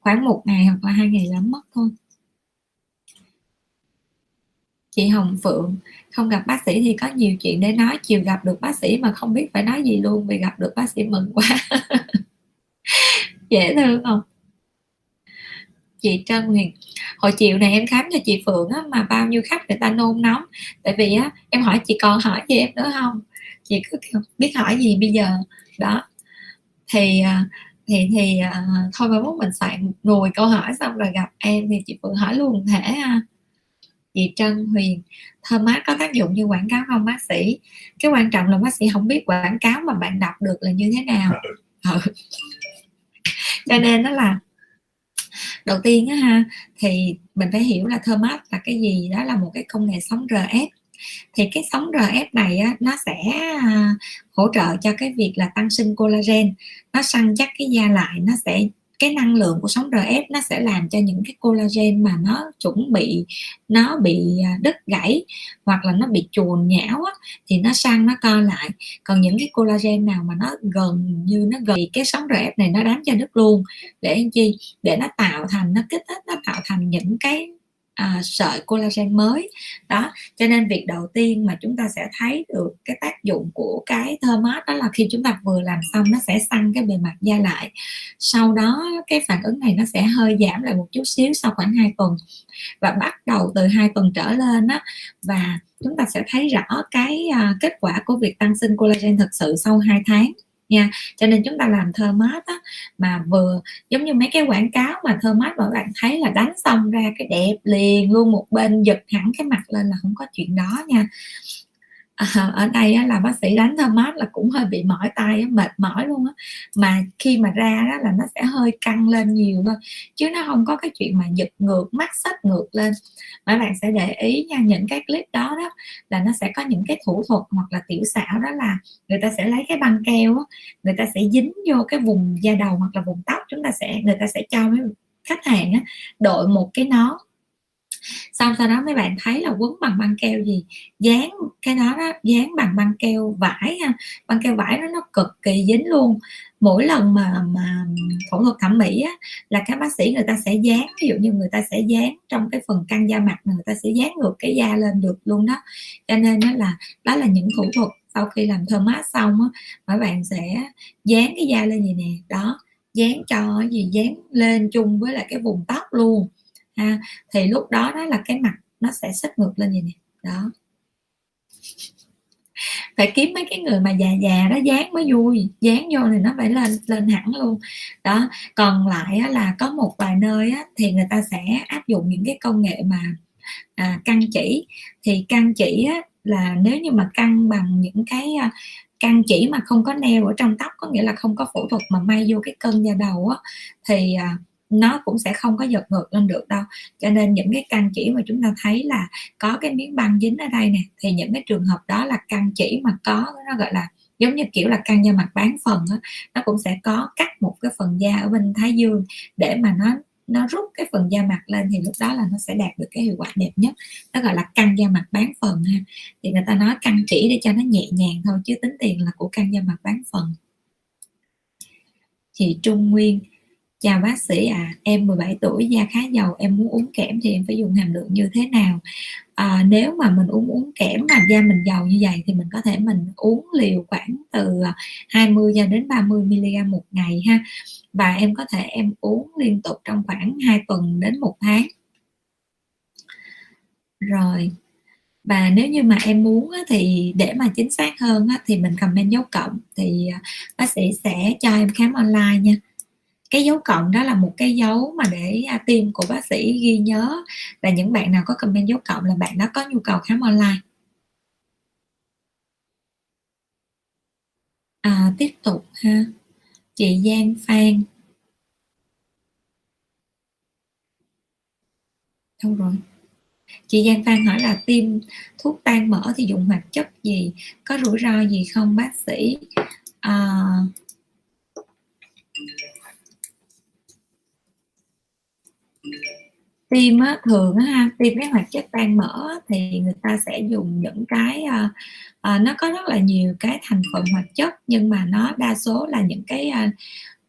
Speaker 1: khoảng một ngày hoặc là hai ngày là mất thôi. Chị Hồng Phượng không gặp bác sĩ thì có nhiều chuyện để nói. Chiều gặp được bác sĩ mà không biết phải nói gì luôn vì gặp được bác sĩ mừng quá. Dễ thương không? Chị Trân Huyền hồi chiều này em khám cho chị Phượng á, mà bao nhiêu khách người ta nôn nóng. Tại vì á, em hỏi chị còn hỏi gì em nữa không? Chị cứ biết hỏi gì bây giờ? Đó. Thì à, thì thì uh, thôi mai mốt mình soạn nùi câu hỏi xong rồi gặp em thì chị Phượng hỏi luôn thể chị Trân Huyền thơm mát có tác dụng như quảng cáo không bác sĩ? Cái quan trọng là bác sĩ không biết quảng cáo mà bạn đọc được là như thế nào. Ừ. cho nên đó là đầu tiên á ha thì mình phải hiểu là thơm mát là cái gì đó là một cái công nghệ sống RF thì cái sóng RF này á, nó sẽ à, hỗ trợ cho cái việc là tăng sinh collagen. Nó săn chắc cái da lại nó sẽ cái năng lượng của sóng RF nó sẽ làm cho những cái collagen mà nó chuẩn bị nó bị à, đứt gãy hoặc là nó bị chuồn nhão á, thì nó săn nó co lại. Còn những cái collagen nào mà nó gần như nó gần cái sóng RF này nó đánh cho đứt luôn. Để anh chi? Để nó tạo thành nó kích thích nó tạo thành những cái à, sợi collagen mới. Đó cho nên việc đầu tiên mà chúng ta sẽ thấy được cái tác dụng của cái thơ mát đó là khi chúng ta vừa làm xong nó sẽ săn cái bề mặt da lại. Sau đó cái phản ứng này nó sẽ hơi giảm lại một chút xíu sau khoảng 2 tuần. Và bắt đầu từ hai tuần trở lên á và chúng ta sẽ thấy rõ cái à, kết quả của việc tăng sinh collagen thực sự sau 2 tháng nha. Cho nên chúng ta làm thơ mát á, mà vừa giống như mấy cái quảng cáo mà thơ mát mà bạn thấy là đánh xong ra cái đẹp liền luôn một bên giật hẳn cái mặt lên là không có chuyện đó nha à, ở đây á, là bác sĩ đánh thơm mát là cũng hơi bị mỏi tay á, mệt mỏi luôn á. Mà khi mà ra đó là nó sẽ hơi căng lên nhiều thôi chứ nó không có cái chuyện mà giật ngược mắt sách ngược lên. Mấy bạn sẽ để ý nha những cái clip đó đó là nó sẽ có những cái thủ thuật hoặc là tiểu xảo đó là người ta sẽ lấy cái băng keo á, người ta sẽ dính vô cái vùng da đầu hoặc là vùng tóc chúng ta sẽ người ta sẽ cho mấy khách hàng á, đội một cái nón xong sau đó mấy bạn thấy là quấn bằng băng keo gì? Dán cái đó đó dán bằng băng keo vải ha. Băng keo vải nó nó cực kỳ dính luôn. Mỗi lần mà mà phẫu thuật thẩm mỹ á, là các bác sĩ người ta sẽ dán ví dụ như người ta sẽ dán trong cái phần căng da mặt người ta sẽ dán ngược cái da lên được luôn đó. Cho nên đó là đó là những thủ thuật sau khi làm thơm mát xong á mấy bạn sẽ dán cái da lên gì nè? Đó dán cho gì? Dán lên chung với lại cái vùng tóc luôn ha thì lúc đó đó là cái mặt nó sẽ xếp ngược lên vậy nè đó. Phải kiếm mấy cái người mà già già đó dán mới vui dán vô thì nó phải lên lên hẳn luôn. Đó còn lại á, là có một vài nơi á, thì người ta sẽ áp dụng những cái công nghệ mà à, căng chỉ. Thì căng chỉ á, là nếu như mà căng bằng những cái à, căng chỉ mà không có neo ở trong tóc có nghĩa là không có phẫu thuật mà may vô cái cân da đầu á thì à, nó cũng sẽ không có giật ngược lên được đâu. Cho nên những cái căn chỉ mà chúng ta thấy là có cái miếng băng dính ở đây nè thì những cái trường hợp đó là căn chỉ mà có nó gọi là giống như kiểu là căng da mặt bán phần đó, nó cũng sẽ có cắt một cái phần da ở bên thái dương để mà nó nó rút cái phần da mặt lên thì lúc đó là nó sẽ đạt được cái hiệu quả đẹp nhất. Nó gọi là căng da mặt bán phần ha. Thì người ta nói căng chỉ để cho nó nhẹ nhàng thôi chứ tính tiền là của căng da mặt bán phần. Chị Trung Nguyên chào bác sĩ à em 17 tuổi da khá dầu em muốn uống kẽm thì em phải dùng hàm lượng như thế nào? À, nếu mà mình uống uống kẽm mà da mình dầu như vậy thì mình có thể mình uống liều khoảng từ à, 20 cho đến 30 mg một ngày ha. Và em có thể em uống liên tục trong khoảng 2 tuần đến một tháng. Rồi và nếu như mà em muốn thì để mà chính xác hơn thì mình comment dấu cộng thì à, bác sĩ sẽ cho em khám online nha cái dấu cộng đó là một cái dấu mà để à, team của bác sĩ ghi nhớ là những bạn nào có comment dấu cộng là bạn đó có nhu cầu khám online. À, tiếp tục ha. Chị Giang Phan. Đâu rồi? Chị Giang Phan hỏi là tiêm thuốc tan mỡ thì dùng hoạt chất gì? Có rủi ro gì không bác sĩ? À, tiêm á, thường á, ha tiêm cái hoạt chất tan mỡ thì người ta sẽ dùng những cái à, à, nó có rất là nhiều cái thành phần hoạt chất nhưng mà nó đa số là những cái à,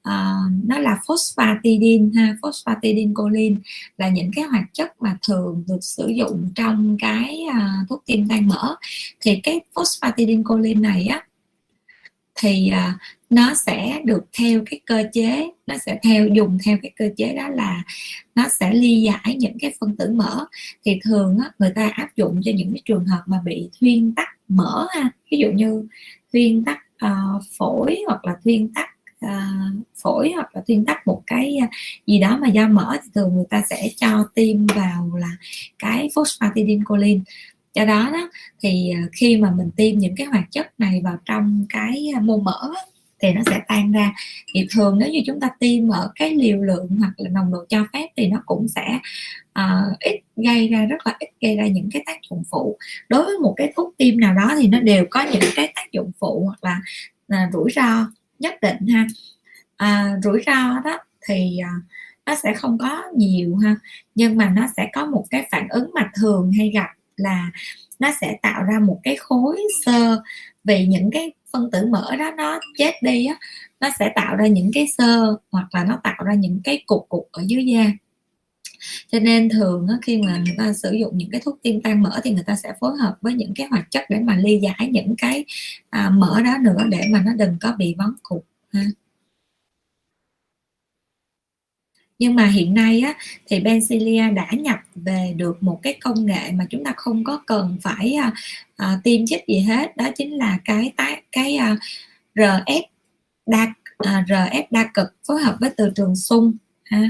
Speaker 1: à, nó là phosphatidin ha phosphatidin choline là những cái hoạt chất mà thường được sử dụng trong cái à, thuốc tiêm tan mỡ. Thì cái phosphatidin choline này á thì à, nó sẽ được theo cái cơ chế nó sẽ theo dùng theo cái cơ chế đó là nó sẽ ly giải những cái phân tử mỡ. Thì thường á, người ta áp dụng cho những cái trường hợp mà bị thuyên tắc mỡ ha. Ví dụ như thuyên tắc uh, phổi hoặc là thuyên tắc uh, phổi hoặc là thuyên tắc một cái ờ, gì đó mà do mỡ thì thường người ta sẽ cho tiêm vào là cái phosphatidylcholine. Do đó, đó thì khi mà mình tiêm những cái hoạt chất này vào trong cái mô mỡ thì nó sẽ tan ra. Thì thường nếu như chúng ta tiêm ở cái liều lượng hoặc là nồng độ cho phép thì nó cũng sẽ uh, ít gây ra rất là ít gây ra những cái tác dụng phụ. Đối với một cái thuốc tiêm nào đó thì nó đều có những cái tác dụng phụ hoặc là, là rủi ro nhất định ha. À, rủi ro đó thì uh, nó sẽ không có nhiều ha. Nhưng mà nó sẽ có một cái phản ứng mà thường hay gặp là nó sẽ tạo ra một cái khối sơ vì những cái phân tử mỡ đó nó chết đi á nó sẽ tạo ra những cái sơ hoặc là nó tạo ra những cái cục cục ở dưới da. Cho nên thường á, khi mà người ta sử dụng những cái thuốc tiêm tan mỡ thì người ta sẽ phối hợp với những cái hoạt chất để mà ly giải những cái à, mỡ đó nữa để mà nó đừng có bị vón cục ha. Nhưng mà hiện nay á, thì Bencilia đã nhập về được một cái công nghệ mà chúng ta không có cần phải à, à, tiêm chích gì hết. Đó chính là cái cái, cái à, RF đa à, RF đa cực phối hợp với từ trường xung. À, ha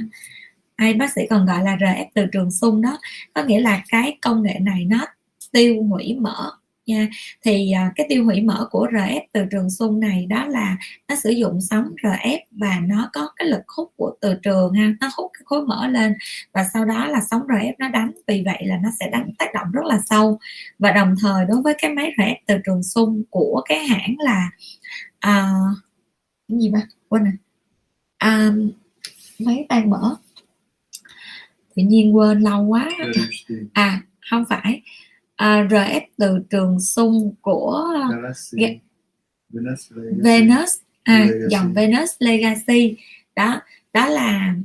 Speaker 1: hay bác sĩ còn gọi là RF từ trường xung đó. Có nghĩa là cái công nghệ này nó tiêu hủy mỡ nha. Thì à, cái tiêu hủy mỡ của RF từ trường xung này đó là nó sử dụng sóng RF và nó có cái lực hút của từ trường ha nó hút cái khối mỡ lên và sau đó là sóng RF nó đánh. Vì vậy là nó sẽ đánh tác động rất là sâu. Và đồng thời đối với cái máy RF từ trường xung của cái hãng là à, cái gì ba quên rồi. À, máy tan mỡ. Tự nhiên quên lâu quá. À không phải à, RF từ trường xung của Galaxy. Venus, Venus. À, dòng Venus Legacy. Đó đó là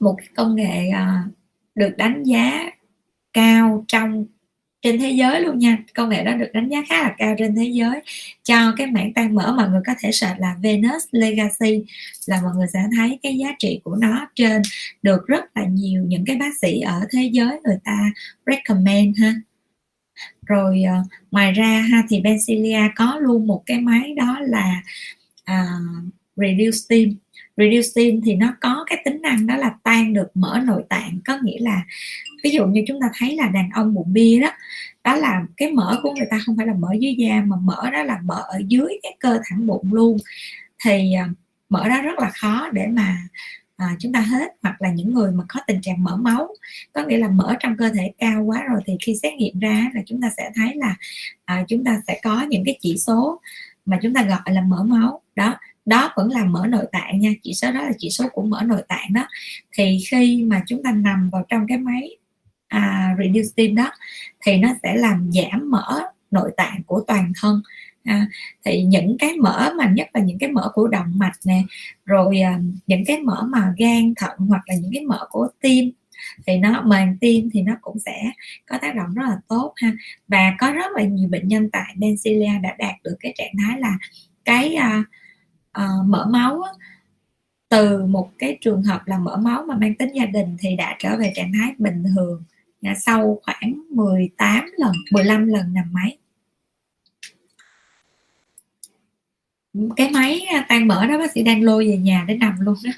Speaker 1: một công nghệ uh, được đánh giá cao trong trên thế giới luôn nha. Công nghệ đó được đánh giá khá là cao trên thế giới. Cho cái mảng tan mỡ mọi người có thể search là Venus Legacy là mọi người sẽ thấy cái giá trị của nó trên. Được rất là nhiều những cái bác sĩ ở thế giới người ta recommend ha rồi uh, ngoài ra ha thì Bencilia có luôn một cái máy đó là uh, reduce steam. Reduce steam thì nó có cái tính năng đó là tan được mỡ nội tạng. Có nghĩa là ví dụ như chúng ta thấy là đàn ông bụng bia đó đó là cái mỡ của người ta không phải là mỡ dưới da mà mỡ đó là mỡ ở dưới cái cơ thẳng bụng luôn. Thì ờ, uh, mỡ đó rất là khó để mà à, chúng ta hết hoặc là những người mà có tình trạng mỡ máu có nghĩa là mỡ trong cơ thể cao quá rồi thì khi xét nghiệm ra là chúng ta sẽ thấy là à, chúng ta sẽ có những cái chỉ số mà chúng ta gọi là mỡ máu. Đó đó vẫn là mỡ nội tạng nha chỉ số đó là chỉ số của mỡ nội tạng đó. Thì khi mà chúng ta nằm vào trong cái máy à, reduce steam đó thì nó sẽ làm giảm mỡ nội tạng của toàn thân à, thì những cái mỡ mà nhất là những cái mỡ của động mạch nè rồi à, những cái mỡ mà gan thận hoặc là những cái mỡ của tim thì nó màng tim thì nó cũng sẽ có tác động rất là tốt ha. Và có rất là nhiều bệnh nhân tại Benzilla đã đạt được cái trạng thái là cái à, à, mỡ máu á, từ một cái trường hợp là mỡ máu mà mang tính gia đình thì đã trở về trạng thái bình thường à, sau khoảng 18 lần 15 lần nằm máy. Cái máy tan mỡ đó bác sĩ đang lôi về nhà để nằm luôn đó.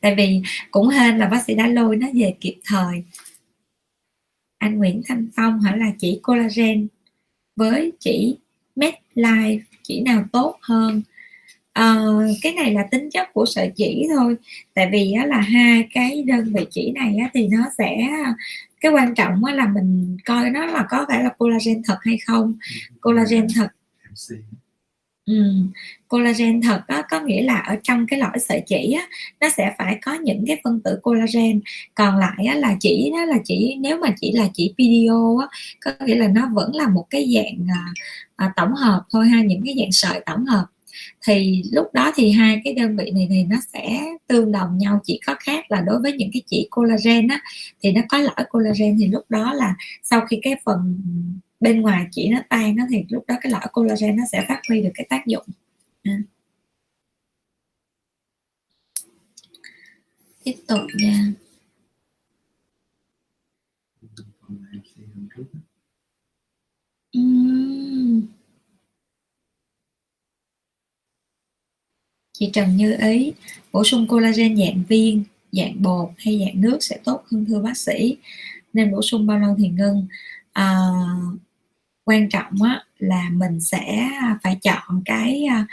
Speaker 1: Tại vì cũng hên là bác sĩ đã lôi nó về kịp thời. Anh Nguyễn Thanh Phong hỏi là chỉ collagen với chỉ MedLife chỉ nào tốt hơn. Uh, cái này là tính chất của sợi chỉ thôi. Tại vì á, là hai cái đơn vị chỉ này á, thì nó sẽ cái quan trọng á, là mình coi nó là có phải là collagen thật hay không. Collagen thật Ừ. collagen thật đó có nghĩa là ở trong cái lõi sợi chỉ á, nó sẽ phải có những cái phân tử collagen còn lại á, là chỉ đó là chỉ nếu mà chỉ là chỉ video á, có nghĩa là nó vẫn là một cái dạng à, à, tổng hợp thôi ha những cái dạng sợi tổng hợp thì lúc đó thì hai cái đơn vị này thì nó sẽ tương đồng nhau chỉ có khác là đối với những cái chỉ collagen á thì nó có lõi collagen thì lúc đó là sau khi cái phần bên ngoài chỉ nó tan nó thì lúc đó cái lõi collagen nó sẽ phát huy được cái tác dụng à. tiếp tục nha uhm. chị Trần Như Ý bổ sung collagen dạng viên dạng bột hay dạng nước sẽ tốt hơn thưa bác sĩ nên bổ sung bao lâu thì ngưng à, quan trọng á, là mình sẽ phải chọn cái à,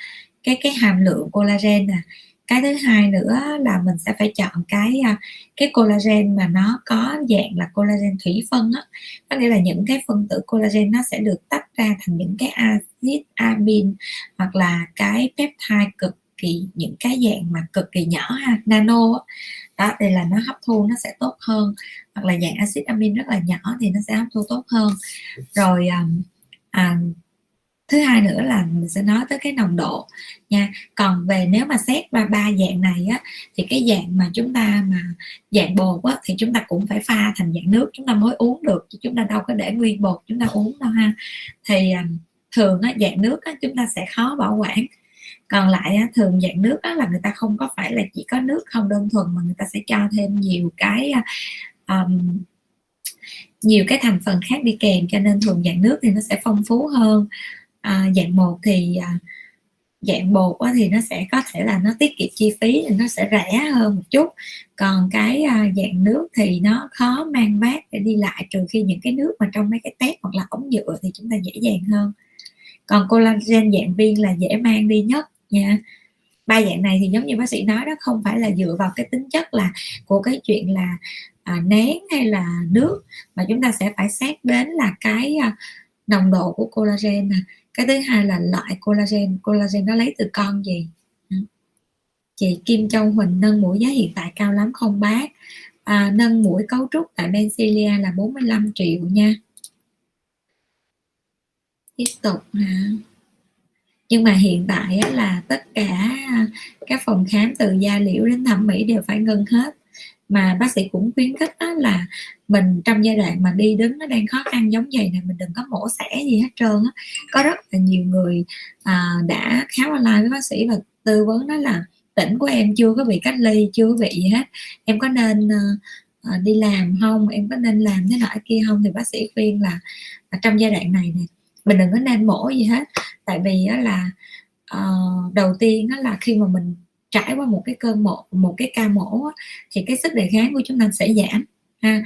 Speaker 1: cái cái hàm lượng collagen nè. Cái thứ hai nữa là mình sẽ phải chọn cái à, cái collagen mà nó có dạng là collagen thủy phân á. Có nghĩa là những cái phân tử collagen nó sẽ được tách ra thành những cái acid amin hoặc là cái peptide cực kỳ những cái dạng mà cực kỳ nhỏ ha nano đó, thì là nó hấp thu nó sẽ tốt hơn. Hoặc là dạng axit amin rất là nhỏ thì nó sẽ hấp thu tốt hơn. Rồi à, thứ hai nữa là mình sẽ nói tới cái nồng độ nha. Còn về nếu mà xét ba ba dạng này á thì cái dạng mà chúng ta mà dạng bột á thì chúng ta cũng phải pha thành dạng nước chúng ta mới uống được chứ chúng ta đâu có để nguyên bột chúng ta uống đâu ha. Thì thường á, dạng nước á, chúng ta sẽ khó bảo quản còn lại á, thường dạng nước á, là người ta không có phải là chỉ có nước không đơn thuần mà người ta sẽ cho thêm nhiều cái um, nhiều cái thành phần khác đi kèm cho nên thường dạng nước thì nó sẽ phong phú hơn. À, dạng bột thì à, dạng bột á, thì nó sẽ có thể là nó tiết kiệm chi phí thì nó sẽ rẻ hơn một chút. Còn cái à, dạng nước thì nó khó mang vác để đi lại trừ khi những cái nước mà trong mấy cái tét hoặc là ống nhựa thì chúng ta dễ dàng hơn. Còn collagen dạng viên là dễ mang đi nhất nha. Ba dạng này thì giống như bác sĩ nói đó không phải là dựa vào cái tính chất là của cái chuyện là à, nén hay là nước mà chúng ta sẽ phải xét đến là cái à, nồng độ của collagen nè. Cái thứ hai là loại collagen collagen nó lấy từ con gì? Ừ. Chị Kim Châu Huỳnh nâng mũi giá hiện tại cao lắm không bác? À, nâng mũi cấu trúc tại Bencilia là 45 triệu nha. Tiếp tục hả? Nhưng mà hiện tại là tất cả các phòng khám từ da liễu đến thẩm mỹ đều phải ngưng hết. Mà bác sĩ cũng khuyến khích đó là mình trong giai đoạn mà đi đứng nó đang khó khăn giống vậy này mình đừng có mổ xẻ gì hết trơn á. Có rất là nhiều người à, đã khám online với bác sĩ và tư vấn đó là tỉnh của em chưa có bị cách ly chưa có bị gì hết. Em có nên à, đi làm không? Em có nên làm thế nọ kia không? Thì bác sĩ khuyên là, là trong giai đoạn này nè mình đừng có nên mổ gì hết. Tại vì á, là uh, đầu tiên á, là khi mà mình trải qua một cái cơn mổ một cái ca mổ thì cái sức đề kháng của chúng ta sẽ giảm ha.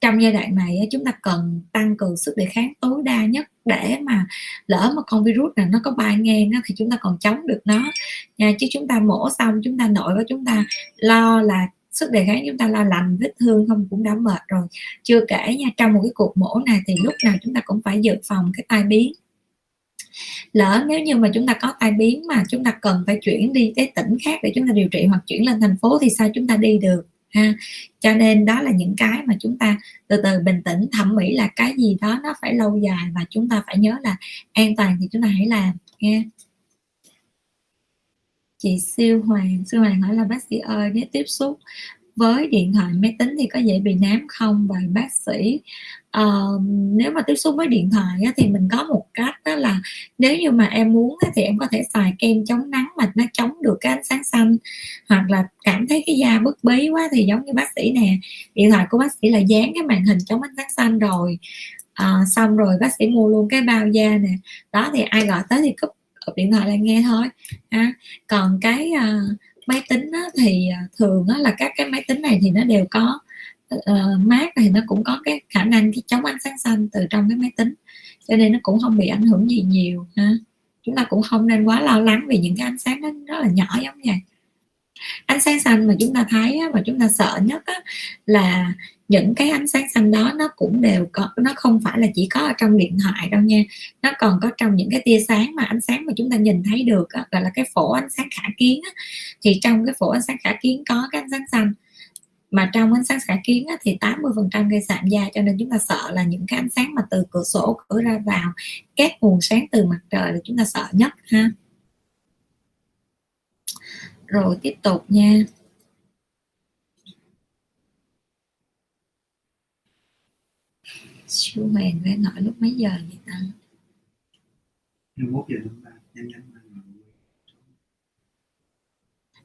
Speaker 1: Trong giai đoạn này chúng ta cần tăng cường sức đề kháng tối đa nhất để mà lỡ mà con virus nào nó có bay ngang thì chúng ta còn chống được nó nha. Chứ chúng ta mổ xong chúng ta nội và chúng ta lo là sức đề kháng chúng ta lo lành, vết thương không cũng đã mệt rồi. Chưa kể nha, trong một cái cuộc mổ này thì lúc nào chúng ta cũng phải dự phòng cái tai biến. Lỡ nếu như mà chúng ta có tai biến mà chúng ta cần phải chuyển đi cái tỉnh khác để chúng ta điều trị hoặc chuyển lên thành phố thì sao chúng ta đi được, ha? Cho nên đó là những cái mà chúng ta từ từ bình tĩnh, thẩm mỹ là cái gì đó nó phải lâu dài và chúng ta phải nhớ là an toàn thì chúng ta hãy làm nha chị siêu hoàng siêu hoàng hỏi là bác sĩ ơi nếu tiếp xúc với điện thoại máy tính thì có dễ bị nám không? Và bác sĩ uh, nếu mà tiếp xúc với điện thoại á, thì mình có một cách đó là nếu như mà em muốn á, thì em có thể xài kem chống nắng mà nó chống được cái ánh sáng xanh. Hoặc là cảm thấy cái da bức bí quá thì giống như bác sĩ nè điện thoại của bác sĩ là dán cái màn hình chống ánh sáng xanh rồi. Uh, xong rồi bác sĩ mua luôn cái bao da nè. Đó thì ai gọi tới thì cúp cục điện thoại là nghe thôi. Ha. còn cái à, máy tính á, thì à, thường á, là các cái máy tính này thì nó đều có uh, mát thì nó cũng có cái khả năng cái chống ánh sáng xanh từ trong cái máy tính. Cho nên nó cũng không bị ảnh hưởng gì nhiều ha. Chúng ta cũng không nên quá lo lắng vì những cái ánh sáng nó rất là nhỏ giống vậy. Ánh sáng xanh mà chúng ta thấy á, mà chúng ta sợ nhất á, là những cái ánh sáng xanh đó nó cũng đều có nó không phải là chỉ có ở trong điện thoại đâu nha. Nó còn có trong những cái tia sáng mà ánh sáng mà chúng ta nhìn thấy được đó, gọi là cái phổ ánh sáng khả kiến đó. thì trong cái phổ ánh sáng khả kiến có cái ánh sáng xanh. Mà trong ánh sáng khả kiến á, thì 80% gây sạm da cho nên chúng ta sợ là những cái ánh sáng mà từ cửa sổ cửa ra vào các nguồn sáng từ mặt trời là chúng ta sợ nhất ha. Rồi tiếp tục nha. Siêu hoàng ra nói lúc mấy giờ vậy ta?
Speaker 2: 21 giờ đúng ba nhanh nhanh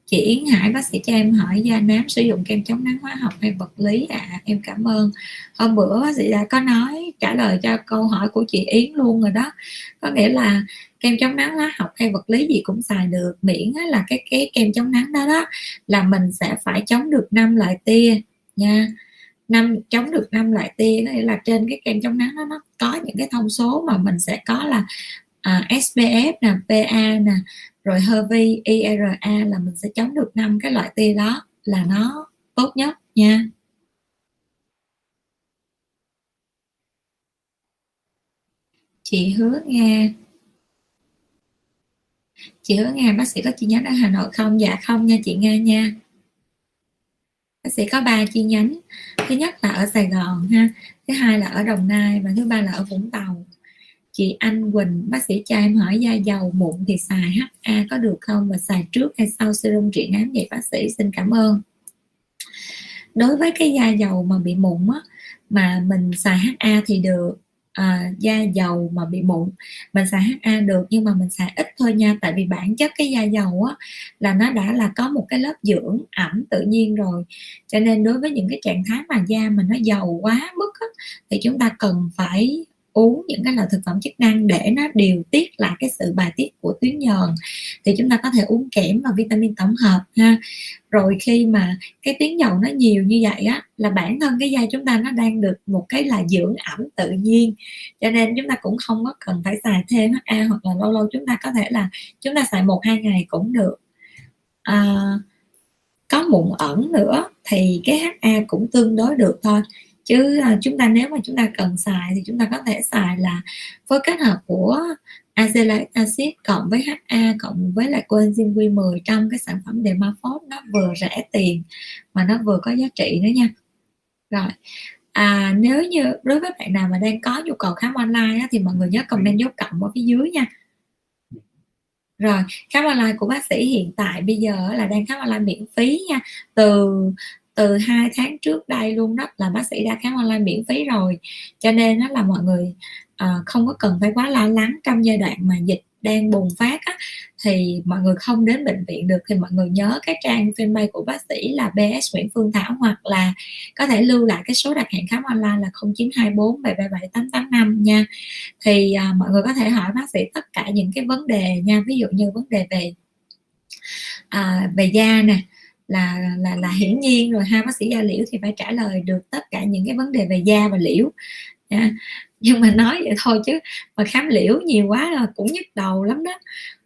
Speaker 1: chị Yến Hải bác sĩ cho em hỏi da nám sử dụng kem chống nắng hóa học hay vật lý ạ? À, em cảm ơn. Hôm bữa bác sĩ đã có nói trả lời cho câu hỏi của chị Yến luôn rồi đó. Có nghĩa là kem chống nắng hóa học hay vật lý gì cũng xài được. Miễn là cái cái kem chống nắng đó đó là mình sẽ phải chống được năm loại tia nha năm chống được năm loại tia đó là trên cái kem chống nắng đó nó có những cái thông số mà mình sẽ có là à, SPF nè PA nè rồi HV IRA là mình sẽ chống được năm cái loại tia đó là nó tốt nhất nha. Chị hứa nghe chị hứa nghe bác sĩ có chi nhánh ở Hà Nội không? Dạ không nha chị nghe nha. Bác sĩ có ba chi nhánh thứ nhất là ở Sài Gòn ha thứ hai là ở Đồng Nai và thứ ba là ở Vũng Tàu. Chị Anh Quỳnh, bác sĩ cho em hỏi da dầu mụn thì xài HA có được không và xài trước hay sau serum trị nám vậy bác sĩ? Xin cảm ơn. Đối với cái da dầu mà bị mụn á, mà mình xài HA thì được à, da dầu mà bị mụn mình xài HA được nhưng mà mình xài ít thôi nha tại vì bản chất cái da dầu á là nó đã là có một cái lớp dưỡng ẩm tự nhiên rồi. Cho nên đối với những cái trạng thái mà da mình nó dầu quá mức á, thì chúng ta cần phải uống những cái loại thực phẩm chức năng để nó điều tiết lại cái sự bài tiết của tuyến nhờn. Thì chúng ta có thể uống kẽm và vitamin tổng hợp ha. Rồi khi mà cái tuyến dầu nó nhiều như vậy á là bản thân cái da chúng ta nó đang được một cái là dưỡng ẩm tự nhiên. Cho nên chúng ta cũng không có cần phải xài thêm HA hoặc là lâu lâu chúng ta có thể là chúng ta xài một hai ngày cũng được. À, có mụn ẩn nữa thì cái HA cũng tương đối được thôi chứ à, chúng ta nếu mà chúng ta cần xài thì chúng ta có thể xài là với kết hợp của azelaic acid cộng với HA cộng với lại coenzyme Q10 trong cái sản phẩm Dermaphos nó vừa rẻ tiền mà nó vừa có giá trị nữa nha. Rồi à, nếu như đối với bạn nào mà đang có nhu cầu khám online á, thì mọi người nhớ comment dấu cộng ở phía dưới nha. Rồi khám online của bác sĩ hiện tại bây giờ là đang khám online miễn phí nha. Từ từ hai tháng trước đây luôn đó là bác sĩ đã khám online miễn phí rồi. Cho nên đó là mọi người uh, không có cần phải quá lo lắng trong giai đoạn mà dịch đang bùng phát á, thì mọi người không đến bệnh viện được thì mọi người nhớ cái trang fanpage của bác sĩ là BS Nguyễn Phương Thảo hoặc là có thể lưu lại cái số đặt hẹn khám online là 0924 777 885 nha. Thì à, mọi người có thể hỏi bác sĩ tất cả những cái vấn đề nha ví dụ như vấn đề về à, về da nè là là là hiển nhiên rồi hai bác sĩ da liễu thì phải trả lời được tất cả những cái vấn đề về da và liễu. Nha. nhưng mà nói vậy thôi chứ, mà khám liễu nhiều quá là cũng nhức đầu lắm đó.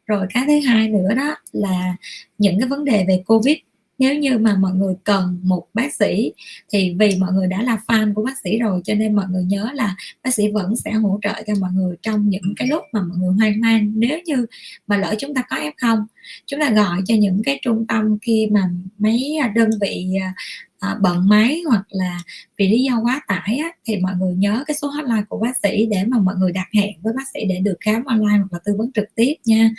Speaker 1: Rồi cái thứ hai nữa đó là những cái vấn đề về covid nếu như mà mọi người cần một bác sĩ thì vì mọi người đã là fan của bác sĩ rồi cho nên mọi người nhớ là bác sĩ vẫn sẽ hỗ trợ cho mọi người trong những cái lúc mà mọi người hoang mang. Nếu như mà lỡ chúng ta có f0 chúng ta gọi cho những cái trung tâm khi mà mấy đơn vị à, à, bận máy hoặc là vì lý do quá tải á, thì mọi người nhớ cái số hotline của bác sĩ để mà mọi người đặt hẹn với bác sĩ để được khám online hoặc là tư vấn trực tiếp nha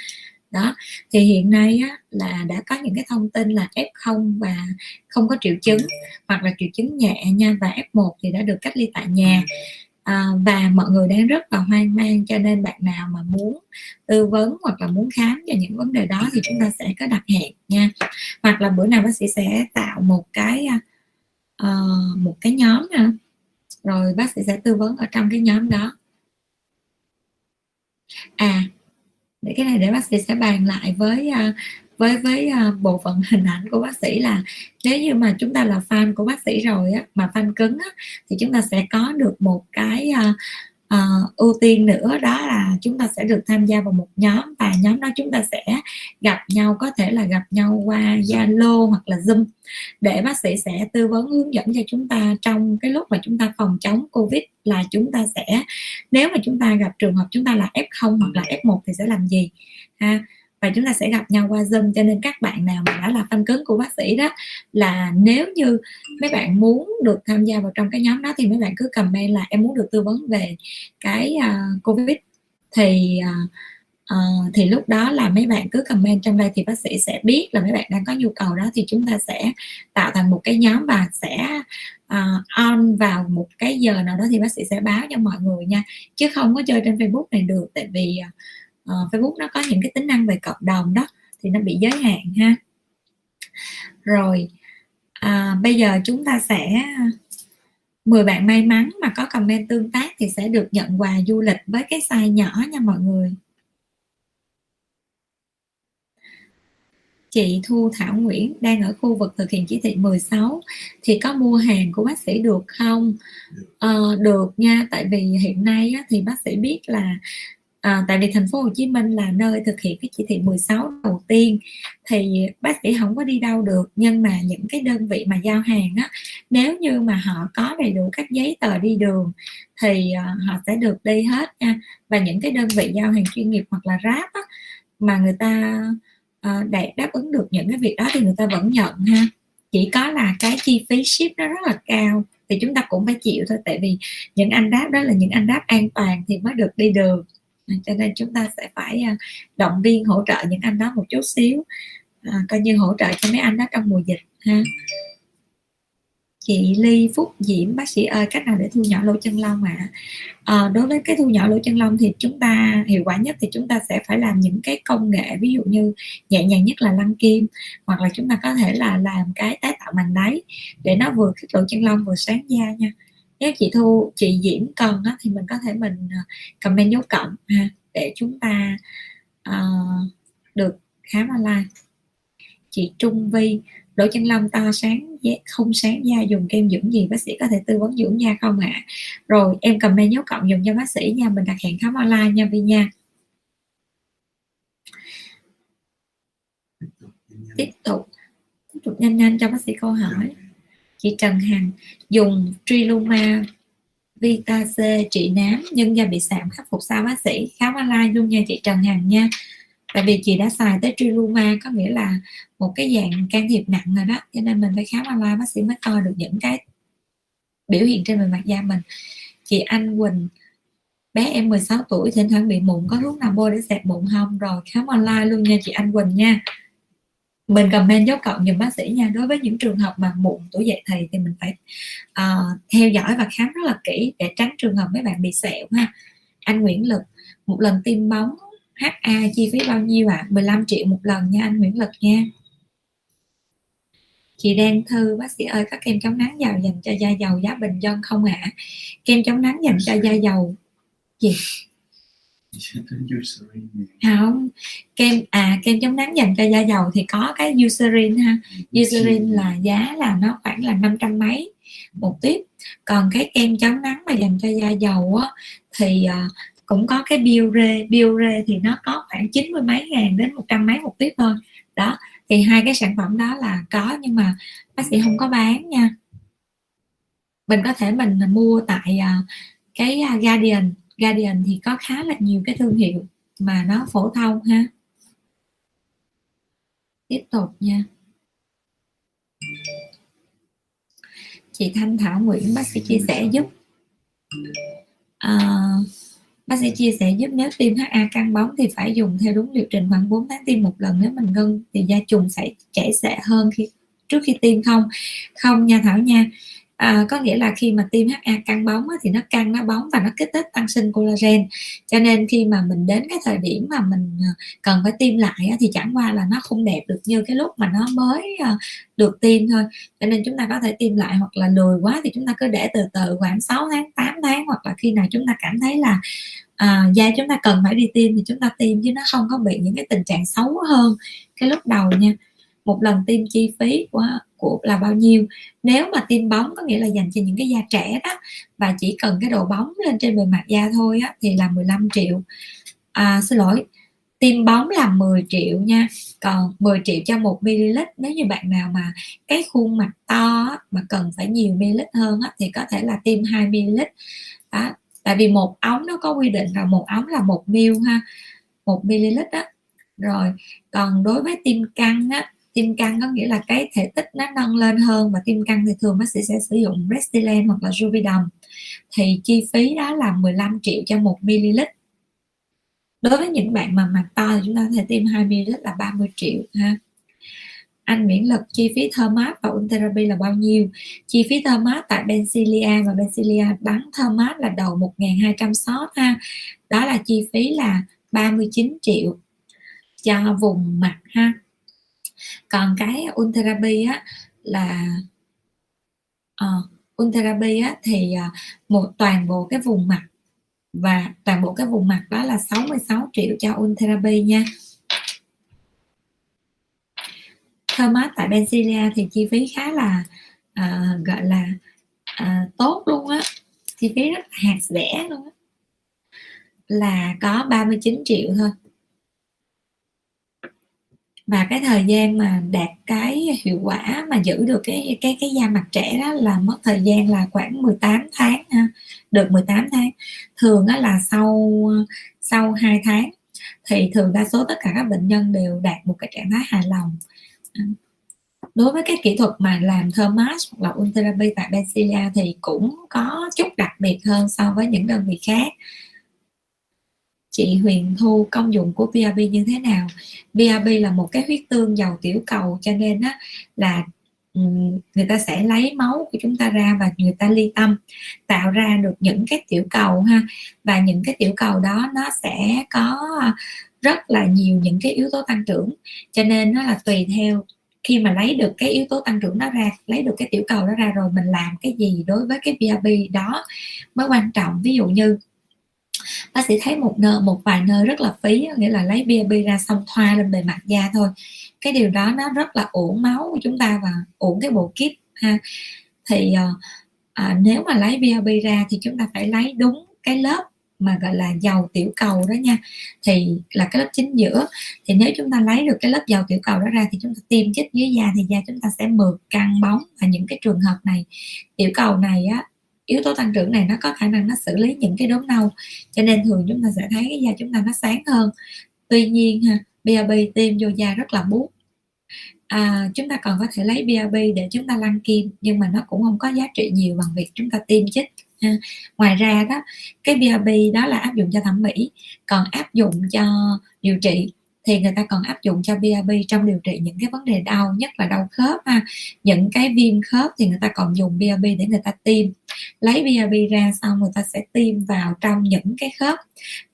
Speaker 1: đó thì hiện nay á, là đã có những cái thông tin là F0 và không có triệu chứng hoặc là triệu chứng nhẹ nha và F1 thì đã được cách ly tại nhà. À, và mọi người đang rất là hoang mang cho nên bạn nào mà muốn tư vấn hoặc là muốn khám cho những vấn đề đó thì chúng ta sẽ có đặt hẹn nha. Hoặc là bữa nào bác sĩ sẽ tạo một cái uh, một cái nhóm nha. rồi bác sĩ sẽ tư vấn ở trong cái nhóm đó. À để cái này để bác sĩ sẽ bàn lại với à, với với à, bộ phận hình ảnh của bác sĩ là nếu như mà chúng ta là fan của bác sĩ rồi á, mà fan cứng á, thì chúng ta sẽ có được một cái à, uh, ưu tiên nữa đó là chúng ta sẽ được tham gia vào một nhóm và nhóm đó chúng ta sẽ gặp nhau có thể là gặp nhau qua zalo hoặc là zoom để bác sĩ sẽ tư vấn hướng dẫn cho chúng ta trong cái lúc mà chúng ta phòng chống covid là chúng ta sẽ nếu mà chúng ta gặp trường hợp chúng ta là f0 hoặc là f1 thì sẽ làm gì? Ha và chúng ta sẽ gặp nhau qua zoom cho nên các bạn nào mà đã là fan cứng của bác sĩ đó là nếu như mấy bạn muốn được tham gia vào trong cái nhóm đó thì mấy bạn cứ comment là em muốn được tư vấn về cái uh, covid. Thì uh, uh, thì lúc đó là mấy bạn cứ comment trong đây thì bác sĩ sẽ biết là mấy bạn đang có nhu cầu đó. Thì chúng ta sẽ tạo thành một cái nhóm và sẽ uh, on vào một cái giờ nào đó thì bác sĩ sẽ báo cho mọi người nha. Chứ không có chơi trên facebook này được tại vì uh, uh, Facebook nó có những cái tính năng về cộng đồng đó thì nó bị giới hạn ha. Rồi à, bây giờ chúng ta sẽ 10 bạn may mắn mà có comment tương tác thì sẽ được nhận quà du lịch với cái size nhỏ nha mọi người. Chị Thu Thảo Nguyễn đang ở khu vực thực hiện chỉ thị 16 thì có mua hàng của bác sĩ được không? Ờ, được nha, tại vì hiện nay á, thì bác sĩ biết là à, tại vì thành phố Hồ Chí Minh là nơi thực hiện cái chỉ thị 16 đầu tiên thì bác sĩ không có đi đâu được. Nhưng mà những cái đơn vị mà giao hàng á nếu như mà họ có đầy đủ các giấy tờ đi đường thì uh, họ sẽ được đi hết nha. Và những cái đơn vị giao hàng chuyên nghiệp hoặc là ráp á, mà người ta à, uh, để đáp ứng được những cái việc đó thì người ta vẫn nhận ha. Chỉ có là cái chi phí ship nó rất là cao thì chúng ta cũng phải chịu thôi. Tại vì những anh đáp đó là những anh đáp an toàn thì mới được đi đường cho nên chúng ta sẽ phải à, động viên hỗ trợ những anh đó một chút xíu à, coi như hỗ trợ cho mấy anh đó trong mùa dịch ha chị Ly Phúc Diễm bác sĩ ơi cách nào để thu nhỏ lỗ chân lông ạ à? à, đối với cái thu nhỏ lỗ chân lông thì chúng ta hiệu quả nhất thì chúng ta sẽ phải làm những cái công nghệ ví dụ như nhẹ nhàng nhất là lăn kim hoặc là chúng ta có thể là làm cái tái tạo màng đáy để nó vừa khích lỗ chân lông vừa sáng da nha nếu chị thu chị diễm cần á, thì mình có thể mình à, comment dấu cộng ha để chúng ta uh, được khám online. Chị trung vi lỗ chân lông to sáng không sáng da dùng kem dưỡng gì bác sĩ có thể tư vấn dưỡng da không ạ à? rồi em comment dấu cộng dùng cho bác sĩ nha mình đặt hẹn khám online nha vi nha. Tiếp tục tiếp tục nhanh nhanh cho bác sĩ câu hỏi chị Trần Hằng dùng Triluma Vita C trị nám, nhưng da bị sạm, khắc phục sao bác sĩ. Khám online luôn nha chị Trần Hằng nha. Tại vì chị đã xài tới Triluma, có nghĩa là một cái dạng can thiệp nặng rồi đó. Cho nên mình phải khám online, bác sĩ mới coi được những cái biểu hiện trên bề mặt da mình. Chị Anh Quỳnh, bé em 16 tuổi, thỉnh thoảng bị mụn, có thuốc nào bôi để sẹp mụn không? Rồi, khám online luôn nha chị Anh Quỳnh nha mình comment dấu cộng dùm bác sĩ nha đối với những trường hợp mà muộn tuổi dậy thì thì mình phải uh, theo dõi và khám rất là kỹ để tránh trường hợp mấy bạn bị sẹo ha anh Nguyễn Lực một lần tiêm bóng HA chi phí bao nhiêu ạ à? 15 triệu một lần nha anh Nguyễn Lực nha chị đang thư bác sĩ ơi có kem chống nắng giàu dành cho da dầu giá bình dân không ạ à? kem chống nắng dành cho da dầu gì không kem à kem chống nắng dành cho da dầu thì có cái Eucerin ha. Eucerin là giá là nó khoảng là 500 mấy một tiếp. Còn cái kem chống nắng mà dành cho da dầu á thì uh, cũng có cái Biore. Biore thì nó có khoảng 90 mấy ngàn đến 100 mấy một tiếp thôi. Đó thì hai cái sản phẩm đó là có nhưng mà bác sĩ không có bán nha. Mình có thể mình mua tại uh, cái uh, Guardian Guardian thì có khá là nhiều cái thương hiệu mà nó phổ thông ha. Tiếp tục nha. Chị Thanh Thảo Nguyễn bác sĩ chia sẻ giúp. À, bác sĩ chia sẻ giúp nếu tiêm HA căng bóng thì phải dùng theo đúng liệu trình khoảng 4 tháng tiêm một lần. Nếu mình ngưng thì da trùng sẽ chảy xệ hơn khi trước khi tiêm không? Không nha Thảo nha à, có nghĩa là khi mà tiêm HA căng bóng á, thì nó căng nó bóng và nó kích thích tăng sinh collagen. Cho nên khi mà mình đến cái thời điểm mà mình à, cần phải tiêm lại á, thì chẳng qua là nó không đẹp được như cái lúc mà nó mới à, được tiêm thôi. Cho nên chúng ta có thể tiêm lại hoặc là lười quá thì chúng ta cứ để từ từ khoảng 6 tháng 8 tháng hoặc là khi nào chúng ta cảm thấy là à, da chúng ta cần phải đi tiêm thì chúng ta tiêm chứ nó không có bị những cái tình trạng xấu hơn cái lúc đầu nha. Một lần tiêm chi phí của của là bao nhiêu. Nếu mà tiêm bóng có nghĩa là dành cho những cái da trẻ đó và chỉ cần cái độ bóng lên trên bề mặt da thôi á, thì là 15 triệu. À, xin lỗi tiêm bóng là 10 triệu nha. Còn 10 triệu cho một ml nếu như bạn nào mà cái khuôn mặt to mà cần phải nhiều ml hơn á, thì có thể là tiêm 2 ml đó tại vì một ống nó có quy định là một ống là một ml ha một ml đó rồi còn đối với tiêm căng á tim căng có nghĩa là cái thể tích nó nâng lên hơn và tim căng thì thường bác sĩ sẽ sử dụng Restylane hoặc là Juvederm thì chi phí đó là 15 triệu cho một ml. Đối với những bạn mà mặt to thì chúng ta có thể tiêm 2 ml là 30 triệu, ha. Anh miễn lực, chi phí Thermat và Ultherapy là bao nhiêu? Chi phí Thermat tại Bencilia và Bencilia bán Thermat là đầu 1.200 shot ha. Đó là chi phí là 39 triệu cho vùng mặt, ha còn cái Ultherapy á là uh, Ultherapy á thì uh, một toàn bộ cái vùng mặt và toàn bộ cái vùng mặt đó là 66 triệu cho Ultherapy nha. Thermat tại Bencilia thì chi phí khá là uh, gọi là uh, tốt luôn á. Chi phí rất hạt rẻ luôn á. Là có 39 triệu thôi và cái thời gian mà đạt cái hiệu quả mà giữ được cái cái cái da mặt trẻ đó là mất thời gian là khoảng 18 tháng ha. được 18 tháng thường đó là sau sau 2 tháng thì thường đa số tất cả các bệnh nhân đều đạt một cái trạng thái hài lòng đối với cái kỹ thuật mà làm thermas hoặc là ultherapy tại Basilia thì cũng có chút đặc biệt hơn so với những đơn vị khác chị Huyền Thu công dụng của BRB như thế nào? BRB là một cái huyết tương giàu tiểu cầu cho nên á, là người ta sẽ lấy máu của chúng ta ra và người ta ly tâm tạo ra được những cái tiểu cầu ha. Và những cái tiểu cầu đó nó sẽ có rất là nhiều những cái yếu tố tăng trưởng cho nên nó là tùy theo khi mà lấy được cái yếu tố tăng trưởng đó ra lấy được cái tiểu cầu đó ra rồi mình làm cái gì đối với cái BRB đó mới quan trọng. Ví dụ như bác sĩ thấy một nơi một vài nơi rất là phí nghĩa là lấy BRB ra xong thoa lên bề mặt da thôi. Cái điều đó nó rất là uổng máu của chúng ta và uổng cái bộ kíp ha. Thì ờ, à, nếu mà lấy BRB ra thì chúng ta phải lấy đúng cái lớp mà gọi là dầu tiểu cầu đó nha. Thì là cái lớp chính giữa. Thì nếu chúng ta lấy được cái lớp dầu tiểu cầu đó ra thì chúng ta tiêm chích dưới da thì da chúng ta sẽ mượt căng bóng. Và những cái trường hợp này tiểu cầu này á yếu tố tăng trưởng này nó có khả năng nó xử lý những cái đốm nâu cho nên thường chúng ta sẽ thấy cái da chúng ta nó sáng hơn. Tuy nhiên ha BRB tiêm vô da rất là bút à, chúng ta còn có thể lấy BRB để chúng ta lăn kim nhưng mà nó cũng không có giá trị nhiều bằng việc chúng ta tiêm chích ha. ngoài ra đó cái BRB đó là áp dụng cho thẩm mỹ còn áp dụng cho điều trị thì người ta còn áp dụng cho BRB trong điều trị những cái vấn đề đau nhất là đau khớp ha. Những cái viêm khớp thì người ta còn dùng BRB để người ta tiêm lấy BRB ra xong người ta sẽ tiêm vào trong những cái khớp.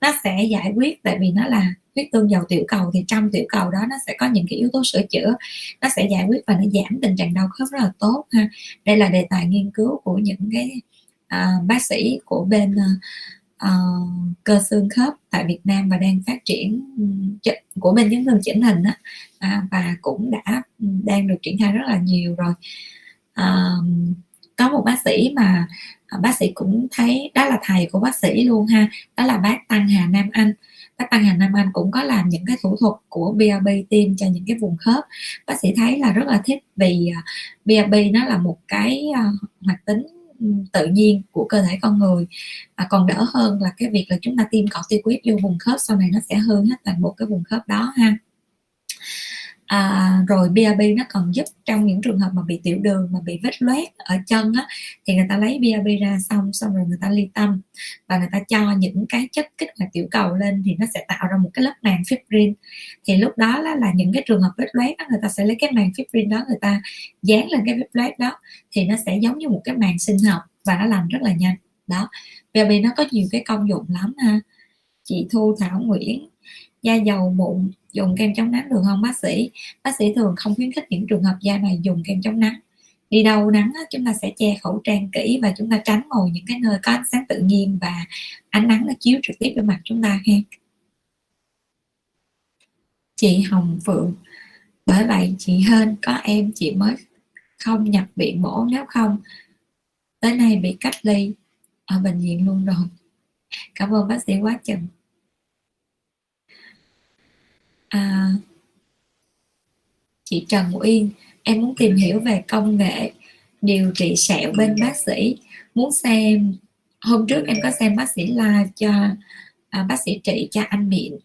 Speaker 1: Nó sẽ giải quyết tại vì nó là huyết tương dầu tiểu cầu thì trong tiểu cầu đó nó sẽ có những cái yếu tố sửa chữa. Nó sẽ giải quyết và nó giảm tình trạng đau khớp rất là tốt ha. Đây là đề tài nghiên cứu của những cái uh, bác sĩ của bên uh, uh, cơ xương khớp tại Việt Nam và đang phát triển của bên chấn thương chỉnh hình đó, à, và cũng đã đang được triển khai rất là nhiều rồi. Uh, có một bác sĩ mà à, bác sĩ cũng thấy đó là thầy của bác sĩ luôn ha đó là bác Tăng Hà Nam Anh. Bác Tăng hà Nam Anh cũng có làm những cái thủ thuật của BRB tiêm cho những cái vùng khớp. Bác sĩ thấy là rất là thích vì à, BRB nó là một cái à, hoạt tính tự nhiên của cơ thể con người. À, còn đỡ hơn là cái việc là chúng ta tiêm corticoid vô vùng khớp sau này nó sẽ hư hết toàn bộ cái vùng khớp đó ha à, rồi BRB nó còn giúp trong những trường hợp mà bị tiểu đường mà bị vết loét ở chân á, thì người ta lấy BRB ra xong xong rồi người ta ly tâm và người ta cho những cái chất kích hoạt tiểu cầu lên thì nó sẽ tạo ra một cái lớp màng fibrin. Thì lúc đó là, là những cái trường hợp vết loét đó, người ta sẽ lấy cái màng fibrin đó người ta dán lên cái vết loét đó thì nó sẽ giống như một cái màng sinh học và nó làm rất là nhanh. Đó BRB nó có nhiều cái công dụng lắm ha. Chị Thu Thảo Nguyễn da dầu mụn dùng kem chống nắng được không, bác sĩ? Bác sĩ thường không khuyến khích những trường hợp da này dùng kem chống nắng. Đi đâu nắng chúng ta sẽ che khẩu trang kỹ và chúng ta tránh ngồi những cái nơi có ánh sáng tự nhiên và ánh nắng nó chiếu trực tiếp vào mặt chúng ta ha. Chị Hồng Phượng, bởi vậy chị hên, có em chị mới không nhập viện mổ nếu không? Tới nay bị cách ly ở bệnh viện luôn rồi. Cảm ơn bác sĩ quá chừng à, chị Trần Uyên em muốn tìm hiểu về công nghệ điều trị sẹo bên bác sĩ. Muốn xem hôm trước em có xem bác sĩ live cho à, bác sĩ trị cho anh miệng.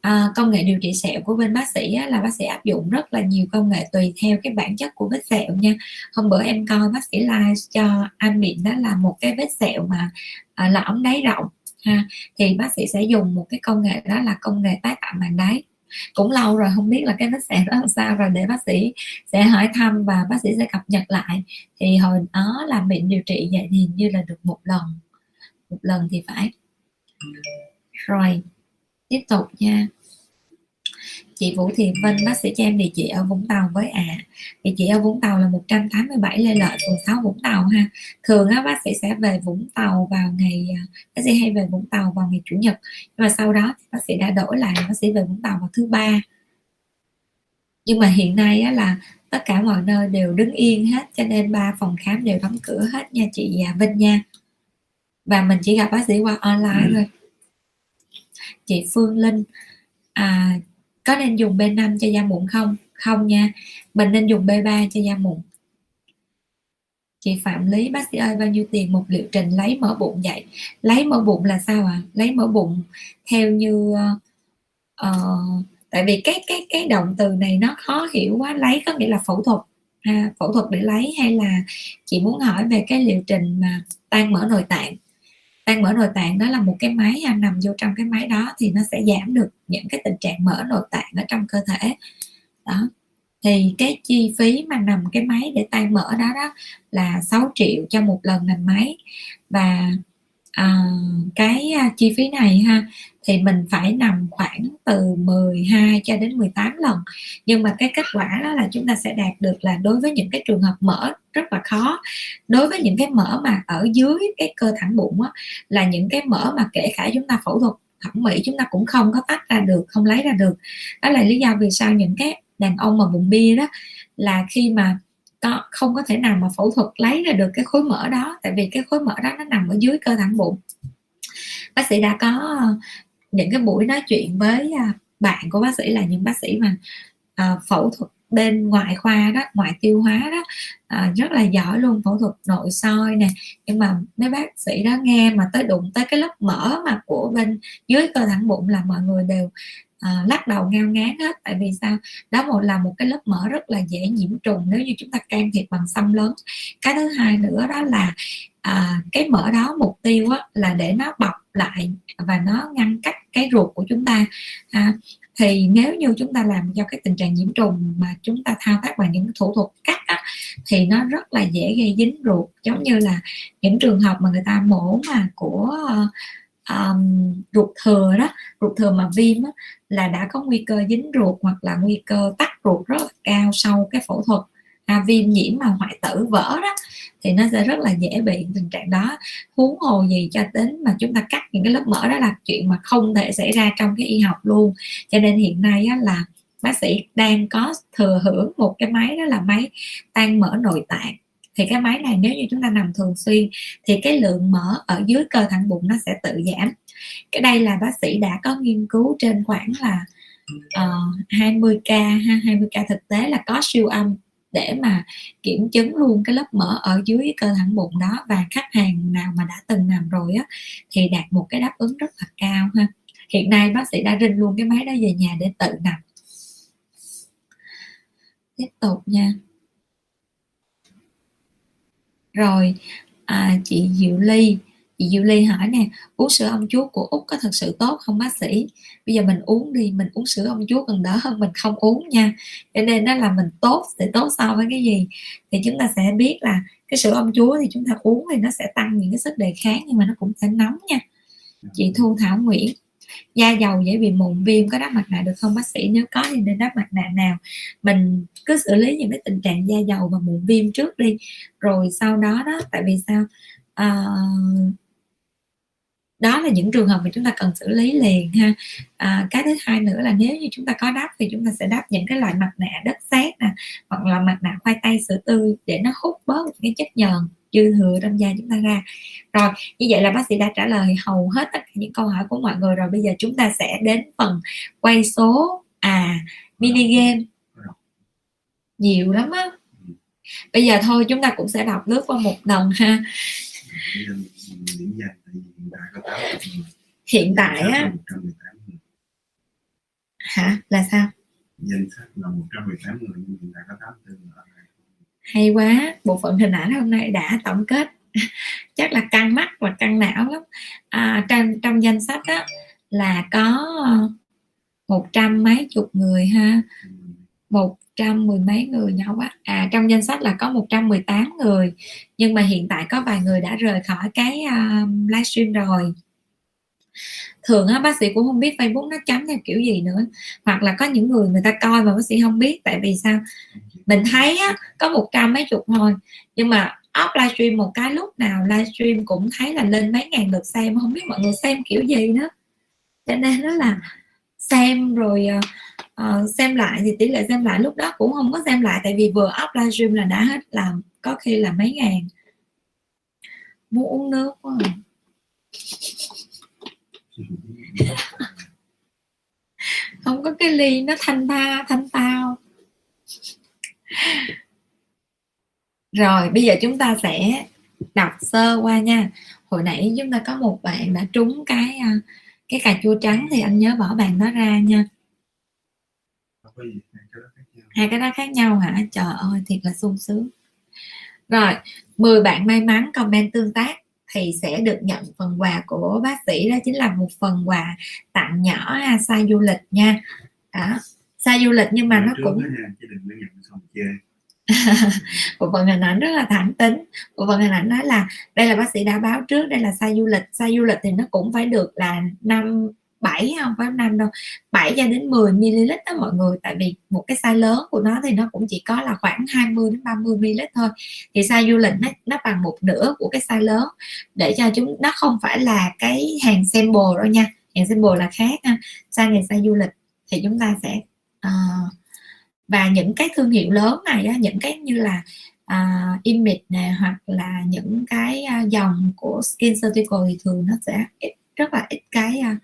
Speaker 1: À, công nghệ điều trị sẹo của bên bác sĩ á, là bác sĩ áp dụng rất là nhiều công nghệ tùy theo cái bản chất của vết sẹo nha. Hôm bữa em coi bác sĩ live cho anh miệng đó là một cái vết sẹo mà à, lõm đáy rộng ha. Thì bác sĩ sẽ dùng một cái công nghệ đó là công nghệ tái tạo màng đáy cũng lâu rồi, không biết là cái vết sẹo đó làm sao rồi, để bác sĩ sẽ hỏi thăm và bác sĩ sẽ cập nhật lại. Thì hồi đó làm bệnh điều trị vậy thì như là được một lần một lần thì phải. Rồi, tiếp tục nha chị Vũ Thị Vinh bác sĩ cho em địa chỉ ở Vũng Tàu với ạ. À. địa chỉ ở Vũng Tàu là 187 Lê Lợi phường 6 Vũng Tàu ha. Thường á bác sĩ sẽ về Vũng Tàu vào ngày à, bác sĩ hay về Vũng Tàu vào ngày chủ nhật. Nhưng mà sau đó bác sĩ đã đổi lại bác sĩ về Vũng Tàu vào thứ ba. Nhưng mà hiện nay á, là tất cả mọi nơi đều đứng yên hết cho nên ba phòng khám đều đóng cửa hết nha chị à, Vinh nha. Và mình chỉ gặp bác sĩ qua online ừ. thôi. Chị Phương Linh à, có nên dùng B5 cho da mụn không? Không nha. Mình nên dùng B3 cho da mụn. Chị Phạm Lý bác sĩ ơi bao nhiêu tiền một liệu trình lấy mỡ bụng vậy? Lấy mỡ bụng là sao à lấy mỡ bụng theo như uh, tại vì cái cái cái động từ này nó khó hiểu quá. Lấy có nghĩa là phẫu thuật ha, phẫu thuật để lấy hay là chị muốn hỏi về cái liệu trình mà tan mỡ nội tạng? Tan mỡ nội tạng đó là một cái máy anh nằm vô trong cái máy đó thì nó sẽ giảm được những cái tình trạng mỡ nội tạng ở trong cơ thể. Đó. Thì cái chi phí mà nằm cái máy để tan mỡ đó đó là 6 triệu cho một lần nằm máy. Và à, cái à, chi phí này ha thì mình phải nằm khoảng từ 12 cho đến 18 lần. Nhưng mà cái kết quả đó là chúng ta sẽ đạt được là đối với những cái trường hợp mỡ rất là khó. Đối với những cái mỡ mà ở dưới cái cơ thẳng bụng á, là những cái mỡ mà kể cả chúng ta phẫu thuật thẩm mỹ chúng ta cũng không có tách ra được không lấy ra được. Đó là lý do vì sao những cái đàn ông mà bụng bia đó là khi mà có không có thể nào mà phẫu thuật lấy ra được cái khối mỡ đó tại vì cái khối mỡ đó nó nằm ở dưới cơ thẳng bụng. Bác sĩ đã có những cái buổi nói chuyện với à, bạn của bác sĩ là những bác sĩ mà à, phẫu thuật bên ngoại khoa đó ngoại tiêu hóa đó. À, rất là giỏi luôn phẫu thuật nội soi nè. Nhưng mà mấy bác sĩ đó nghe mà tới đụng tới cái lớp mỡ mà của bên dưới cơ thẳng bụng là mọi người đều à, lắc đầu ngao ngán hết. Tại vì sao? Đó một là một cái lớp mỡ rất là dễ nhiễm trùng nếu như chúng ta can thiệp bằng xăm lớn. Cái thứ hai nữa đó là à, cái mỡ đó mục tiêu á, là để nó bọc lại và nó ngăn cách cái ruột của chúng ta. À, thì nếu như chúng ta làm cho cái tình trạng nhiễm trùng mà chúng ta thao tác bằng những thủ thuật cắt á, thì nó rất là dễ gây dính ruột. Giống như là những trường hợp mà người ta mổ mà của um, ruột thừa đó ruột thừa mà viêm đó, là đã có nguy cơ dính ruột hoặc là nguy cơ tắc ruột rất là cao sau cái phẫu thuật à, viêm nhiễm mà hoại tử vỡ đó thì nó sẽ rất là dễ bị tình trạng đó. Huống hồ gì cho đến mà chúng ta cắt những cái lớp mỡ đó là chuyện mà không thể xảy ra trong cái y học luôn. Cho nên hiện nay á, là bác sĩ đang có thừa hưởng một cái máy đó là máy tan mỡ nội tạng thì cái máy này nếu như chúng ta nằm thường xuyên thì cái lượng mỡ ở dưới cơ thẳng bụng nó sẽ tự giảm. Cái đây là bác sĩ đã có nghiên cứu trên khoảng là ờ, uh, 20k ha 20k thực tế là có siêu âm để mà kiểm chứng luôn cái lớp mỡ ở dưới cơ thẳng bụng đó và khách hàng nào mà đã từng nằm rồi á thì đạt một cái đáp ứng rất là cao ha. Hiện nay bác sĩ đã rinh luôn cái máy đó về nhà để tự nằm. Tiếp tục nha rồi à, chị Diệu Ly chị Diệu Ly hỏi nè uống sữa ông chúa của Úc có thật sự tốt không bác sĩ? Bây giờ mình uống đi mình uống sữa ông chúa còn đỡ hơn mình không uống nha. Cho nên đó là mình tốt để tốt so với cái gì? Thì chúng ta sẽ biết là cái sữa ông chúa thì chúng ta uống thì nó sẽ tăng những cái sức đề kháng nhưng mà nó cũng sẽ nóng nha. Chị Thu Thảo Nguyễn da dầu dễ bị mụn viêm có đắp mặt nạ được không bác sĩ? Nếu có thì nên đắp mặt nạ nào? Mình cứ xử lý những cái tình trạng da dầu và mụn viêm trước đi. Rồi sau đó đó tại vì sao? À, đó là những trường hợp mà chúng ta cần xử lý liền ha. À, cái thứ hai nữa là nếu như chúng ta có đắp thì chúng ta sẽ đắp những cái loại mặt nạ đất sét nè hoặc là mặt nạ khoai tây sữa tươi để nó hút bớt những cái chất nhờn dư thừa trong da chúng ta ra. Rồi, như vậy là bác sĩ đã trả lời hầu hết tất cả những câu hỏi của mọi người rồi. Bây giờ chúng ta sẽ đến phần quay số. À mini game. Nhiều lắm á. Bây giờ thôi, chúng ta cũng sẽ đọc lướt qua một lần ha. Hiện tại á. Hả? Là sao?
Speaker 2: Danh sách là 118 người, nhưng hiện tại có 84 người
Speaker 1: hay quá bộ phận hình ảnh hôm nay đã tổng kết. Chắc là căng mắt và căng não lắm. À, trong trong danh sách đó là có một trăm mấy chục người ha. Một trăm mười mấy người nhỏ quá à trong danh sách là có 118 người. Nhưng mà hiện tại có vài người đã rời khỏi cái uh, livestream rồi. Thường á bác sĩ cũng không biết facebook nó chấm theo kiểu gì nữa. Hoặc là có những người người ta coi mà bác sĩ không biết. Tại vì sao? Mình thấy á, có một trăm mấy chục thôi. Nhưng mà up livestream một cái lúc nào livestream cũng thấy là lên mấy ngàn lượt xem không biết mọi người xem kiểu gì nữa. Cho nên đó là xem rồi uh, xem lại thì tỷ lệ xem lại lúc đó cũng không có xem lại tại vì vừa up livestream là đã hết làm có khi là mấy ngàn. Muốn uống nước quá à. không có cái ly nó thanh tha thanh tao rồi bây giờ chúng ta sẽ đọc sơ qua nha. Hồi nãy chúng ta có một bạn đã trúng cái à, cái cà chua trắng thì anh nhớ bỏ bàn đó ra nha. Hai cái đó khác nhau hả? Trời ơi thiệt là sung sướng. Rồi 10 bạn may mắn comment tương tác thì sẽ được nhận phần quà của bác sĩ. Đó chính là một phần quà tặng nhỏ ha xa du lịch nha. Đó xa du lịch nhưng mà nó cũng bộ phận hình ảnh rất là thẳng tính. Bộ phận hình ảnh nói là đây là bác sĩ đã báo trước đây là sai du lịch. Sai du lịch thì nó cũng phải được là năm 7 không phải năm đâu 7 cho đến 10 ml đó mọi người. Tại vì một cái size lớn của nó thì nó cũng chỉ có là khoảng 20 đến 30 ml thôi. Thì size du lịch nó, nó bằng một nửa của cái size lớn. Để cho chúng nó không phải là cái hàng sample đâu nha. Hàng sample là khác ha. Size này size du lịch thì chúng ta sẽ uh, và những cái thương hiệu lớn này á, những cái như là uh, image nè hoặc là những cái uh, dòng của skin surgical thì thường nó sẽ ít rất là ít cái uh,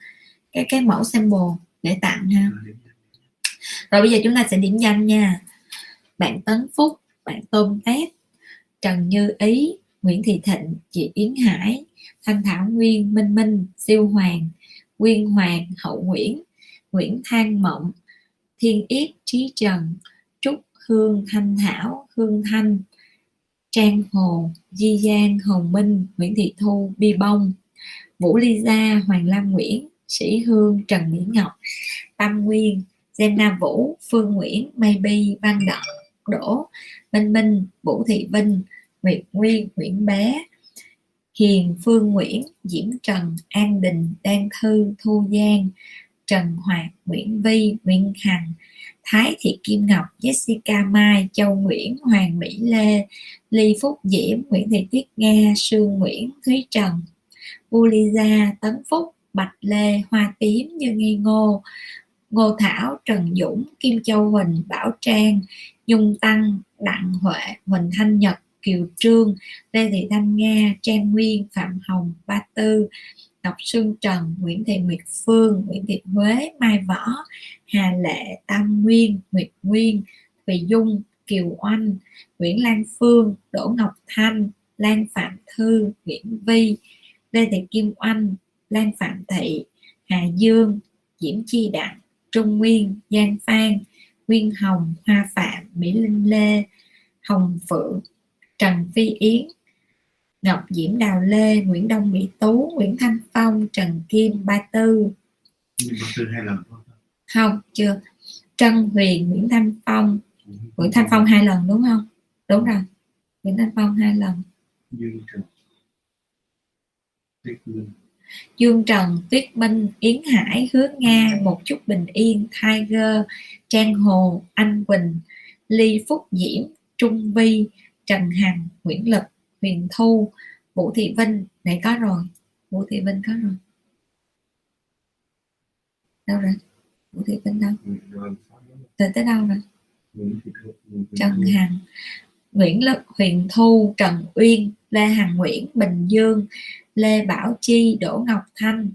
Speaker 1: cái cái mẫu sample để tặng ha. Rồi bây giờ chúng ta sẽ điểm danh nha. Bạn Tấn Phúc bạn Tôm Tép Trần Như Ý Nguyễn Thị Thịnh chị Yến Hải Thanh Thảo Nguyên Minh Minh Siêu Hoàng Nguyên Hoàng Hậu Nguyễn Nguyễn Thang Mộng Thiên Yết Trí Trần, Trúc Hương Thanh Thảo Hương Thanh, Trang Hồ, Di Giang, Hồng Minh, Nguyễn Thị Thu, Bi Bông, Vũ Ly Gia, Hoàng Lam Nguyễn, Sĩ Hương, Trần Mỹ Ngọc, Tâm Nguyên Jenna Vũ, Phương Nguyễn Maybe Văn Đậm Đỗ, Minh Minh, Vũ Thị Vinh, Nguyệt Nguyên, Nguyễn Bé, Hiền Phương Nguyễn, Diễm Trần, An Đình, Đan Thư, Thu Giang Trần Hoạt Nguyễn Vi Nguyễn Hằng, Thái Thị Kim Ngọc, Jessica Mai, Châu Nguyễn, Hoàng Mỹ Lê, Ly Phúc Diễm, Nguyễn Thị Tuyết Nga, Sương Nguyễn, Thúy Trần Uliza Tấn Phúc, Bạch Lê, Hoa Tím, Như Nghi Ngô Ngô Thảo, Trần Dũng, Kim Châu Huỳnh, Bảo Trang, Nhung Tăng, Đặng Huệ, Huỳnh Thanh Nhật, Kiều Trương, Lê Thị Thanh Nga, Trang Nguyên, Phạm Hồng, Ba Tư Ngọc Sương Trần, Nguyễn Thị Nguyệt Phương, Nguyễn Thị Huế, Mai Võ, Hà Lệ, Tam Nguyên, Nguyệt Nguyên, Thùy Dung, Kiều Oanh, Nguyễn Lan Phương, Đỗ Ngọc Thanh, Lan Phạm Thư, Nguyễn Vi Lê Thị Kim Oanh, Lan Phạm Thị, Hà Dương, Diễm Chi Đặng, Trung Nguyên, Giang Phan, Nguyên Hồng, Hoa Phạm, Mỹ Linh Lê, Hồng Phượng, Trần Phi Yến Ngọc Diễm Đào Lê Nguyễn Đông Mỹ Tú Nguyễn Thanh Phong Trần Kim Ba Tư.
Speaker 2: Mà từ hai lần
Speaker 1: không chưa. Trân Huyền Nguyễn Thanh Phong. Nguyễn Thanh Phong hai lần đúng không? Đúng rồi. Nguyễn Thanh Phong hai lần.
Speaker 2: Dương Trần. Tuyết Minh.
Speaker 1: Dương Trần, Tuyết Minh, Yến Hải, Hứa Nga, Một chút bình yên, Tiger, Trang Hồ, Anh Quỳnh, Ly Phúc Diễm, Trung Vi, Trần Hằng, Nguyễn Lực, Huyền Thu, Vũ Thị Vinh, này có rồi. Vũ Thị Vinh có rồi. Đâu rồi? Vũ Thị Vinh đâu? Từ tới đâu rồi? Trần Hằng Nguyễn Lực Huyền Thu Trần Uyên Lê Hằng Nguyễn Bình Dương Lê Bảo Chi Đỗ Ngọc Thanh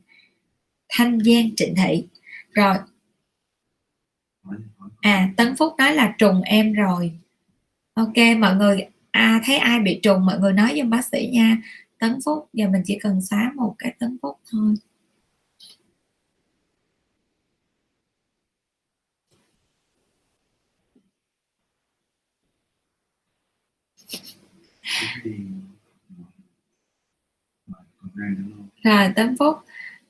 Speaker 1: Thanh Giang Trịnh Thị rồi à Tấn Phúc nói là trùng em rồi ok mọi người à, thấy ai bị trùng mọi người nói giùm bác sĩ nha. Tấn Phúc giờ mình chỉ cần xóa một cái Tấn Phúc thôi. Rồi Tấn Phúc.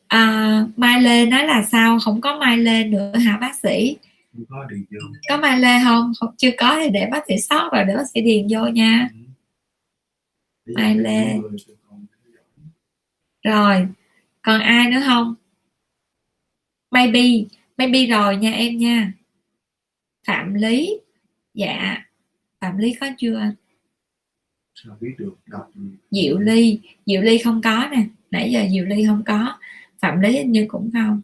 Speaker 1: À, Mai Lê nói là sao? Không có Mai Lê nữa hả bác sĩ?
Speaker 2: Không có điện vô.
Speaker 1: Có Mai Lê không? Không chưa có thì để bác sĩ sót rồi để bác sĩ điền vô nha.
Speaker 2: Bây
Speaker 1: Ai
Speaker 2: giờ
Speaker 1: lê? rồi còn ai nữa không? Maybe maybe rồi nha em nha. Phạm lý. Dạ phạm lý có chưa?
Speaker 2: Sao biết được? Đọc
Speaker 1: diệu ly. Diệu ly không có nè. Nãy giờ diệu ly không có. Phạm lý hình như cũng không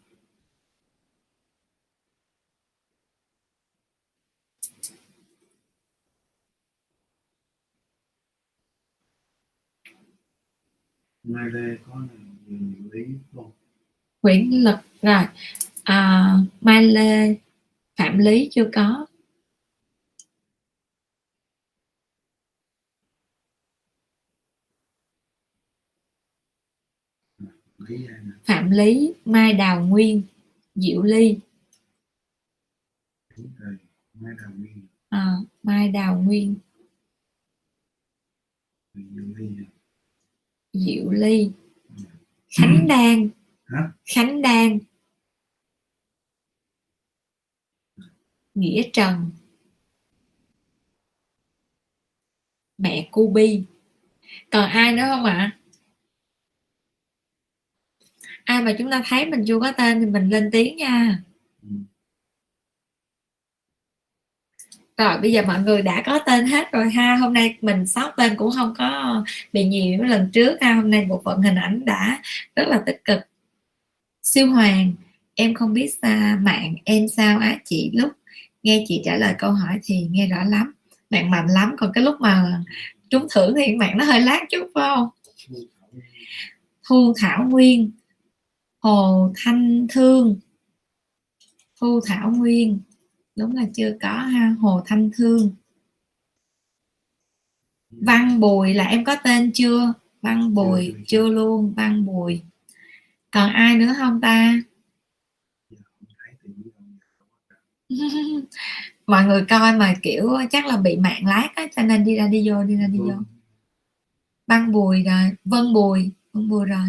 Speaker 2: mai lê có là lý không?
Speaker 1: Nguyễn Lực rồi. À, Mai Lê Phạm Lý chưa có. Phạm Lý Mai Đào Nguyên Diệu Ly.
Speaker 2: Mai đào nguyên.
Speaker 1: À, Mai Đào Nguyên.
Speaker 2: Nhiều lý nè
Speaker 1: Diệu Ly. Khánh Đan. Khánh Đan. Nghĩa Trần. Mẹ Cu Bi. Còn ai nữa không ạ? Ai mà chúng ta thấy mình chưa có tên thì mình lên tiếng nha
Speaker 2: Ừ.
Speaker 1: Rồi, bây giờ mọi người đã có tên hết rồi ha. Hôm nay mình sót tên cũng không có bị nhiều như lần trước ha. Hôm nay bộ phận hình ảnh đã rất là tích cực. Siêu Hoàng, Em không biết xa mạng em sao á chị? Lúc nghe chị trả lời câu hỏi thì nghe rõ lắm. Mạng mạnh lắm, Còn cái lúc mà trúng thưởng thì mạng nó hơi lát chút, phải không?
Speaker 2: Thu Thảo
Speaker 1: Nguyên, Hồ Thanh Thương. Thu Thảo Nguyên đúng là chưa có ha Hồ Thanh Thương. Văn Bùi là em có tên chưa? Văn Bùi
Speaker 2: Chưa,
Speaker 1: luôn Văn Bùi. Còn ai nữa không ta? Mọi người coi mà kiểu chắc là bị mạng lát á cho nên đi ra đi vô đi ra đi vô.
Speaker 2: Vâng.
Speaker 1: Văn Bùi rồi Vân Bùi Vân Bùi rồi.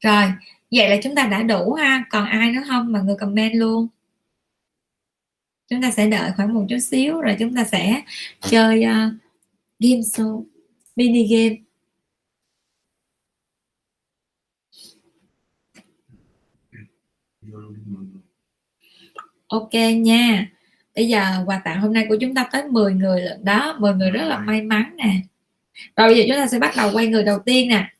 Speaker 1: Rồi vậy là chúng ta đã đủ ha. Còn ai nữa không mọi người comment luôn chúng ta sẽ đợi khoảng một chút xíu rồi chúng ta sẽ chơi uh, game show mini game. Ok nha. Bây giờ quà tặng hôm nay của chúng ta tới 10 người lận đó. 10 người rất là may mắn nè. Rồi bây giờ chúng ta sẽ bắt đầu quay người đầu tiên nè.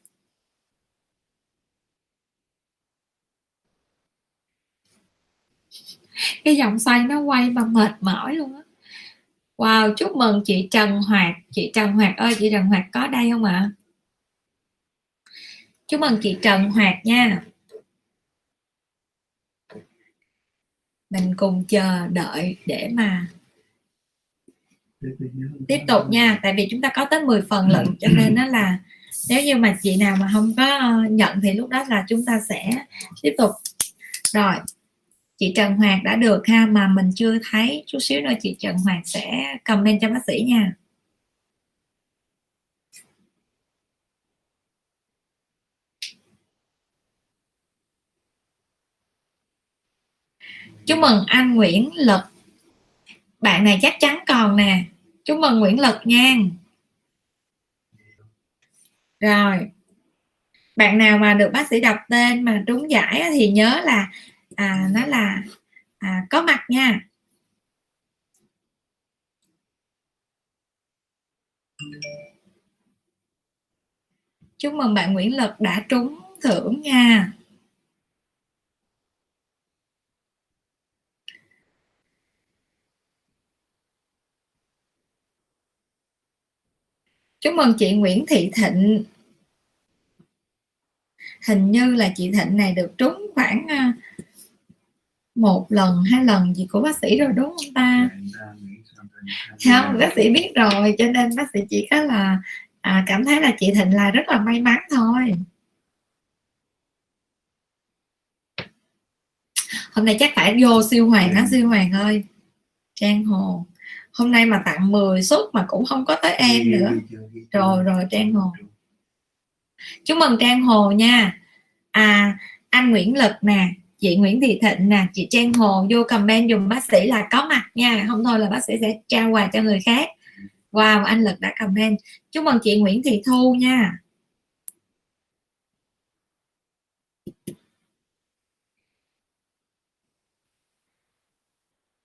Speaker 1: Cái vòng xoay nó quay mà mệt mỏi luôn á. Wow, chúc mừng chị Trần Hoạt. Chị Trần Hoạt ơi, chị Trần Hoạt có đây không ạ? Chúc mừng chị Trần Hoạt nha. Mình cùng chờ đợi để mà tiếp tục nha. Tại vì chúng ta có tới 10 phần lận cho nên nó là nếu như mà chị nào mà không có nhận thì lúc đó là chúng ta sẽ tiếp tục. Rồi chị Trần hoàng đã được ha, mà mình chưa thấy. Chút xíu nữa chị Trần hoàng sẽ comment cho bác sĩ nha. Chúc mừng anh Nguyễn Lực. Bạn này chắc chắn còn nè. Chúc mừng Nguyễn Lực nha. Rồi. Bạn nào mà được bác sĩ đọc tên mà trúng giải thì nhớ là à, nó là à, có mặt nha. Chúc mừng bạn Nguyễn Lực đã trúng thưởng nha. Chúc mừng chị Nguyễn Thị Thịnh. Hình như là chị Thịnh này được trúng khoảng à, một lần hai lần gì của bác sĩ rồi đúng không ta? Không bác sĩ biết rồi cho nên bác sĩ chỉ có là à, cảm thấy là chị Thịnh là rất là may mắn thôi. Hôm nay chắc phải vô siêu hoàng á siêu hoàng ơi. Trang hồ. Hôm nay mà tặng 10 suất mà cũng không có tới em nữa. rồi rồi trang hồ. chúc mừng trang hồ nha. À anh nguyễn lực nè chị nguyễn thị thịnh nè, chị trang hồ, vô comment dùng bác sĩ là có mặt nha. Không thôi là bác sĩ sẽ trao quà cho người khác. Wow, anh lực đã comment. Chúc mừng chị nguyễn thị thu nha.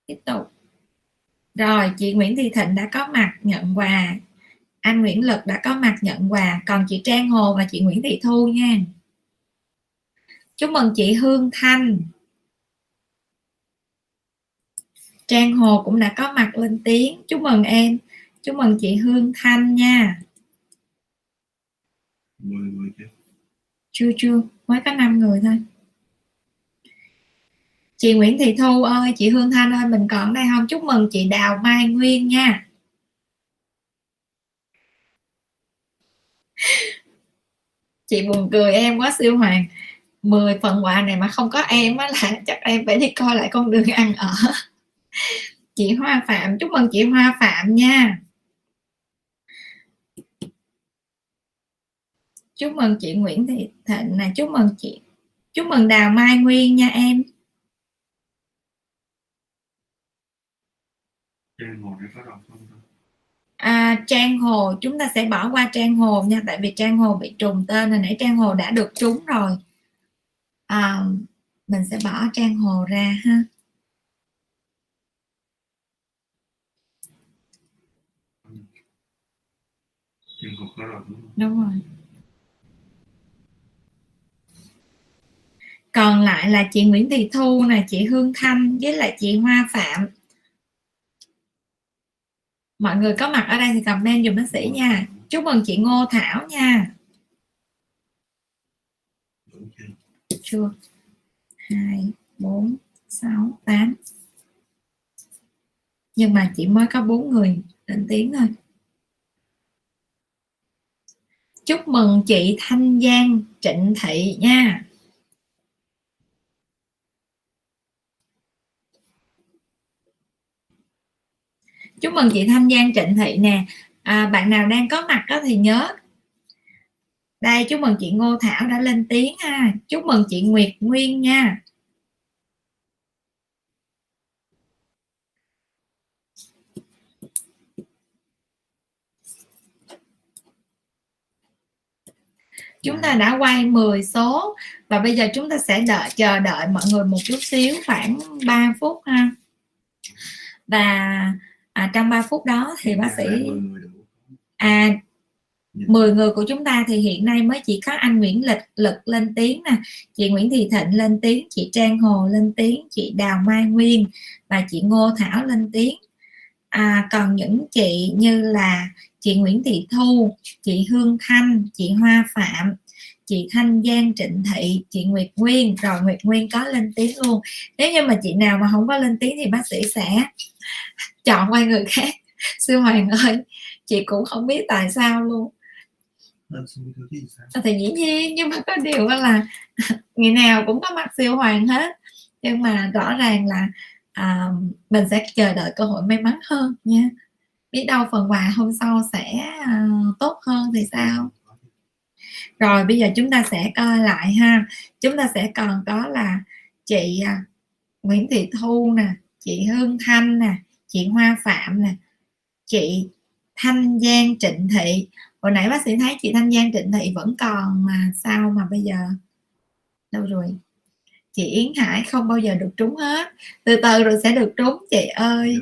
Speaker 1: Tiếp tục. Rồi, chị Nguyễn Thị Thịnh đã có mặt nhận quà. Anh Nguyễn Lực đã có mặt nhận quà. Còn chị Trang Hồ và chị Nguyễn Thị Thu nha chúc mừng chị Hương Thanh. Trang Hồ cũng đã có mặt lên tiếng. Chúc mừng em. Chúc mừng chị Hương Thanh nha. Chưa chưa. Mới có 5 người thôi. Chị Nguyễn Thị Thu ơi, chị Hương Thanh ơi, mình còn đây không? Chúc mừng chị Đào Mai Nguyên nha. Chị buồn cười em quá, siêu hoàng. 10 phần quà này mà không có em á là chắc em phải đi coi lại con đường ăn ở. Chị Hoa Phạm chúc mừng chị Hoa Phạm nha. Chúc mừng chị Nguyễn Thị Thịnh này chúc mừng chị chúc mừng Đào Mai Nguyên nha em.
Speaker 2: Trang hồ này có đọc không
Speaker 1: à, trang hồ chúng ta sẽ bỏ qua trang hồ nha tại vì trang hồ bị trùng tên hồi nãy trang hồ đã được trúng rồi à, mình sẽ bỏ trang hồ ra ha.
Speaker 2: Trang hồ có đúng
Speaker 1: rồi. Còn lại là chị Nguyễn Thị Thu nè chị Hương Thanh với lại chị Hoa Phạm. Mọi người có mặt ở đây thì comment dùm bác sĩ nha. Chúc mừng chị Ngô Thảo nha chưa? Hai bốn sáu tám. Nhưng mà chỉ mới có bốn người lên tiếng thôi. Chúc mừng chị Thanh Giang Trịnh Thị nha. Chúc mừng chị Thanh Giang Trịnh Thị nè. À, bạn nào đang có mặt đó thì nhớ đây chúc mừng chị Ngô Thảo đã lên tiếng ha. Chúc mừng chị Nguyệt Nguyên nha. Chúng ta đã quay 10 số và bây giờ chúng ta sẽ đợi chờ đợi mọi người một chút xíu khoảng 3 phút ha. Và à, trong 3 phút đó thì bác sĩ à Dạ. 10 người của chúng ta thì hiện nay mới chỉ có anh Nguyễn Lịch Lực lên tiếng nè chị Nguyễn Thị Thịnh lên tiếng chị Trang Hồ lên tiếng chị Đào Mai Nguyên và chị Ngô Thảo lên tiếng. À, còn những chị như là chị Nguyễn Thị Thu chị Hương Thanh chị Hoa Phạm chị Thanh Giang Trịnh Thị chị Nguyệt Nguyên rồi Nguyệt Nguyên có lên tiếng luôn. Nếu như mà chị nào mà không có lên tiếng thì bác sĩ sẽ chọn qua người khác. Sư Hoàng ơi chị cũng không biết tại sao luôn. À, thì dĩ nhiên nhưng mà có điều là ngày nào cũng có mặt siêu hoàng hết. Nhưng mà rõ ràng là à, mình sẽ chờ đợi cơ hội may mắn hơn nha. Biết đâu phần quà hôm sau sẽ à, tốt hơn thì sao? Rồi bây giờ chúng ta sẽ coi lại ha. Chúng ta sẽ còn có là chị à, Nguyễn Thị Thu nè chị Hương Thanh nè chị Hoa Phạm nè chị Thanh Giang Trịnh Thị hồi nãy bác sĩ thấy chị Thanh Giang Trịnh Thị vẫn còn mà sao mà bây giờ? Đâu rồi? Chị Yến Hải không bao giờ được trúng hết. Từ từ rồi sẽ được trúng chị ơi.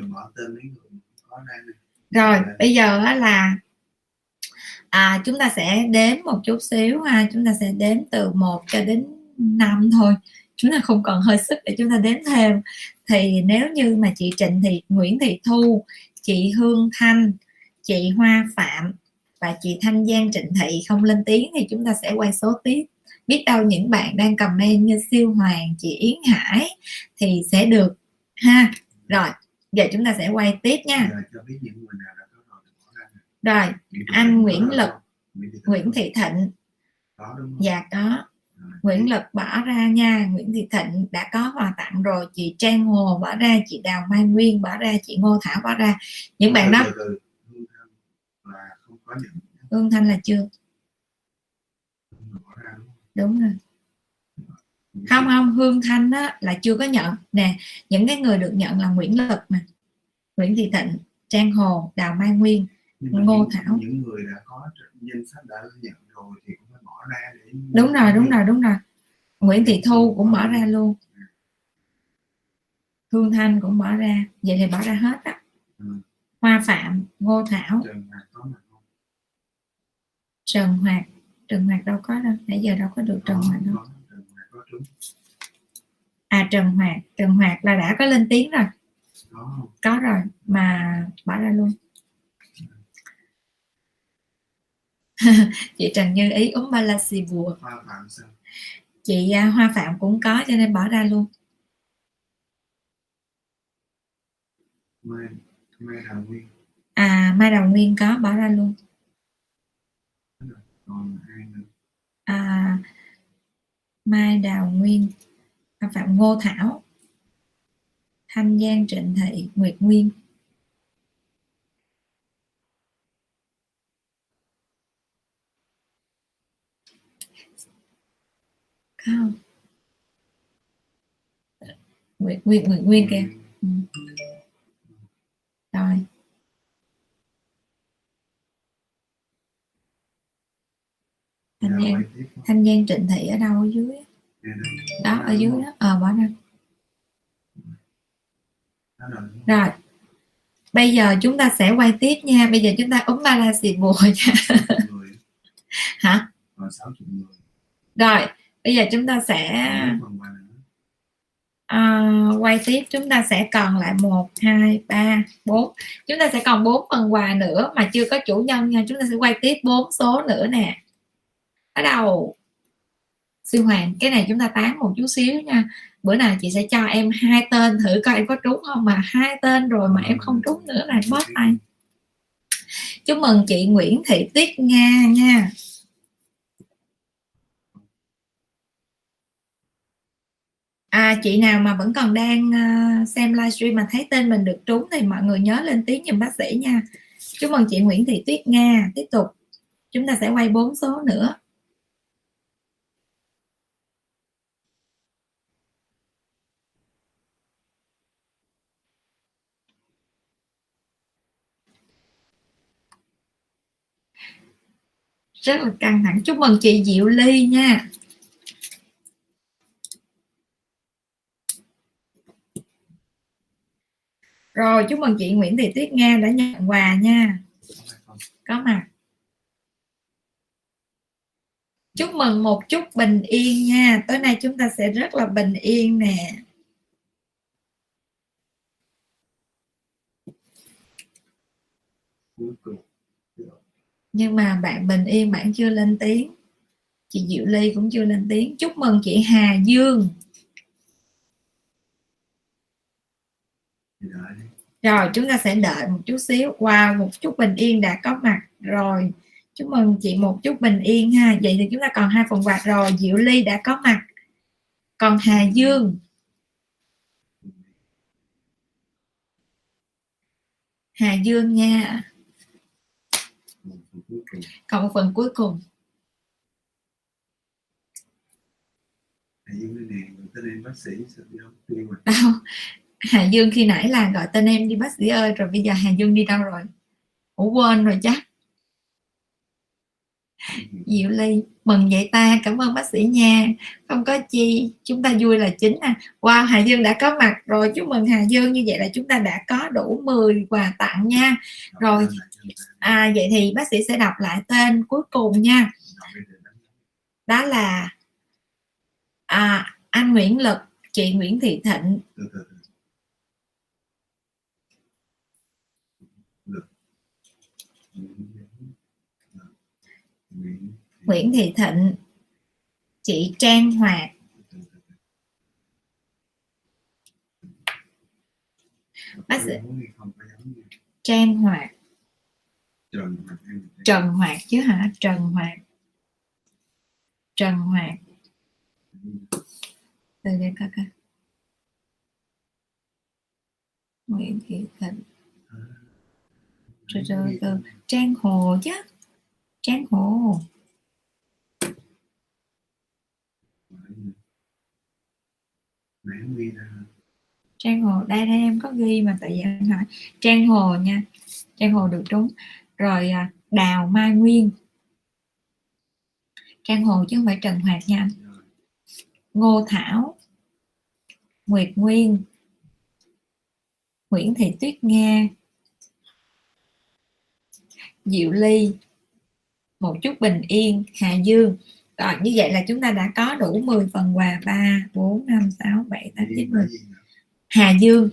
Speaker 1: Rồi bây giờ là à, chúng ta sẽ đếm một chút xíu ha. Chúng ta sẽ đếm từ 1 cho đến 5 thôi. Chúng ta không còn hơi sức để chúng ta đếm thêm. Thì nếu như mà chị Trịnh Thị Nguyễn Thị Thu chị Hương Thanh chị Hoa Phạm và chị Thanh Giang Trịnh Thị không lên tiếng thì chúng ta sẽ quay số tiếp. Biết đâu những bạn đang comment như siêu hoàng chị Yến Hải thì sẽ được ha. Rồi giờ chúng ta sẽ quay tiếp nha. Rồi anh Nguyễn Lực Nguyễn Thị Thịnh. Dạ có. Nguyễn Lực bỏ ra nha. Nguyễn Thị Thịnh đã có quà tặng rồi. Chị Trang Hồ bỏ ra chị Đào Mai Nguyên bỏ ra chị Ngô Thảo bỏ ra. Những bạn đó Hương Thanh là chưa? Đúng rồi. Không không Hương Thanh á, là chưa có nhận. Nè những cái người được nhận là Nguyễn Lực nè Nguyễn Thị Thịnh Trang Hồ Đào Mai Nguyên Ngô
Speaker 2: những,
Speaker 1: Thảo.
Speaker 2: những người đã có danh sách đã nhận rồi thì cũng phải bỏ ra để
Speaker 1: đúng rồi đúng rồi đúng rồi. Nguyễn Thị Thu cũng bỏ ra luôn. Hương Thanh cũng bỏ ra. Vậy thì bỏ ra hết á.
Speaker 2: Ừ.
Speaker 1: Hoa Phạm Ngô Thảo.
Speaker 2: Trần?
Speaker 1: Trần Hoạt. Trần Hoạt đâu có đâu nãy giờ đâu có được Trần Hoạt đâu. À Trần Hoạt. Trần Hoạt là đã có lên tiếng rồi.
Speaker 2: Có
Speaker 1: rồi mà bỏ ra luôn. Chị Trần Như Ý uống Balacibua
Speaker 2: hoa phạm sao
Speaker 1: chị à, Hoa Phạm cũng có cho nên bỏ ra luôn.
Speaker 2: Mai mai đào nguyên.
Speaker 1: À Mai Đào Nguyên có bỏ ra luôn
Speaker 2: còn hai nữa?
Speaker 1: À, Mai Đào Nguyên Hoa Phạm Ngô Thảo Thanh Giang Trịnh Thị Nguyệt Nguyên. Không? Nguyệt Nguyệt Nguyệt Nguyên kìa. Ừ. rồi Thanh
Speaker 2: Dạ,
Speaker 1: Giang. Thanh Giang Trịnh Thị ở đâu ở dưới?
Speaker 2: Dạ,
Speaker 1: đó ở dưới đó. Ờ bỏ ra rồi. Bây giờ chúng ta sẽ quay tiếp nha. Bây giờ chúng ta uống ba la xì bùa nha.
Speaker 2: 60 người
Speaker 1: hả
Speaker 2: còn 60 người
Speaker 1: rồi bây giờ chúng ta sẽ à, quay tiếp. Chúng ta sẽ còn lại một hai ba bốn. Chúng ta sẽ còn bốn phần quà nữa mà chưa có chủ nhân nha. Chúng ta sẽ quay tiếp bốn số nữa nè ở đầu. Sư hoàng cái này chúng ta tán một chút xíu nha. Bữa nào chị sẽ cho em hai tên thử coi em có trúng không mà hai tên rồi mà em không trúng nữa là bó tay. Chúc mừng chị Nguyễn Thị Tuyết Nga nha. À, chị nào mà vẫn còn đang uh, xem livestream mà thấy tên mình được trúng thì mọi người nhớ lên tiếng giùm bác sĩ nha. Chúc mừng chị Nguyễn Thị Tuyết Nga. Tiếp tục. Chúng ta sẽ quay bốn số nữa. Rất là căng thẳng. Chúc mừng chị Diệu Ly nha. Rồi, chúc mừng chị Nguyễn Thị Tuyết Nga đã nhận quà nha.
Speaker 2: Có
Speaker 1: mà. Mặt chúc mừng một chút bình yên nha. Tối nay chúng ta sẽ rất là bình yên nè.
Speaker 2: Cuối cùng
Speaker 1: nhưng mà bạn bình yên, bạn chưa lên tiếng. Chị diệu ly cũng chưa lên tiếng. Chúc mừng chị hà dương. Rồi, chúng ta sẽ đợi một chút xíu. Wow, một chút bình yên đã có mặt rồi. Chúc mừng chị một chút bình yên ha. Vậy thì chúng ta còn hai phần quà rồi. Diệu ly đã có mặt. Còn hà dương. Hà dương nha
Speaker 2: một phần cuối cùng
Speaker 1: còn một phần cuối cùng.
Speaker 2: Hãy dùng cái này người ta nên bác sĩ sao không? Tiên mà.
Speaker 1: Đâu hà dương khi nãy là gọi tên em đi bác sĩ ơi rồi bây giờ hà dương đi đâu rồi? Ủa quên rồi chắc Diệu Ly mừng vậy ta cảm ơn bác sĩ nha. Không có chi chúng ta vui là chính à. Wow Hà Dương đã có mặt rồi chúc mừng Hà Dương. Như vậy là chúng ta đã có đủ 10 quà tặng nha. Rồi. à vậy thì bác sĩ sẽ đọc lại tên cuối cùng nha. Đó là à, anh Nguyễn Lực chị Nguyễn Thị Thịnh
Speaker 2: từ từ từ Lực. Nguyễn
Speaker 1: Thị Thịnh chị Trang Hoạt. Bác sĩ- Trang Hoạt.
Speaker 2: Trần
Speaker 1: Hoạt chứ hả? Trần Hoạt. Trần Hoạt. Từ đây các anh, Nguyễn Thị Thịnh. Rồi, rồi, rồi. Trang Hồ chứ.
Speaker 2: Ghi ra.
Speaker 1: Trang Hồ đây đây em có ghi mà tại vì em hỏi Trang Hồ nha Trang Hồ được trúng. Rồi à, Đào Mai Nguyên. Trang Hồ chứ không phải Trần Hoạt nha anh.
Speaker 2: Rồi.
Speaker 1: Ngô Thảo. Nguyệt Nguyên. Nguyễn Thị Tuyết Nga. Diệu Ly một chút bình yên, Hà Dương. Rồi, như vậy là chúng ta đã có đủ 10 phần quà. 3 4 5 6 7 8 9 10? Hà Dương.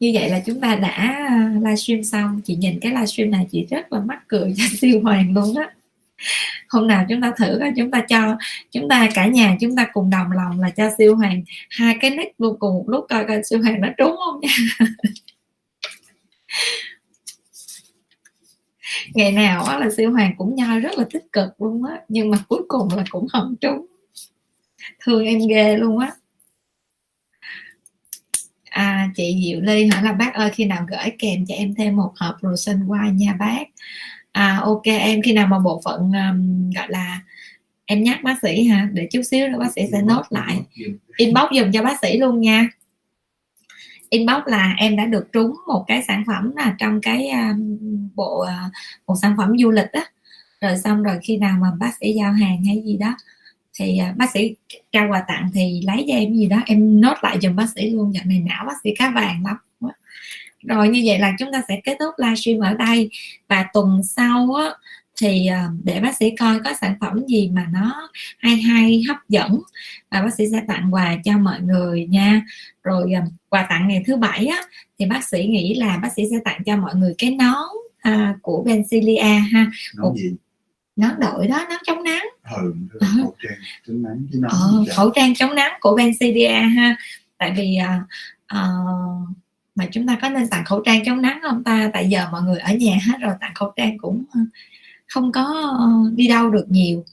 Speaker 1: Như vậy là chúng ta đã à, livestream xong. Chị nhìn cái livestream này, chị rất là mắc cười cho siêu hoàng luôn đó hôm nào chúng ta thử chúng ta cho, chúng ta cả nhà chúng ta cùng đồng lòng là cho siêu hoàng hai cái nick luôn cùng. Một lúc coi coi siêu hoàng nó trúng không nha. ngày nào á là siêu hoàng cũng nhoi rất là tích cực luôn á nhưng mà cuối cùng là cũng không trúng. Thương em ghê luôn á. À, chị Diệu Ly hỏi là bác ơi khi nào gửi kèm cho em thêm một hộp Rosen White nha bác? À ok em khi nào mà bộ phận um, gọi là em nhắc bác sĩ ha để chút xíu nữa bác sĩ sẽ nốt lại. Inbox dùm cho bác sĩ luôn nha inbox là em đã được trúng một cái sản phẩm là trong cái à, bộ à, một sản phẩm du lịch á. Rồi xong rồi khi nào mà bác sĩ giao hàng hay gì đó, thì à, bác sĩ trao quà tặng thì lấy cho em gì đó, em nốt lại dùm bác sĩ luôn. Dạo này não bác sĩ cá vàng lắm. Rồi như vậy là chúng ta sẽ kết thúc livestream ở đây. Và tuần sau á thì uh, để bác sĩ coi có sản phẩm gì mà nó hay hay hấp dẫn và bác sĩ sẽ tặng quà cho mọi người nha. Rồi uh, quà tặng ngày thứ bảy á thì bác sĩ nghĩ là bác sĩ sẽ tặng cho mọi người cái nón à, của Bencilia ha.
Speaker 2: Nói gì?
Speaker 1: nón đội đó nón chống nắng.
Speaker 2: Ừ
Speaker 1: Ờ.
Speaker 2: khẩu trang chống nắng nóng
Speaker 1: ờ,
Speaker 2: chả-
Speaker 1: khẩu trang chống nắng của Bencilia ha. Tại vì à, à, mà chúng ta có nên tặng khẩu trang chống nắng không ta? Tại giờ mọi người ở nhà hết rồi tặng khẩu trang cũng không có ờ, đi đâu được nhiều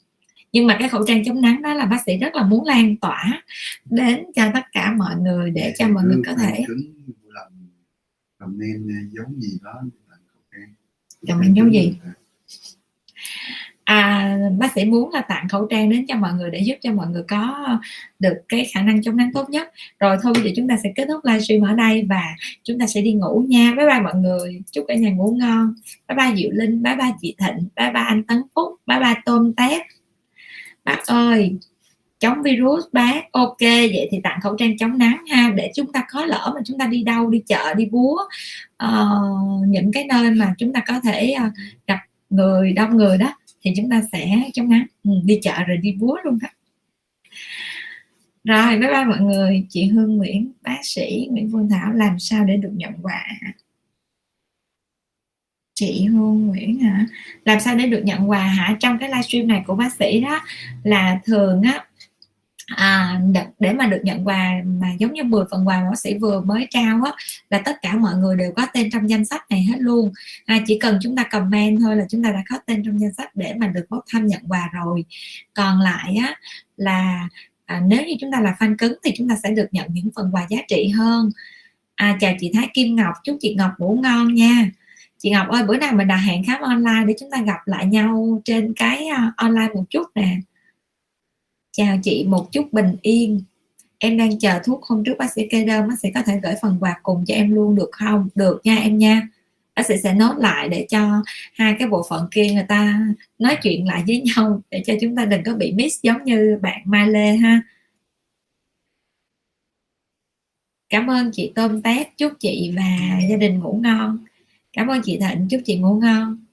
Speaker 1: nhưng mà cái khẩu trang chống nắng đó là bác sĩ rất là muốn lan tỏa đến cho tất cả mọi người để cho mọi người có thể
Speaker 2: làm làm nên giống gì đó làm khẩu trang
Speaker 1: giống gì? À, bác sĩ muốn là tặng khẩu trang đến cho mọi người để giúp cho mọi người có được cái khả năng chống nắng tốt nhất. Rồi thôi bây giờ chúng ta sẽ kết thúc livestream ở đây và chúng ta sẽ đi ngủ nha. Bye bye mọi người. Chúc cả nhà ngủ ngon. Bye bye diệu linh. Bye bye chị thịnh. Bye bye anh tấn phúc. Bye bye tôm tép. Bác ơi chống virus bác ok vậy thì tặng khẩu trang chống nắng ha. Để chúng ta có lỡ mà chúng ta đi đâu đi chợ đi búa uh, những cái nơi mà chúng ta có thể uh, gặp người đông người đó thì chúng ta sẽ chống nắng ừ, đi chợ rồi đi búa luôn đó. Rồi bye bye mọi người. Chị Hương Nguyễn bác sĩ Nguyễn Phương Thảo làm sao để được nhận quà chị Hương Nguyễn hả? Làm sao để được nhận quà hả? Trong cái livestream này của bác sĩ đó là thường á à, để mà được nhận quà mà giống như 10 phần quà mà bác sĩ vừa mới trao á là tất cả mọi người đều có tên trong danh sách này hết luôn. À, chỉ cần chúng ta comment thôi là chúng ta đã có tên trong danh sách để mà được bốc thăm nhận quà rồi. Còn lại á là à, nếu như chúng ta là fan cứng thì chúng ta sẽ được nhận những phần quà giá trị hơn. À, chào chị Thái Kim Ngọc chúc chị Ngọc ngủ ngon nha. Chị Ngọc ơi bữa nào mình đặt hẹn khám online để chúng ta gặp lại nhau trên cái uh, online một chút nè chào chị một chút bình yên. Em đang chờ thuốc hôm trước bác sĩ kê đơn, bác sĩ có thể gửi phần quà cùng cho em luôn được không? Được nha em nha. Bác sĩ sẽ nốt lại để cho hai cái bộ phận kia người ta nói chuyện lại với nhau để cho chúng ta đừng có bị miss giống như bạn Mai Lê ha. Cảm ơn chị tôm tép, chúc chị và gia đình ngủ ngon. Cảm ơn chị thịnh, chúc chị ngủ ngon.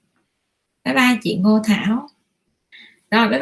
Speaker 1: Bye bye chị ngô thảo. Rồi, bye bye.